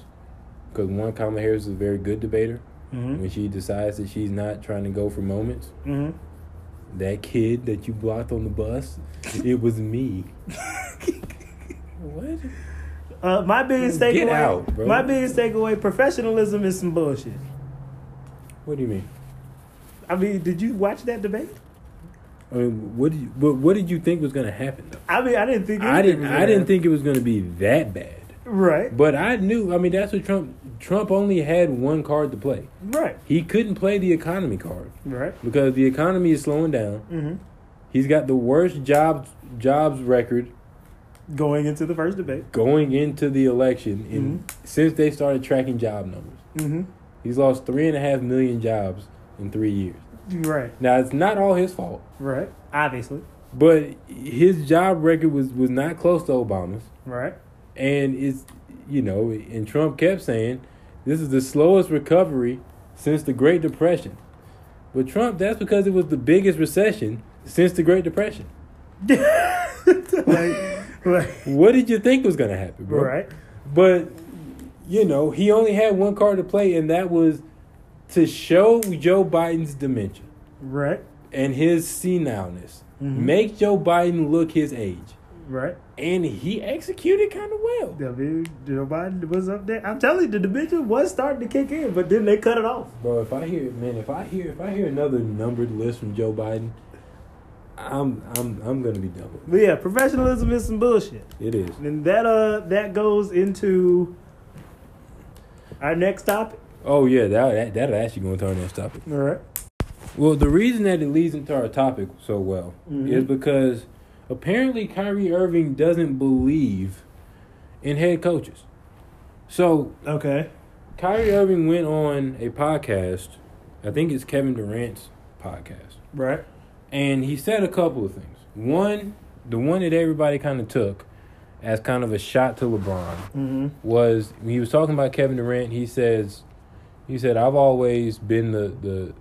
because one, Kamala Harris is a very good debater. Mm-hmm. When she decides that she's not trying to go for moments, Mm-hmm. That kid that you blocked on the bus, it was me. (laughs) what? Uh, my biggest Get takeaway. out, bro. My biggest takeaway: professionalism is some bullshit. What do you mean? I mean, did you watch that debate? I mean, what did you, what, what did you think was going to happen though? I mean, I didn't think. I didn't was I gonna didn't think it was going to be that bad. Right. But I knew. I mean, that's what Trump Trump only had one card to play. Right. He couldn't play the economy card Right. because the economy is slowing down. Mm-hmm. He's got the worst jobs jobs record Going into the first debate. going into the election in since they started tracking job numbers. Mm-hmm. He's lost three and a half million jobs in three years. Right. Now it's not all his fault, Right. Obviously. but his job record was was not close to Obama's, Right. And it's you know, and Trump kept saying this is the slowest recovery since the Great Depression. But Trump, that's because it was the biggest recession since the Great Depression. (laughs) like, like, What did you think was going to happen, bro? right. But you know, he only had one card to play, and that was to show Joe Biden's dementia Right. and his senileness. Mhm. Make Joe Biden look his age, Right. and he executed kind of well. I mean, Joe Biden was up there. I'm telling you, the dimension was starting to kick in, but then they cut it off. Bro, if I hear man, if I hear if I hear another numbered list from Joe Biden, I'm I'm I'm gonna be with But yeah, professionalism is some bullshit. it. Is. And that uh that goes into our next topic. Oh yeah, that that that'll actually go into our next topic. All right. Well, the reason that it leads into our topic so well Mhm. is because apparently Kyrie Irving doesn't believe in head coaches. So Okay. Kyrie Irving went on a podcast, I think it's Kevin Durant's podcast, Right. and he said a couple of things. One, the one that everybody kind of took as kind of a shot to LeBron Mm-hmm. was when he was talking about Kevin Durant. He says, he said, "I've always been the the,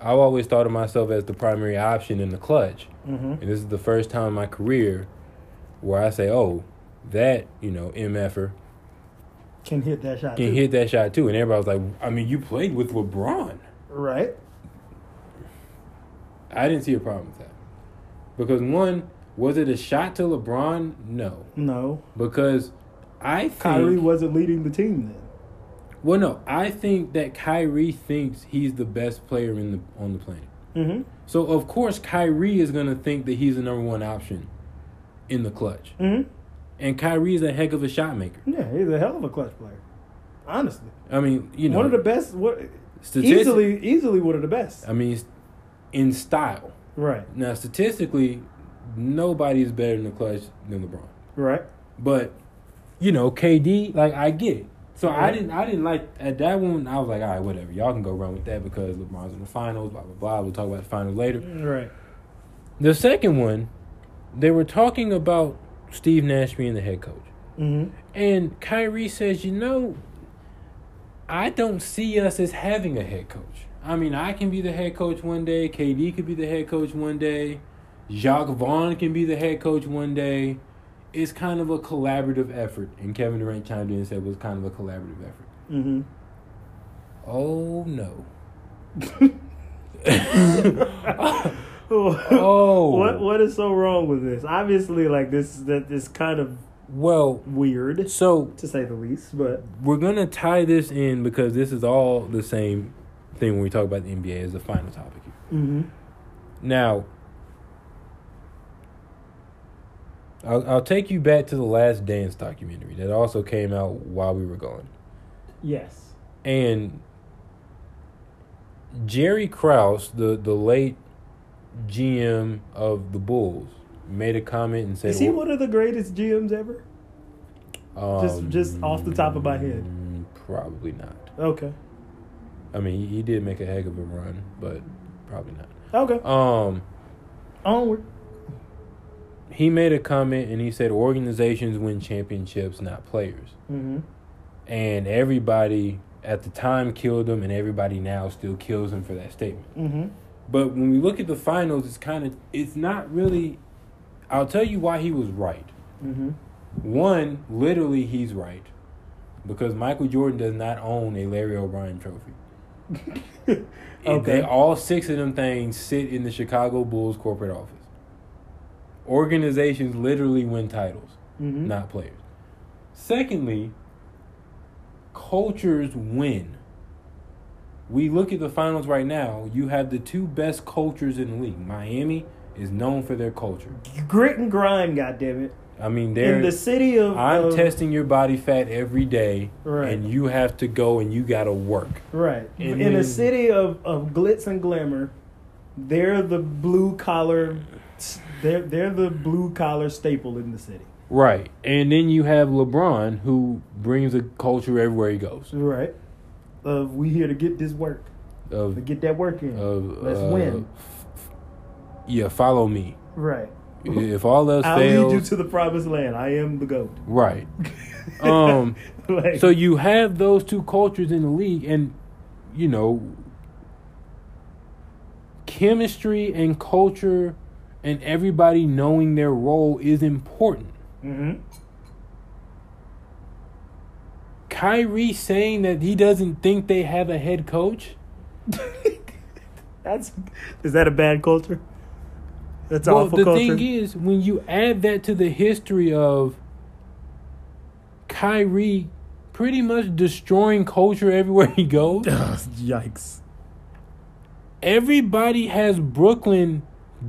I've always thought of myself as the primary option in the clutch, Mm-hmm. and this is the first time in my career where I say, oh, that you know mf'er Can hit that shot. can too. hit that shot too." And everybody was like, "I mean, you played with LeBron." Right. I didn't see a problem with that because one, was it a shot to LeBron? No, No. because I think Kyrie wasn't leading the team then. Well, no, I think that Kyrie thinks he's the best player in the on the planet. Mm-hmm. So of course Kyrie is gonna think that he's the number one option in the clutch, Mm-hmm. and Kyrie is a heck of a shot maker. Yeah, he's a hell of a clutch player. Honestly. I mean, you know, one of the best what easily easily one of the best. I mean, in style. Right. Now, statistically, nobody is better in the clutch than LeBron. Right. But you know, KD, like I get it. So I didn't, I didn't like at that one. I was like, all right, whatever. Y'all can go run with that because LeBron's in the finals. Blah blah blah. We'll talk about the finals later. Right. The second one, they were talking about Steve Nash being the head coach, Mm-hmm. and Kyrie says, you know, I don't see us as having a head coach. I mean, I can be the head coach one day. KD could be the head coach one day. Jacque Vaughn can be the head coach one day. It's kind of a collaborative effort. And Kevin Durant chimed in and said it was kind of a collaborative effort. Mm-hmm. Oh no. (laughs) oh. What what is so wrong with this? Obviously, like this that is kind of well weird. So to say the least, but we're gonna tie this in because this is all the same thing when we talk about the NBA as the final topic. Mm-hmm. Now, I'll, I'll take you back to the Last Dance documentary that also came out while we were gone. Yes. And Jerry Krause, the, the late GM of the Bulls, made a comment and said, "Is he one of the greatest GMs ever?" Um, just just off the top of my head, probably not. Okay. I mean, he, he did make a heck of a run, but probably not. Okay. Um. Onward. He made a comment and he said organizations win championships, not players. Mm-hmm. And everybody at the time killed him, and everybody now still kills him for that statement. Mm-hmm. But when we look at the finals, it's kind of it's not really. I'll tell you why he was right. Mm-hmm. One, literally, he's right, because Michael Jordan does not own a Larry O'Brien trophy. (laughs) okay. They all six of them things sit in the Chicago Bulls corporate office. Organizations literally win titles, mm-hmm. not players. Secondly, cultures win. We look at the finals right now. You have the two best cultures in the league. Miami is known for their culture. Grit and grind, goddammit. I mean, they're in the city of. I'm of, testing your body fat every day, right. and you have to go and you got to work. Right. And in a city of, of glitz and glamour, they're the blue collar. They're they're the blue collar staple in the city. Right, and then you have LeBron who brings a culture everywhere he goes. Right. Of we here to get this work. Of to get that work in. Of, Let's uh, win. F- yeah, follow me. Right. If all else I'll fails, lead you to the promised land. I am the goat. Right. (laughs) um. like, so you have those two cultures in the league, and you know, chemistry and culture, and everybody knowing their role is important. Mm-hmm. Kyrie saying that he doesn't think they have a head coach. (laughs) That's is that a bad culture? That's well, awful the culture. thing is, when you add that to the history of Kyrie pretty much destroying culture (laughs) everywhere he goes. (laughs) Yikes. Everybody has Brooklyn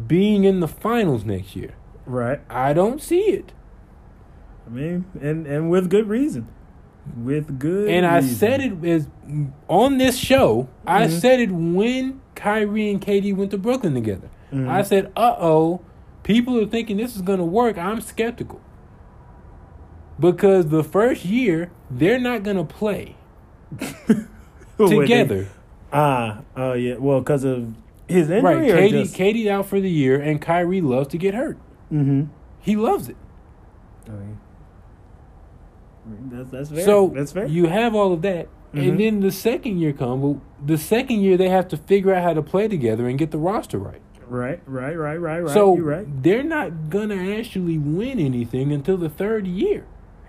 being in the finals next year. Right. I don't see it. I mean, and and with good reason. With good And I reason. said it as on this show, mm-hmm. I said it when Kyrie and KD went to Brooklyn together. Mm-hmm. I said, uh oh, people are thinking this is going to work. I'm skeptical. Because the first year, they're not going to play (laughs) together. Ah, oh uh, yeah. Well, because of his injury. Right. KD, just... KD out for the year, and Kyrie loves to get hurt. Mm-hmm. He loves it. I mean, that's, that's fair. So that's fair. you have all of that. Mm-hmm. And then the second year comes. Well, the second year they have to figure out how to play together and get the roster right. Right, right, right, right, right. So You're right. they're not gonna actually win anything until the third year,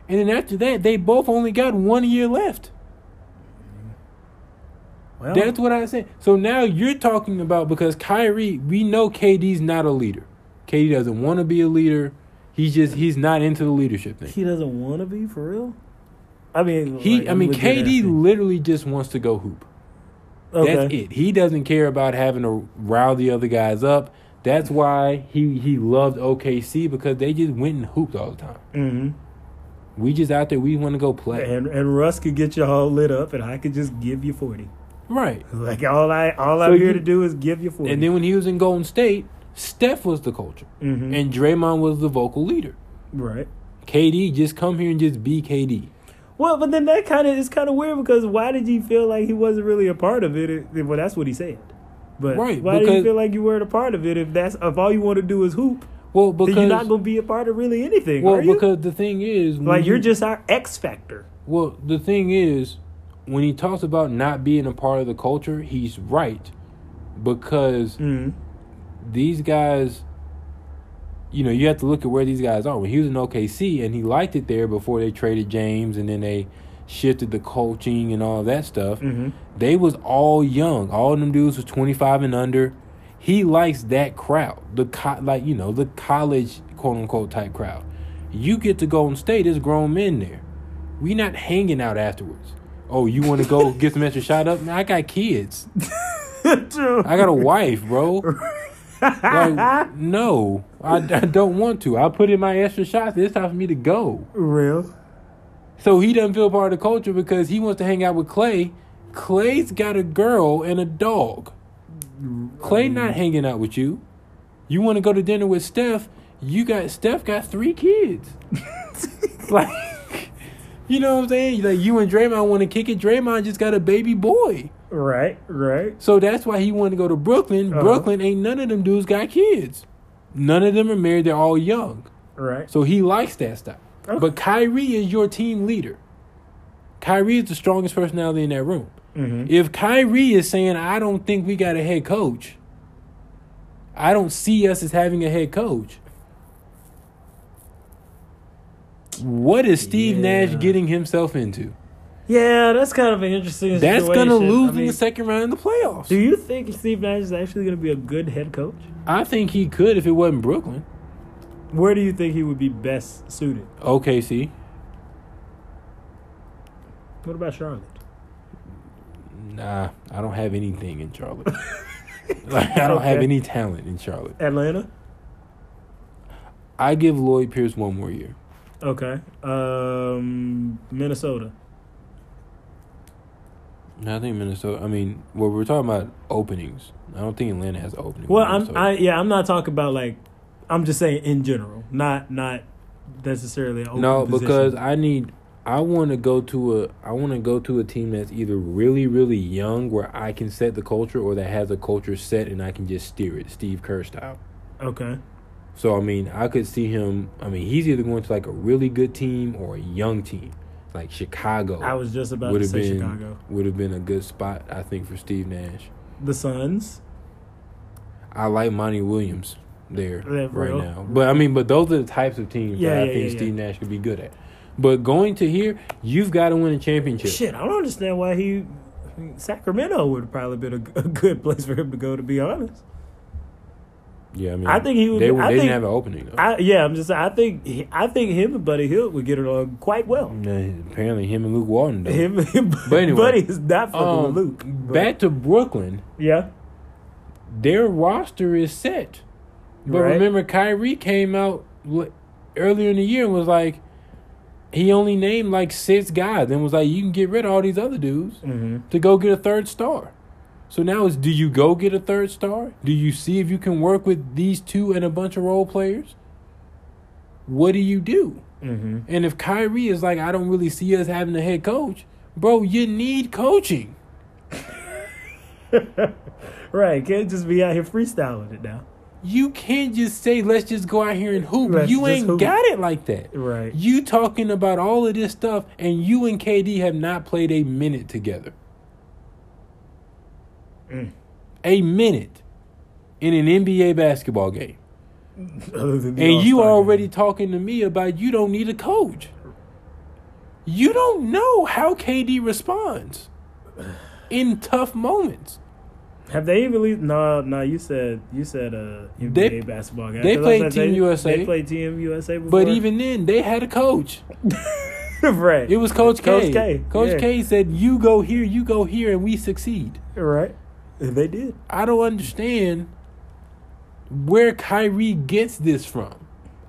and then after that, they both only got one year left. Well, That's what I said. So now you're talking about because Kyrie, we know KD's not a leader. KD doesn't want to be a leader. He's just he's not into the leadership thing. He doesn't want to be for real. I mean, he. like, I mean, KD literally just wants to go hoop. Okay. That's it. He doesn't care about having to rile the other guys up. That's why he he loved OKC because they just went and hooped all the time. Mm-hmm. We just out there. We want to go play. And and Russ could get you all lit up, and I could just give you forty. Right. Like all I all so I'm here you, to do is give you forty. And then when he was in Golden State, Steph was the culture, mm-hmm. and Draymond was the vocal leader. Right. KD just come here and just be KD. Well, but then that kind of is kind of weird because why did you feel like he wasn't really a part of it? it well, that's what he said. But right, why do you feel like you weren't a part of it if that's if all you want to do is hoop? Well, because you're not going to be a part of really anything. Well, because the thing is, like you're just our X factor. Well, the thing is, when he talks about not being a part of the culture, he's right because Mm. these guys, you know, you have to look at where these guys are. When he was in OKC and he liked it there before they traded James and then they shifted the coaching and all that stuff. Mm-hmm. They was all young. All of them dudes was 25 and under. He likes that crowd. The co- like, you know, the college quote unquote type crowd. You get to Golden State, there's grown men there. We not hanging out afterwards. Oh, you want to go get some extra shot up? Man, I got kids. (laughs) True. I got a wife, bro. like, (laughs) no, I, I don't want to. I put in my extra shots. It's time for me to go. Real. So he doesn't feel part of the culture because he wants to hang out with Clay. Clay's got a girl and a dog. Clay not mm. hanging out with you. You want to go to dinner with Steph? You got Steph got three kids. (laughs) like, you know what I'm saying? Like you and Draymond want to kick it. Draymond just got a baby boy. Right. Right. So that's why he wanted to go to Brooklyn. Uh-huh. Brooklyn ain't none of them dudes got kids. None of them are married. They're all young. Right. So he likes that stuff. Okay. But Kyrie is your team leader. Kyrie is the strongest personality in that room. Mm-hmm. If Kyrie is saying, I don't think we got a head coach, I don't see us as having a head coach. What is Steve Yeah. Nash getting himself into? Yeah, that's kind of an interesting. That's situation. gonna lose I in the second round of the playoffs. Do you think Steve Nash is actually going to be a good head coach? I think he could if it wasn't Brooklyn. Where do you think he would be best suited? OKC. What about Charlotte? Nah, I don't have anything in Charlotte. (laughs) like, I don't have any talent in Charlotte. Atlanta. I give Lloyd Pierce one more year. Okay. Um, Minnesota. No, I think Minnesota. I mean, well, we're talking about openings. I don't think Atlanta has an opening. Well, I'm I yeah, I'm not talking about like I'm just saying in general, not not necessarily no, position. because I need. I want to go to a. I want to go to a team that's either really, really young, where I can set the culture, or that has a culture set and I can just steer it, Steve Kerr style. okay. So I mean, I could see him. I mean, he's either going to like a really good team or a young team, like Chicago. I was just about would to have say been Chicago. would have been a good spot, I think, for Steve Nash. The Suns. I like Monty Williams there Yeah, right real. now, but I mean, but those are the types of teams Yeah, that I think yeah, Steve Nash could be good at. But going to here, you've got to win a championship. Shit, I don't understand why he Sacramento would probably been a, a good place for him to go. To be honest, Yeah, I mean, I think he would They, I they think- didn't have an opening though. I yeah, I'm just I think I think him and Buddy Hield would get along quite well. Apparently, him and Luke Walton. Though. Him, him But anyway, Buddy is not fucking Um, Luke. but- back to Brooklyn, yeah, their roster is set. But Right. remember, Kyrie came out earlier in the year and was like, he only named like six guys and was like, you can get rid of all these other dudes mm-hmm. to go get a third star. So now is do you go get a third star? Do you see if you can work with these two and a bunch of role players? What do you do? Mm-hmm. And if Kyrie is like, I don't really see us having a head coach, bro, you need coaching. (laughs) right, can't just be out here freestyling it now. You can't just say, let's just go out here and hoop. Let's you ain't hoop. got it like that. Right. You talking about all of this stuff, and you and KD have not played a minute together. Mm. A minute in an NBA basketball game. Other than the And you already game. talking to me about you don't need a coach. You don't know how KD responds in tough moments. have they even? No, no. You said you said uh NBA They- basketball guy. they played Team they, USA. They played Team USA before. But even then, they had a coach. (laughs) right, It was Coach K. Coach K, Coach yeah. K said, "You go here, you go here, and we succeed." right. And They did. I don't understand where Kyrie gets this from.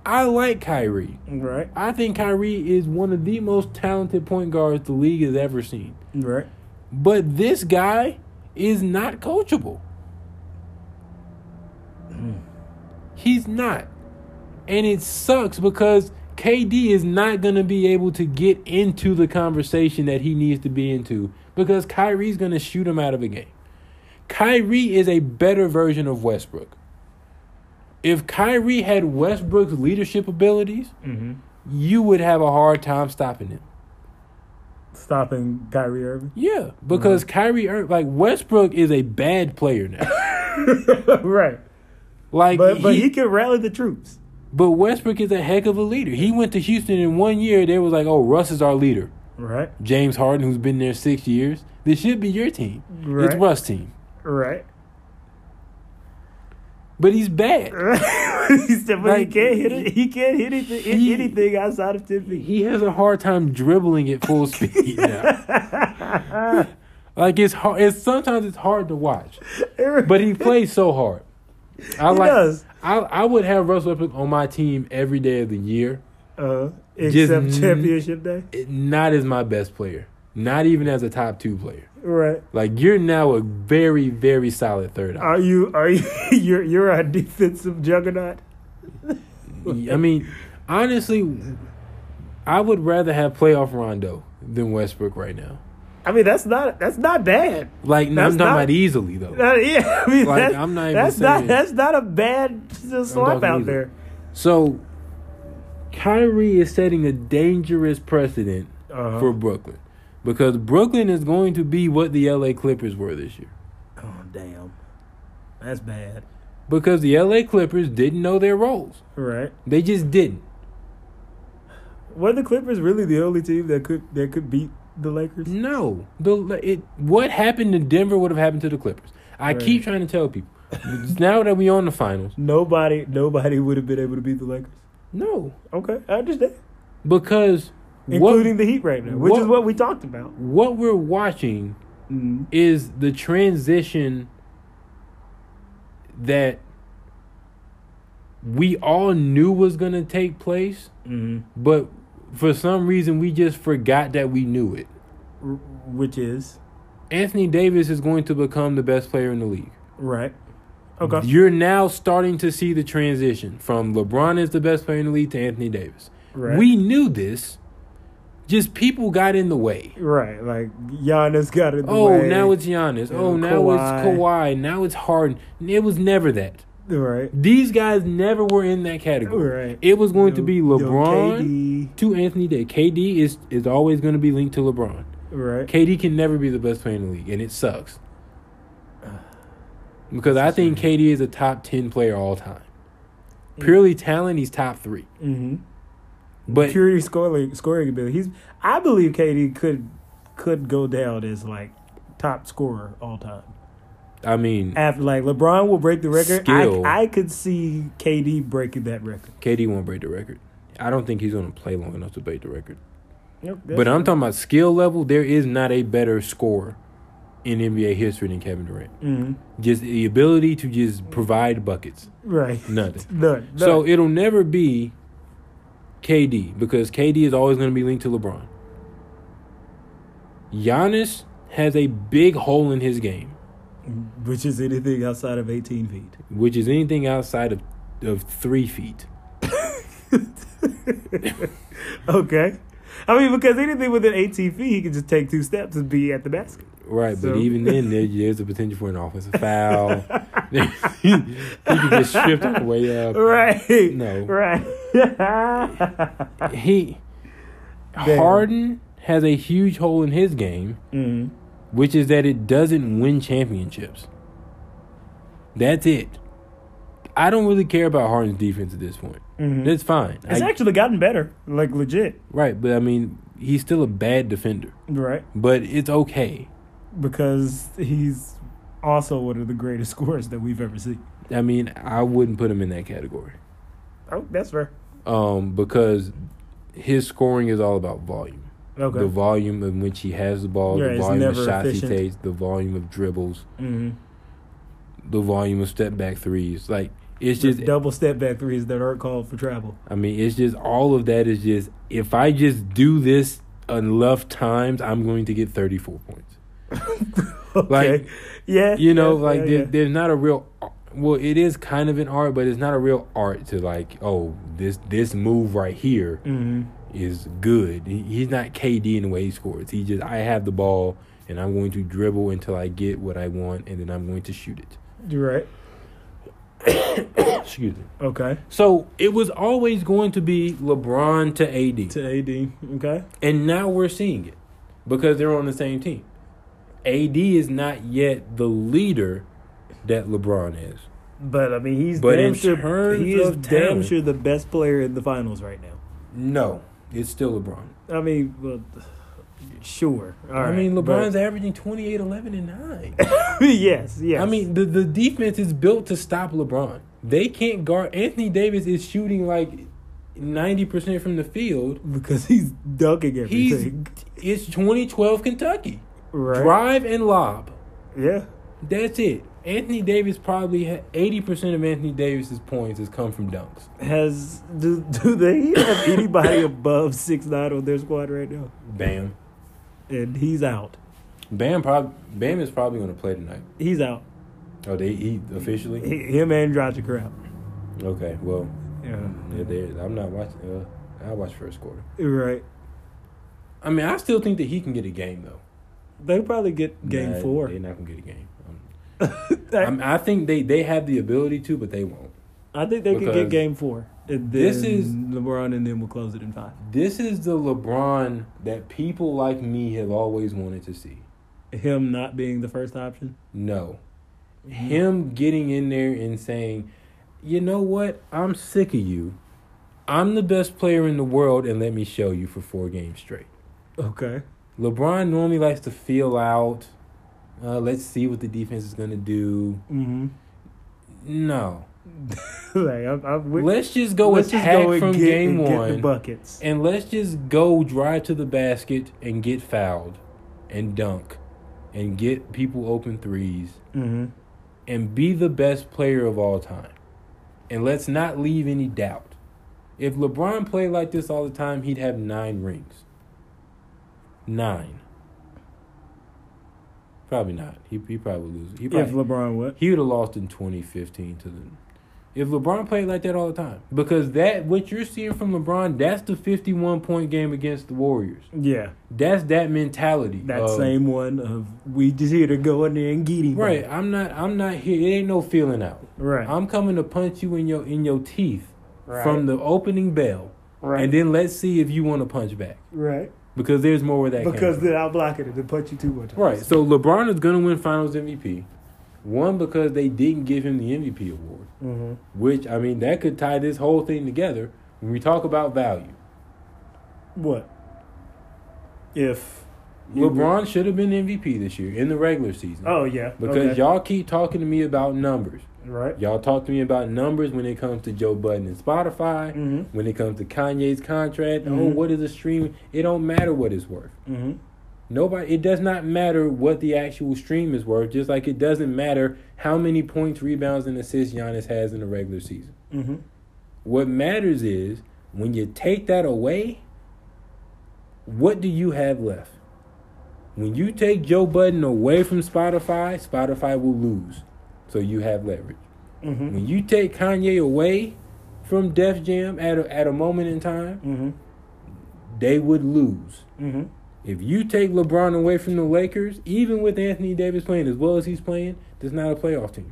I like Kyrie. Right, I think Kyrie is one of the most talented point guards the league has ever seen. right. But this guy is not coachable. He's not. And it sucks because KD is not going to be able to get into the conversation that he needs to be into because Kyrie's going to shoot him out of a game. Kyrie is a better version of Westbrook. If Kyrie had Westbrook's leadership abilities, Mm-hmm. you would have a hard time stopping him. stopping Kyrie Irving. Yeah, because Kyrie Ir- like Westbrook is a bad player now. (laughs) right. Like But but he, he can rally the troops. but Westbrook is a heck of a leader. He went to Houston in one year. They was like, "Oh, Russ is our leader." Right. James Harden, who's been there six years, this should be your team. It's Russ' team, Right. but he's bad. (laughs) he said, but he can't hit it. He can't hit anything, he- anything outside of ten feet. He has a hard time dribbling at full (laughs) speed now. (laughs) like it's hard. It's sometimes it's hard to watch, but he plays so hard. I He like. does. I I would have Russell Westbrook on my team every day of the year. Uh, except n- championship day. Not as my best player. Not even as a top two player. Right. Like you're now a very very solid third. option. Are you? Are you? (laughs) You're you're a defensive juggernaut. (laughs) I mean, honestly, I would rather have playoff Rondo than Westbrook right now. I mean, that's not that's not bad. Like That's I'm talking not- about easily though. Yeah, (laughs) I mean, Like, that's, I'm not even that's saying- not that's not a bad swap out there. So, Kyrie is setting a dangerous precedent Uh-huh. for Brooklyn because Brooklyn is going to be what the LA Clippers were this year. Oh damn, that's bad. Because the LA Clippers didn't know their roles. Right? They just didn't. Were the Clippers really the only team that could that could beat the Lakers? No. The it what happened to Denver would have happened to the Clippers. I Right. keep trying to tell people. now that we on the finals, (laughs) Nobody, nobody would have been able to beat the Lakers. no. Okay, I understand. Because Including what, the Heat right now, which is what- what we talked about. what we're watching Mm. is the transition that we all knew was going to take place, Mm. but for some reason we just forgot that we knew it. R- Which is Anthony Davis is going to become the best player in the league. right. Okay. You're now starting to see the transition from LeBron is the best player in the league to Anthony Davis. Right. We knew this, just people got in the way. Right, like Giannis got in the Oh, way. Oh, now it's Giannis. Oh, now Kawhi. it's Kawhi. Now it's Harden. It was never that. right. These guys never were in that category. Right. It was going to be LeBron to Anthony Davis. KD is is always going to be linked to LeBron. right. KD can never be the best player in the league, and it sucks. Because I think KD is a top ten player all time. Purely talent, he's top three. Mm-hmm. But purity scoring scoring ability. He's. I believe KD could could go down as like top scorer all time. I mean, After like LeBron will break the record, Skill. I I could see KD breaking that record. KD won't break the record. I don't think he's going to play long enough to break the record. Yep, But I'm talking about skill level. There is not a better scorer in NBA history than Kevin Durant. hmm Just the ability to just provide buckets. right. Nothing. (laughs) None. So it'll never be KD because KD is always going to be linked to LeBron. Giannis has a big hole in his game, which is anything outside of 18 feet. which is anything outside of, of three feet. (laughs) Okay. I mean, because anything within 18 feet, he can just take two steps and be at the basket. Right, So- but even then, there, there's a potential for an offensive foul. (laughs) (laughs) he can get stripped on the way up. Right. No. Right. He (laughs) Damn. Harden has a huge hole in his game, mm which is that it doesn't win championships. That's it. I don't really care about Harden's defense at this point. Mhm. That's fine. It's I- actually gotten better, like legit. right, but I mean, he's still a bad defender. Right. But it's okay. Because he's also one of the greatest (laughs) scorers that we've ever seen. I mean, I wouldn't put him in that category. Oh, that's fair. Um, because his scoring is all about volume. Okay. The volume in which he has the ball, Yeah, the volume of shots efficient. he takes, the volume of dribbles, mm-hmm. the volume of step back threes. Like it's just double step back threes that aren't called for travel. I mean, it's just all of that is just if I just do this enough times, I'm going to get 34 points. (laughs) Okay. Like, yeah. You know, yeah, like yeah, there, yeah. there's not a real well, it is kind of an art, but it's not a real art to like, oh, this this move right here Mhm. is good. He, he's not KD in the way he scores. He just I have the ball and I'm going to dribble until I get what I want and then I'm going to shoot it. You're right. (coughs) Excuse me. Okay. So it was always going to be LeBron to AD. To AD. Okay. And now we're seeing it. because they're on the same team. AD is not yet the leader that LeBron is. But I mean, he's But damn sure. He is damn talent- sure the best player in the finals right now. No, it's still LeBron. I mean, well, sure. All I right, mean, LeBron's but- averaging 28, 11, and 9. (laughs) yes, yes. I mean, the, the defense is built to stop LeBron. They can't guard. Anthony Davis is shooting like 90% from the field. because he's dunking He's everything. It's 2012 Kentucky. Right. Drive and lob. Yeah. That's it. Anthony Davis probably 80% of Anthony Davis's points has come from dunks. Has do do they have anybody (coughs) above six nine on their squad right now? Bam. And he's out. Bam prob- Bam is probably going to play tonight. He's out. Oh, they he officially? He, him and Dragic are out. Okay, well, Yeah. yeah, I'm not watching. Uh, I'll watch first quarter. Right. I mean, I still think that he can get a game though. They probably get game Nah, four. They're not gonna get a game. Um, (laughs) I think they they have the ability to, but they won't. I think they could get game four. This is- LeBron and then we'll close it in five. This is the LeBron that people like me have always wanted to see. Him not being the first option. No. Him getting in there and saying, you know what? I'm sick of you. I'm the best player in the world, and let me show you for four games straight. Okay. LeBron normally likes to feel out. Uh, let's see what the defense is going to do. Mm-hmm. No. (laughs) like, I'm, I'm Let's just go let's just attack go from get, game one. buckets. And let's just go drive to the basket and get fouled and dunk and get people open threes Mm-hmm. and be the best player of all time. And let's not leave any doubt. If LeBron played like this all the time, he'd have nine rings. Nine. Probably not. He he probably lose. He If probably, LeBron would. he would have lost in 2015 to the. If LeBron played like that all the time, because that what you're seeing from LeBron, that's the 51 point game against the Warriors. Yeah. That's that mentality. That of- same one of we just here to go in there and get him. Right. I'm not. I'm not here. It ain't no feeling out. Right. I'm coming to punch you in your in your teeth Right. from the opening bell, right. and then let's see if you want to punch back right. Because there's more where that came Because then I'll block it and punch you too much. Right. So LeBron is gonna win Finals MVP. One because they didn't give him the MVP award, Mm-hmm. which I mean that could tie this whole thing together when we talk about value. What? If LeBron should have been MVP this year in the regular season. Oh yeah. Because okay. y'all keep talking to me about numbers. Right. Y'all talk to me about numbers when it comes to Joe Budden and Spotify. Mm-hmm. When it comes to Kanye's contract, oh, Mhm. what is a stream? It don't matter what it's worth. Mm-hmm. Nobody. It does not matter what the actual stream is worth. Just like it doesn't matter how many points, rebounds, and assists Giannis has in the regular season. Mm-hmm. What matters is when you take that away, what do you have left? When you take Joe Budden away from Spotify, Spotify will lose. So you have leverage. Mm-hmm. When you take Kanye away from Def Jam at a, at a moment in time, Mm-hmm. they would lose. Mm-hmm. If you take LeBron away from the Lakers, even with Anthony Davis playing as well as he's playing, there's not a playoff team.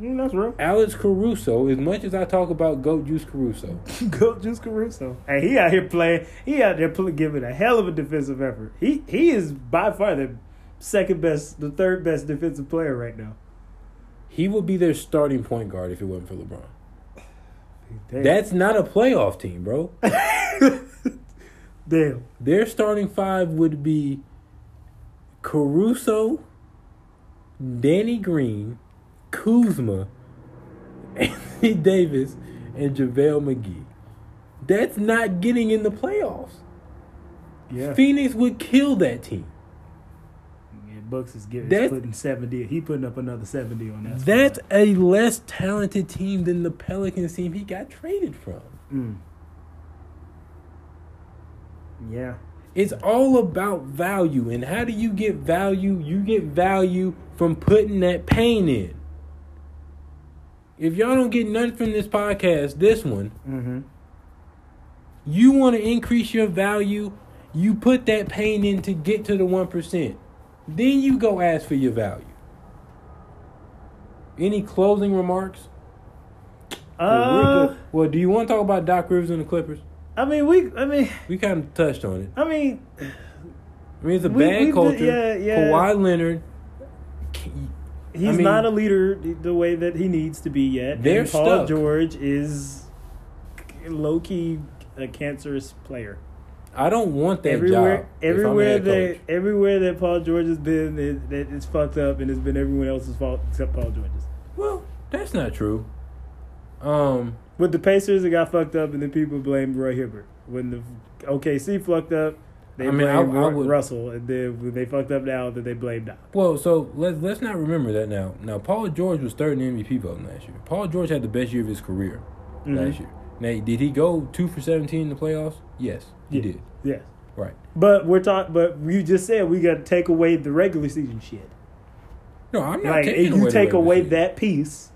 Mm, that's real. Alex Caruso, as much as I talk about Goat Juice Caruso, (laughs) Goat Juice Caruso. And he out here playing. He out there play, giving a hell of a defensive effort. He he is by far the second best, the third best defensive player right now. He would be their starting point guard if it wasn't for LeBron. Damn. That's not a playoff team, bro. (laughs) damn. Their starting five would be Caruso, Danny Green, Kuzma, (laughs) Anthony Davis, and JaVale McGee. That's not getting in the playoffs. Yeah. Phoenix would kill that team. Bucks is getting putting seventy. He putting up another seventy on that. That's a less talented team than the Pelicans team he got traded from. Mm. Yeah. It's all about value. And how do you get value? You get value from putting that pain in. If y'all don't get nothing from this podcast, this one, Mm-hmm. you want to increase your value, you put that pain in to get to the 1%. Then you go ask for your value. Any closing remarks? Uh, well, do you want to talk about Doc Rivers and the Clippers? I mean, we. I mean, We kind of touched on it. I mean, I mean, it's a We- bad culture. yeah, yeah. Kawhi Leonard. He's I mean- not a leader the way that he needs to be yet. They're and Paul stuck. George is low key a cancerous player. I don't want that everywhere, job. if I'm a everywhere that everywhere that Paul George has been, it, it, it's fucked up, and it's been everyone else's fault except Paul George's. Well, that's not true. Um, With the Pacers, it got fucked up, and then people blamed Roy Hibbert. When the OKC fucked up, they I mean, blamed I Ru- would- Russell, and then when they fucked up now, that they blamed Doc. well, so let's let's not remember that now. Now, Paul George was third in MVP voting last year. Paul George had the best year of his career Mhm. last year. Now, did he go two for seventeen in the playoffs? Yes, he Yeah. did. Yes, Right. but we're talking. But you just said we got to take away the regular season shit. No, I'm not Like taking if away you take away that piece,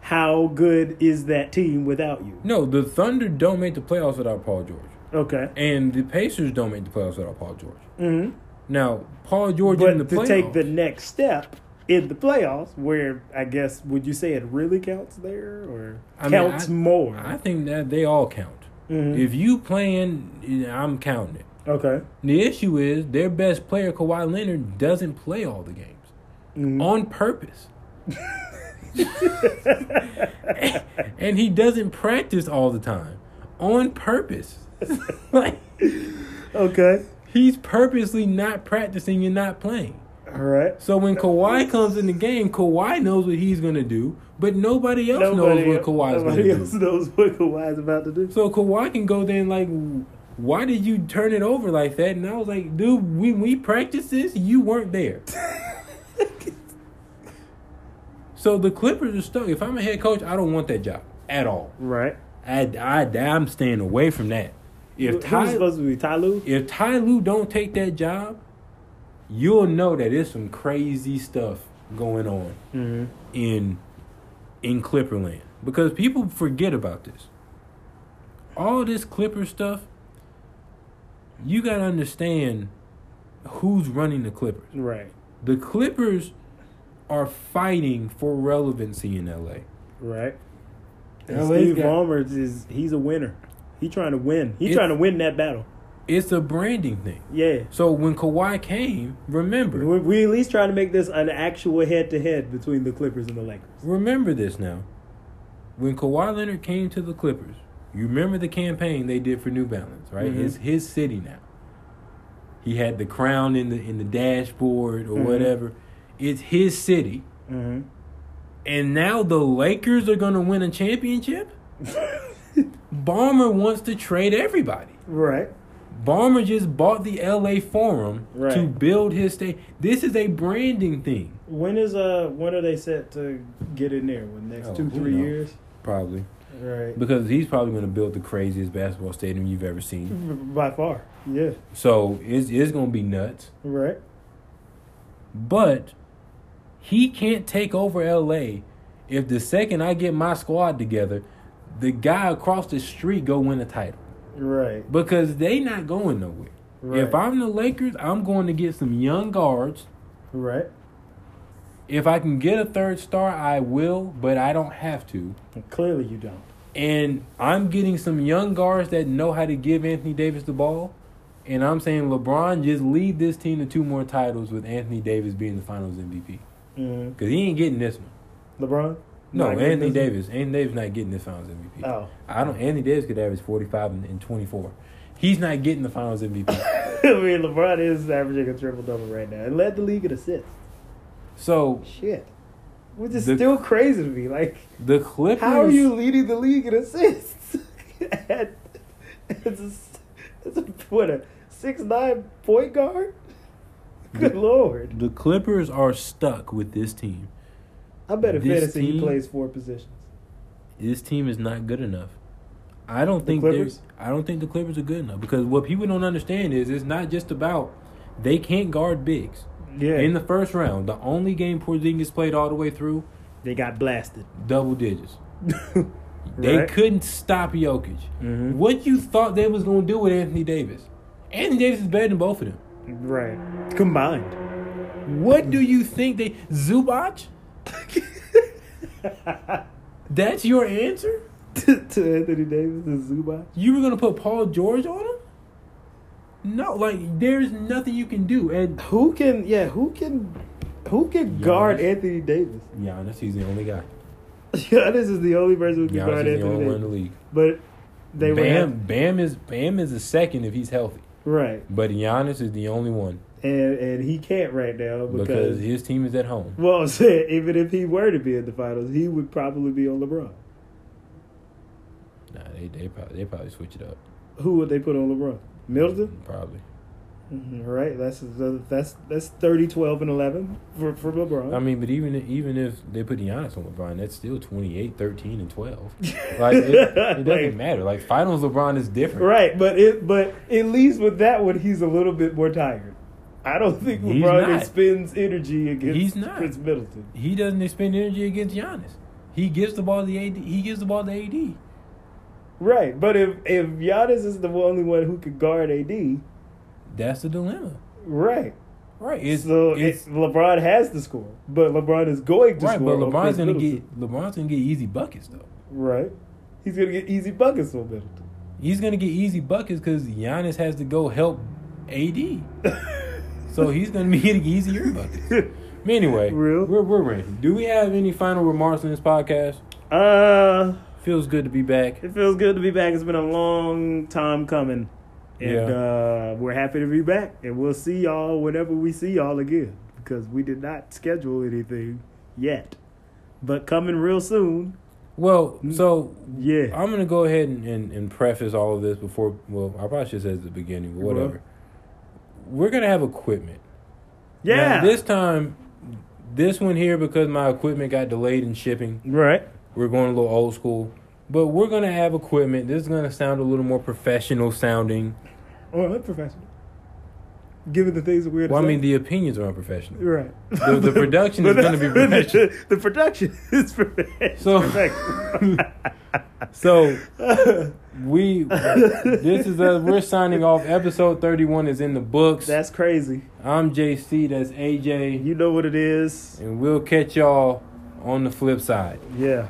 how good is that team without you? No, the Thunder don't make the playoffs without Paul George, Okay. and the Pacers don't make the playoffs without Paul George. Mm-hmm. Now, Paul George But in the to playoffs. take the next step in the playoffs, where I guess would you say it really counts there, or I mean, counts I- more? I think that they all count. Mhm. If you playing, I'm counting it. okay. The issue is their best player, Kawhi Leonard, doesn't play all the games Mhm. on purpose. (laughs) and he doesn't practice all the time on purpose. (laughs) like Okay. he's purposely not practicing and not playing. All right. So when Kawhi comes in the game, Kawhi knows what he's gonna do, but nobody else knows what Kawhi's nobody gonna do. Nobody else knows what Kawhi's about to do. So Kawhi can go there and like, why did you turn it over like that? And I was like, dude, when we practiced this, you weren't there. (laughs) so the Clippers are stuck. If I'm a head coach, I don't want that job at all. Right. I, I, I'm staying away from that. If Who's Ty, supposed to be Ty Lue? if Ty Lue don't take that job, you'll know that there's some crazy stuff going on Mm-hmm. in in Clipperland because people forget about this. All this Clipper stuff, you got to understand who's running the Clippers. Right. The Clippers are fighting for relevancy in LA. Right. And LA's Steve got- Ballmer is he's a winner. He's trying to win. He's trying to win that battle. It's a branding thing. Yeah. So when Kawhi came, remember, We we at least trying to make this an actual head to head between the Clippers and the Lakers. remember this now. When Kawhi Leonard came to the Clippers, you remember the campaign they did for New Balance, right? Mhm. It's his city now. He had the crown in the in the dashboard or Mhm. whatever. It's his city. Mm-hmm. And now the Lakers are going to win a championship? (laughs) Ballmer wants to trade everybody. Right. Ballmer just bought the LA Forum to build his state. This is a branding thing, When is uh when are they set to get in there? When next Oh, two three knows? years? probably. Right. Because he's probably going to build the craziest basketball stadium you've ever seen. By far. Yeah. So it's, it's going to be nuts. Right. But he can't take over LA if the second I get my squad together, the guy across the street go win a title. Right. Because they not going nowhere. Right. If I'm the Lakers, I'm going to get some young guards. Right. If I can get a third star, I will, but I don't have to. Clearly you don't. And I'm getting some young guards that know how to give Anthony Davis the ball. And I'm saying LeBron just lead this team to two more titles with Anthony Davis being the Finals MVP. Mm-hmm. Because he ain't getting this one. LeBron. No, Anthony? Davis. Anthony Davis not getting this Finals MVP. Oh. I don't. Anthony Davis could average 45 and, and 24. He's not getting the Finals MVP. (laughs) I mean, LeBron is averaging a triple double right now and led the league in assists. so Shit. Which is The- still crazy to me. Like, the Clippers. how are you leading the league in assists? And it's, a, it's a, what, a six nine point guard? Good lord. The Clippers are stuck with this team. I bet if fantasy he plays four positions. This team is not good enough. I don't The think. Clippers? I don't think the Clippers are good enough because what people don't understand is it's not just about they can't guard bigs. Yeah. In the first round, the only game Porzingis played all the way through, they got blasted. double digits. (laughs) They Right. couldn't stop Jokic. Mhm. What you thought they was gonna do with Anthony Davis? Anthony Davis is better than both of them. Right. Combined. What do you think they Zubac? (laughs) That's your answer? to, to Anthony Davis and Zubac. You were gonna put Paul George on him? No, like there's nothing you can do. And Who can? Yeah, who can? Who can Giannis. guard Anthony Davis? (laughs) Giannis, he's the only guy. Giannis is the only person who can Giannis guard is the Anthony only one in the league. But they Bam, have Bam is Bam is a second if he's healthy, right, but Giannis is the only one and and he can't right now because because. his team is at home. well, (laughs) even if he were to be in the finals, he would probably be on LeBron. Nah, they they probably they probably switch it up. Who would they put on LeBron? Middleton. Probably. Mhm, Right, that's that's that's 30, 12, and eleven for for LeBron. I mean, but even even if they put Giannis on LeBron, that's still 28, 13, and twelve. (laughs) Like it, it (laughs) doesn't Like- matter. Like finals LeBron is different. Right, but it but at least with that one, he's a little bit more tired. I don't think He's LeBron not. expends energy against He's not. Khris Middleton. He doesn't expend energy against Giannis. He gives the ball to the AD. He gives the ball to AD. Right, but if if Giannis is the only one who could guard AD, That's the dilemma. right? Right. It's, so it's it's, LeBron has to score, but LeBron is going to right, score. but LeBron's gonna Middleton. get LeBron's gonna get easy buckets though. right. He's gonna get easy buckets on Middleton. He's gonna get easy buckets because Giannis has to go help AD. (laughs) so he's gonna be getting easier buckets. (laughs) But anyway, Real? we're we're ready. Do we have any final remarks on this podcast? uh, Feels good to be back. it feels good to be back. It's been a long time coming, and Yeah. uh, we're happy to be back. And we'll see y'all whenever we see y'all again because we did not schedule anything yet, but coming real soon. Well, so Yeah. I'm gonna go ahead and, and, and preface all of this before. Well, I probably should say at the beginning, but whatever. We're gonna have equipment. Now, Yeah. this time, this one here because my equipment got delayed in shipping. right. We're going a little old school, but we're gonna have equipment. This is gonna sound a little more professional sounding. Oh, or unprofessional. Given the things that we're. Well, I mean, the opinions are unprofessional. right. The- the (laughs) production is gonna be (laughs) professional. The production (laughs) is professional. So-. So we, this is a We're signing off. Episode thirty-one is in the books. That's crazy. I'm JC. That's AJ, You know what it is. and we'll catch y'all on the flip side. Yeah.